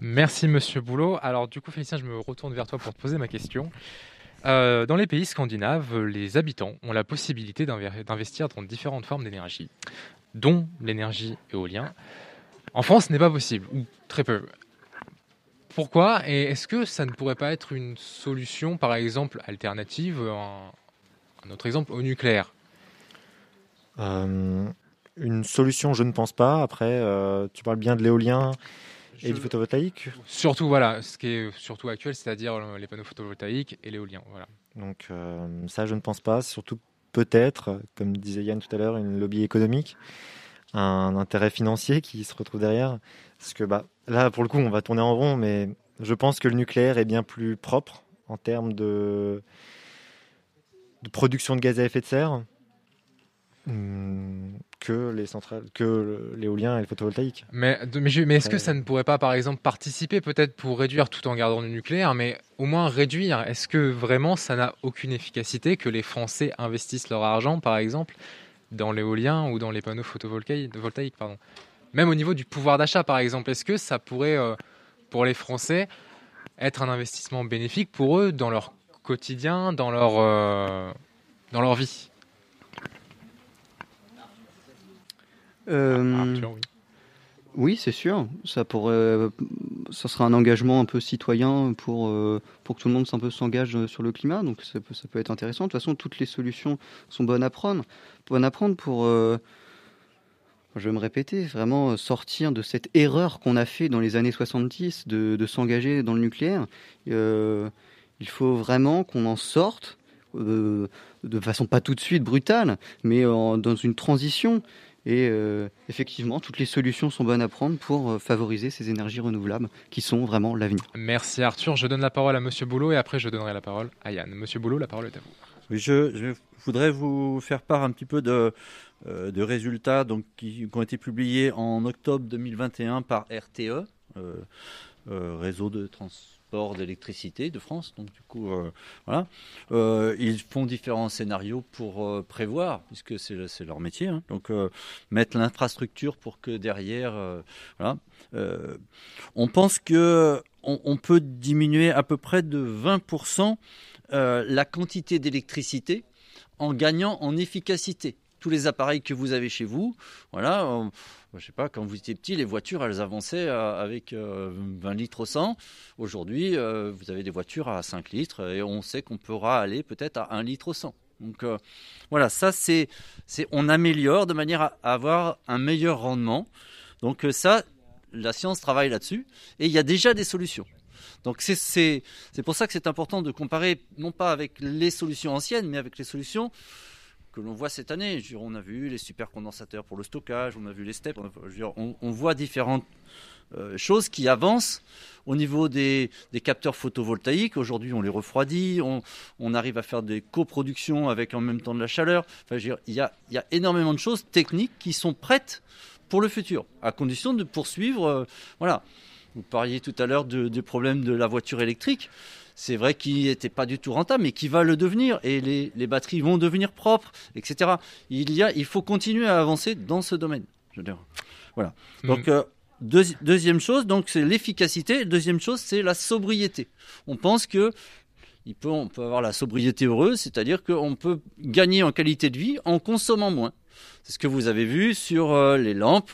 Merci Monsieur Boulot. Alors du coup Félicien, je me retourne vers toi pour te poser ma question. Euh, dans les pays scandinaves, les habitants ont la possibilité d'investir dans différentes formes d'énergie, dont l'énergie éolienne. En France, ce n'est pas possible, ou très peu. Pourquoi Et est-ce que ça ne pourrait pas être une solution, par exemple, alternative, un, un autre exemple, au nucléaire? Euh, une solution, je ne pense pas. Après, euh, tu parles bien de l'éolien et du photovoltaïque. Surtout, voilà, ce qui est surtout actuel, c'est-à-dire euh, les panneaux photovoltaïques et l'éolien. Voilà. Donc euh, ça, je ne pense pas. Surtout peut-être, comme disait Yann tout à l'heure, une lobby économique, un intérêt financier qui se retrouve derrière. Parce que bah, là, pour le coup, on va tourner en rond, mais je pense que le nucléaire est bien plus propre en termes de, de production de gaz à effet de serre que les centrales, que l'éolien et le photovoltaïque. Mais, mais, est-ce que Après- ça ne pourrait pas, par exemple, participer peut-être pour réduire tout en gardant le nucléaire, mais au moins réduire? Est-ce que vraiment ça n'a aucune efficacité que les Français investissent leur argent, par exemple, dans l'éolien ou dans les panneaux photovoltaïques pardon? Même au niveau du pouvoir d'achat, par exemple, est-ce que ça pourrait, euh, pour les Français, être un investissement bénéfique pour eux dans leur quotidien, dans leur, euh, dans leur vie? Euh, Arthur, oui. Oui, c'est sûr. Ça pourrait, ça sera un engagement un peu citoyen pour euh, pour que tout le monde un peu s'engage euh, sur le climat. Donc ça peut, ça peut être intéressant. De toute façon, toutes les solutions sont bonnes à prendre, bonnes à prendre pour. euh, je vais me répéter, vraiment sortir de cette erreur qu'on a fait dans les années 70 de, de s'engager dans le nucléaire. Euh, il faut vraiment qu'on en sorte de façon pas tout de suite brutale, mais en- dans une transition. Et euh, effectivement, toutes les solutions sont bonnes à prendre pour euh, favoriser ces énergies renouvelables qui sont vraiment l'avenir. Merci Arthur. Je donne la parole à Monsieur Boulot et après je donnerai la parole à Yann. Monsieur Boulot, la parole est à vous. Oui, je, je voudrais vous faire part un petit peu de, euh, de résultats donc, qui, qui ont été publiés en octobre 2021 par RTE, euh, euh, Réseau de transport d'électricité de France. Donc, du coup, euh, voilà. Euh, ils font différents scénarios pour euh, prévoir, puisque c'est le- c'est leur métier. hein. Donc, mettre l'infrastructure pour que derrière, voilà. On pense que on, peut diminuer à peu près de 20% euh, la quantité d'électricité en gagnant en efficacité. Tous les appareils que vous avez chez vous, voilà, je sais pas, quand vous étiez petit, les voitures, elles avançaient à- avec euh, 20 litres au 100. Aujourd'hui, euh, vous avez des voitures à 5 litres et on sait qu'on pourra aller peut-être à 1 litre au 100. Donc euh, voilà, ça c'est, on améliore de manière à avoir un meilleur rendement. Donc euh, ça, la science travaille là-dessus et il y a déjà des solutions. Donc c'est pour ça que c'est important de comparer, non pas avec les solutions anciennes, mais avec les solutions que l'on voit cette année. On a vu les supercondensateurs pour le stockage, on a vu les steps, on, voit différentes euh, choses qui avancent au niveau des, capteurs photovoltaïques. Aujourd'hui, on les refroidit, on, arrive à faire des coproductions avec en même temps de la chaleur. Enfin, il y a, énormément de choses techniques qui sont prêtes pour le futur, à condition de poursuivre. euh, voilà. Vous parliez tout à l'heure du problème de la voiture électrique. C'est vrai qu'il n'était pas du tout rentable, mais qui va le devenir. Et les, les batteries vont devenir propres, etc. Il, y a, il faut continuer à avancer dans ce domaine. Je veux dire. Voilà. Donc, Mm. euh, deuxi- deuxième chose, donc c'est l'efficacité. Deuxième chose, c'est la sobriété. On pense que il peut, on peut avoir la sobriété heureuse, c'est-à-dire qu'on peut gagner en qualité de vie en consommant moins. C'est ce que vous avez vu sur euh, les lampes.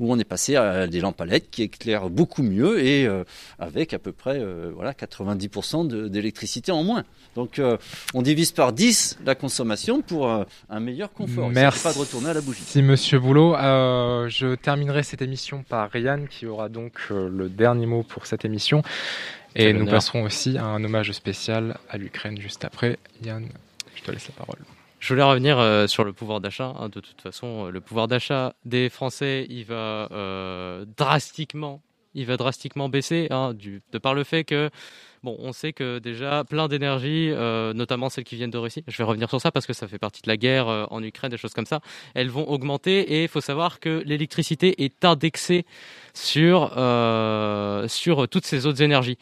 Où on est passé à des lampes à LED qui éclairent beaucoup mieux et euh, avec à peu près euh, voilà 90% de- d'électricité en moins. Donc euh, on divise par 10 la consommation pour un meilleur confort. Merci. pas de retourner à la bougie. Si Monsieur Boulot, euh, je terminerai cette émission par Ryan qui aura donc le dernier mot pour cette émission. Et nous passerons aussi à un hommage spécial à l'Ukraine juste après. Yann, je te laisse la parole. Je voulais revenir euh, sur le pouvoir d'achat. hein. De toute façon, euh, le pouvoir d'achat des Français, il va euh, drastiquement, va drastiquement baisser, hein, de par le fait que, bon, on sait que déjà plein d'énergies, euh, notamment celles qui viennent de Russie. Je vais revenir sur ça parce que ça fait partie de la guerre en Ukraine, des choses comme ça. Elles vont augmenter et il faut savoir que l'électricité est indexée sur sur toutes ces autres énergies.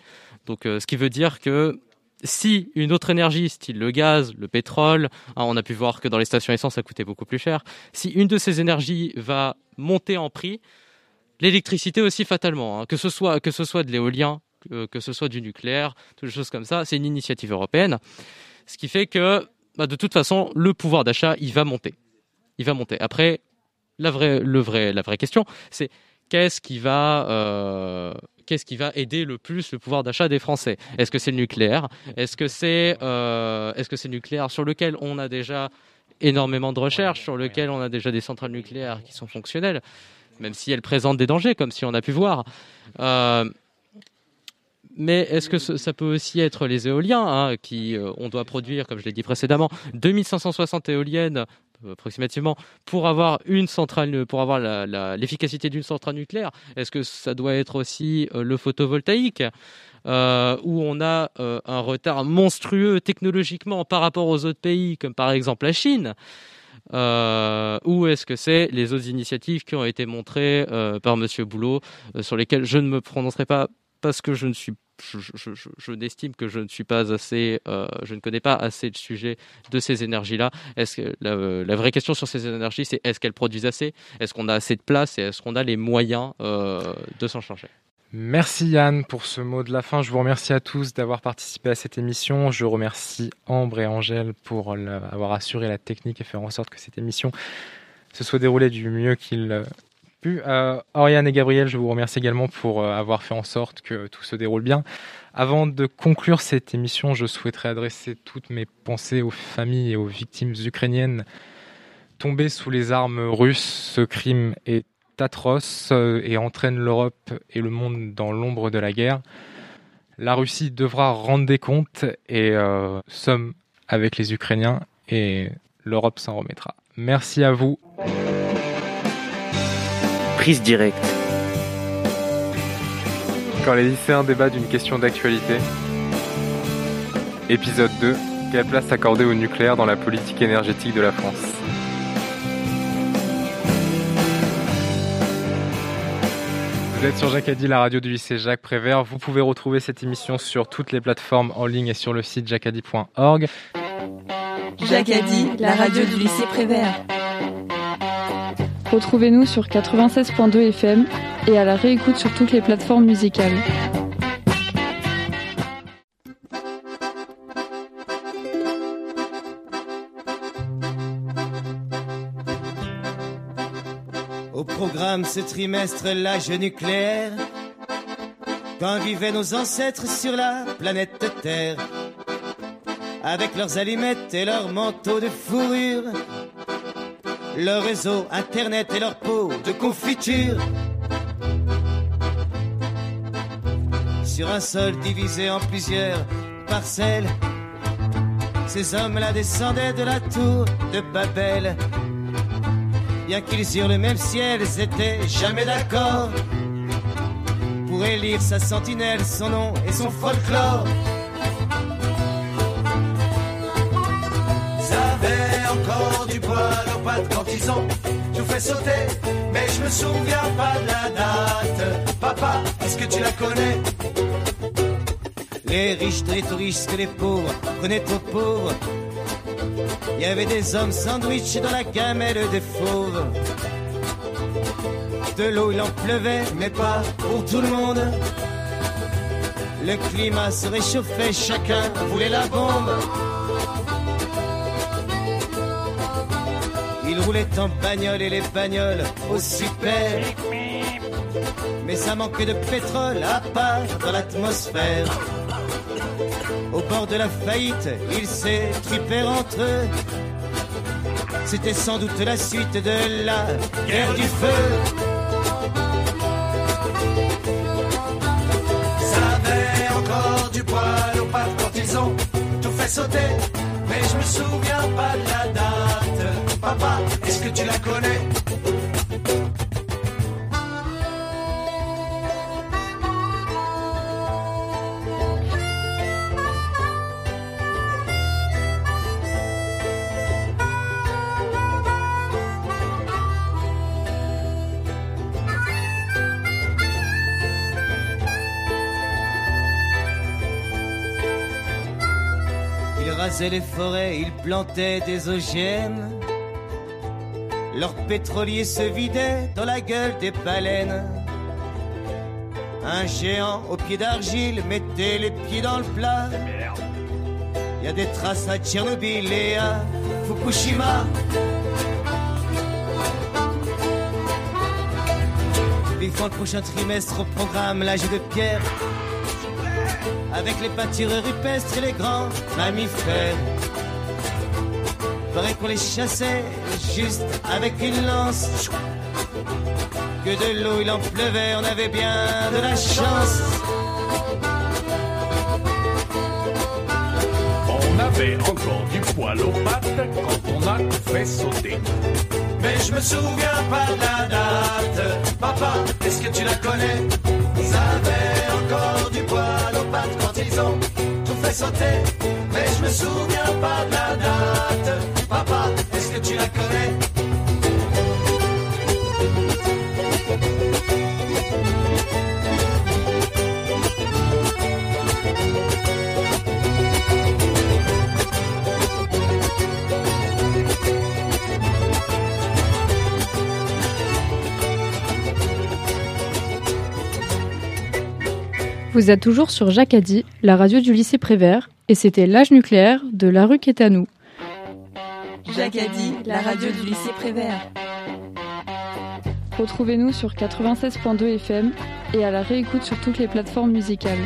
Donc, ce qui veut dire que si une autre énergie, style le gaz, le pétrole, hein, on a pu voir que dans les stations essence, ça coûtait beaucoup plus cher, si une de ces énergies va monter en prix, l'électricité aussi fatalement, hein, que, ce soit, que ce soit de l'éolien, que, ce soit du nucléaire, toutes choses comme ça, c'est une initiative européenne. Ce qui fait que, bah, de toute façon, le pouvoir d'achat, il va monter. Il va monter. Après, la vraie, le vrai, la vraie question, c'est qu'est-ce qui va, euh, qu'est-ce qui va aider le plus le pouvoir d'achat des Français? Est-ce que c'est le nucléaire? Est-ce que c'est, euh, nucléaire sur lequel on a déjà énormément de recherches, sur lequel on a déjà des centrales nucléaires qui sont fonctionnelles, même si elles présentent des dangers, comme si on a pu voir. Euh, mais est-ce que ça peut aussi être les éoliens hein, qui euh, on doit produire, comme je l'ai dit précédemment, 2560 éoliennes approximativement pour avoir une centrale, pour avoir l'efficacité d'une centrale nucléaire. Est-ce que ça doit être aussi euh, le photovoltaïque euh, où on a euh, un retard monstrueux technologiquement par rapport aux autres pays, comme par exemple la Chine ou est-ce que c'est les autres initiatives qui ont été montrées par Monsieur Boulot, sur lesquelles je ne me prononcerai pas parce que je ne suis, je, n'estime que je ne suis pas assez, euh, je ne connais pas assez le sujet de ces énergies-là. Est-ce que la, la vraie question sur ces énergies, c'est est-ce qu'elles produisent assez, est-ce qu'on a assez de place et est-ce qu'on a les moyens euh, de s'en charger? Merci Yann pour ce mot de la fin. Je vous remercie à tous d'avoir participé à cette émission. Je remercie Ambre et Angèle pour avoir assuré la technique et faire en sorte que cette émission se soit déroulée du mieux qu'il euh, pu. Euh, Oriane et Gabriel, je vous remercie également pour euh, avoir fait en sorte que tout se déroule bien. Avant de conclure cette émission, je souhaiterais adresser toutes mes pensées aux familles et aux victimes ukrainiennes tombées sous les armes russes. Ce crime est atroce euh, et entraîne l'Europe et le monde dans l'ombre de la guerre. La Russie devra rendre des comptes et sommes avec les Ukrainiens et l'Europe s'en remettra. Merci à vous. Prise directe. Quand les lycéens débattent d'une question d'actualité. Épisode 2. Quelle place accorder au nucléaire dans la politique énergétique de la France? Vous êtes sur Jacadi, la radio du lycée Jacques Prévert. Vous pouvez retrouver cette émission sur toutes les plateformes en ligne et sur le site jacadi.org. Jacadi, la radio du lycée Prévert. Retrouvez-nous sur 96.2 FM et à la réécoute sur toutes les plateformes musicales. Au programme ce trimestre, l'âge nucléaire. Quand vivaient nos ancêtres sur la planète Terre. Avec leurs allumettes et leurs manteaux de fourrure. Leur réseau, internet et leur peau de confiture. Sur un sol divisé en plusieurs parcelles. Ces hommes-là descendaient de la tour de Babel. Bien qu'ils eurent le même ciel, ils étaient jamais d'accord pour élire sa sentinelle, son nom et son folklore. Aux quand ils ont tout fait sauter. Mais je me souviens pas de la date. Papa, est-ce que tu la connais? Les riches très trop riches que les pauvres prenaient trop pauvres. Il y avait des hommes sandwich dans la gamelle des fauves. De l'eau il en pleuvait, mais pas pour tout le monde. Le climat se réchauffait, chacun voulait la bombe. Ils roulaient en bagnole et les bagnoles au super. Mais ça manque de pétrole à part dans l'atmosphère. Au bord de la faillite, ils s'étripèrent entre eux. C'était sans doute la suite de la guerre du feu. Ça avait encore du poil aux pattes quand ils ont tout fait sauter. Mais je me souviens pas de la date. Est-ce que tu la connais? Ils rasaient les forêts, ils plantaient des OGM. Leurs pétroliers se vidaient dans la gueule des baleines. Un géant au pied d'argile mettait les pieds dans le plat. Il y a des traces à Tchernobyl et à Fukushima. Vivant le prochain trimestre au programme l'âge de pierre. Avec les peintures rupestres et les grands mammifères. Paraît qu'on les chassait juste avec une lance. Que de l'eau il en pleuvait, on avait bien de la chance. On avait encore du poil aux pattes quand on a tout fait sauter. Mais je me souviens pas de la date. Papa, est-ce que tu la connais? Ils avaient encore du poil aux pattes quand ils ont tout fait sauter. Mais je me souviens pas de la date. Papa, est-ce que tu la connais Vous êtes toujours sur Jacadi, la radio du lycée Prévert, et c'était l'âge nucléaire de la rue nous. Jacadi, la radio du lycée Prévert. Retrouvez-nous sur 96.2 FM et à la réécoute sur toutes les plateformes musicales.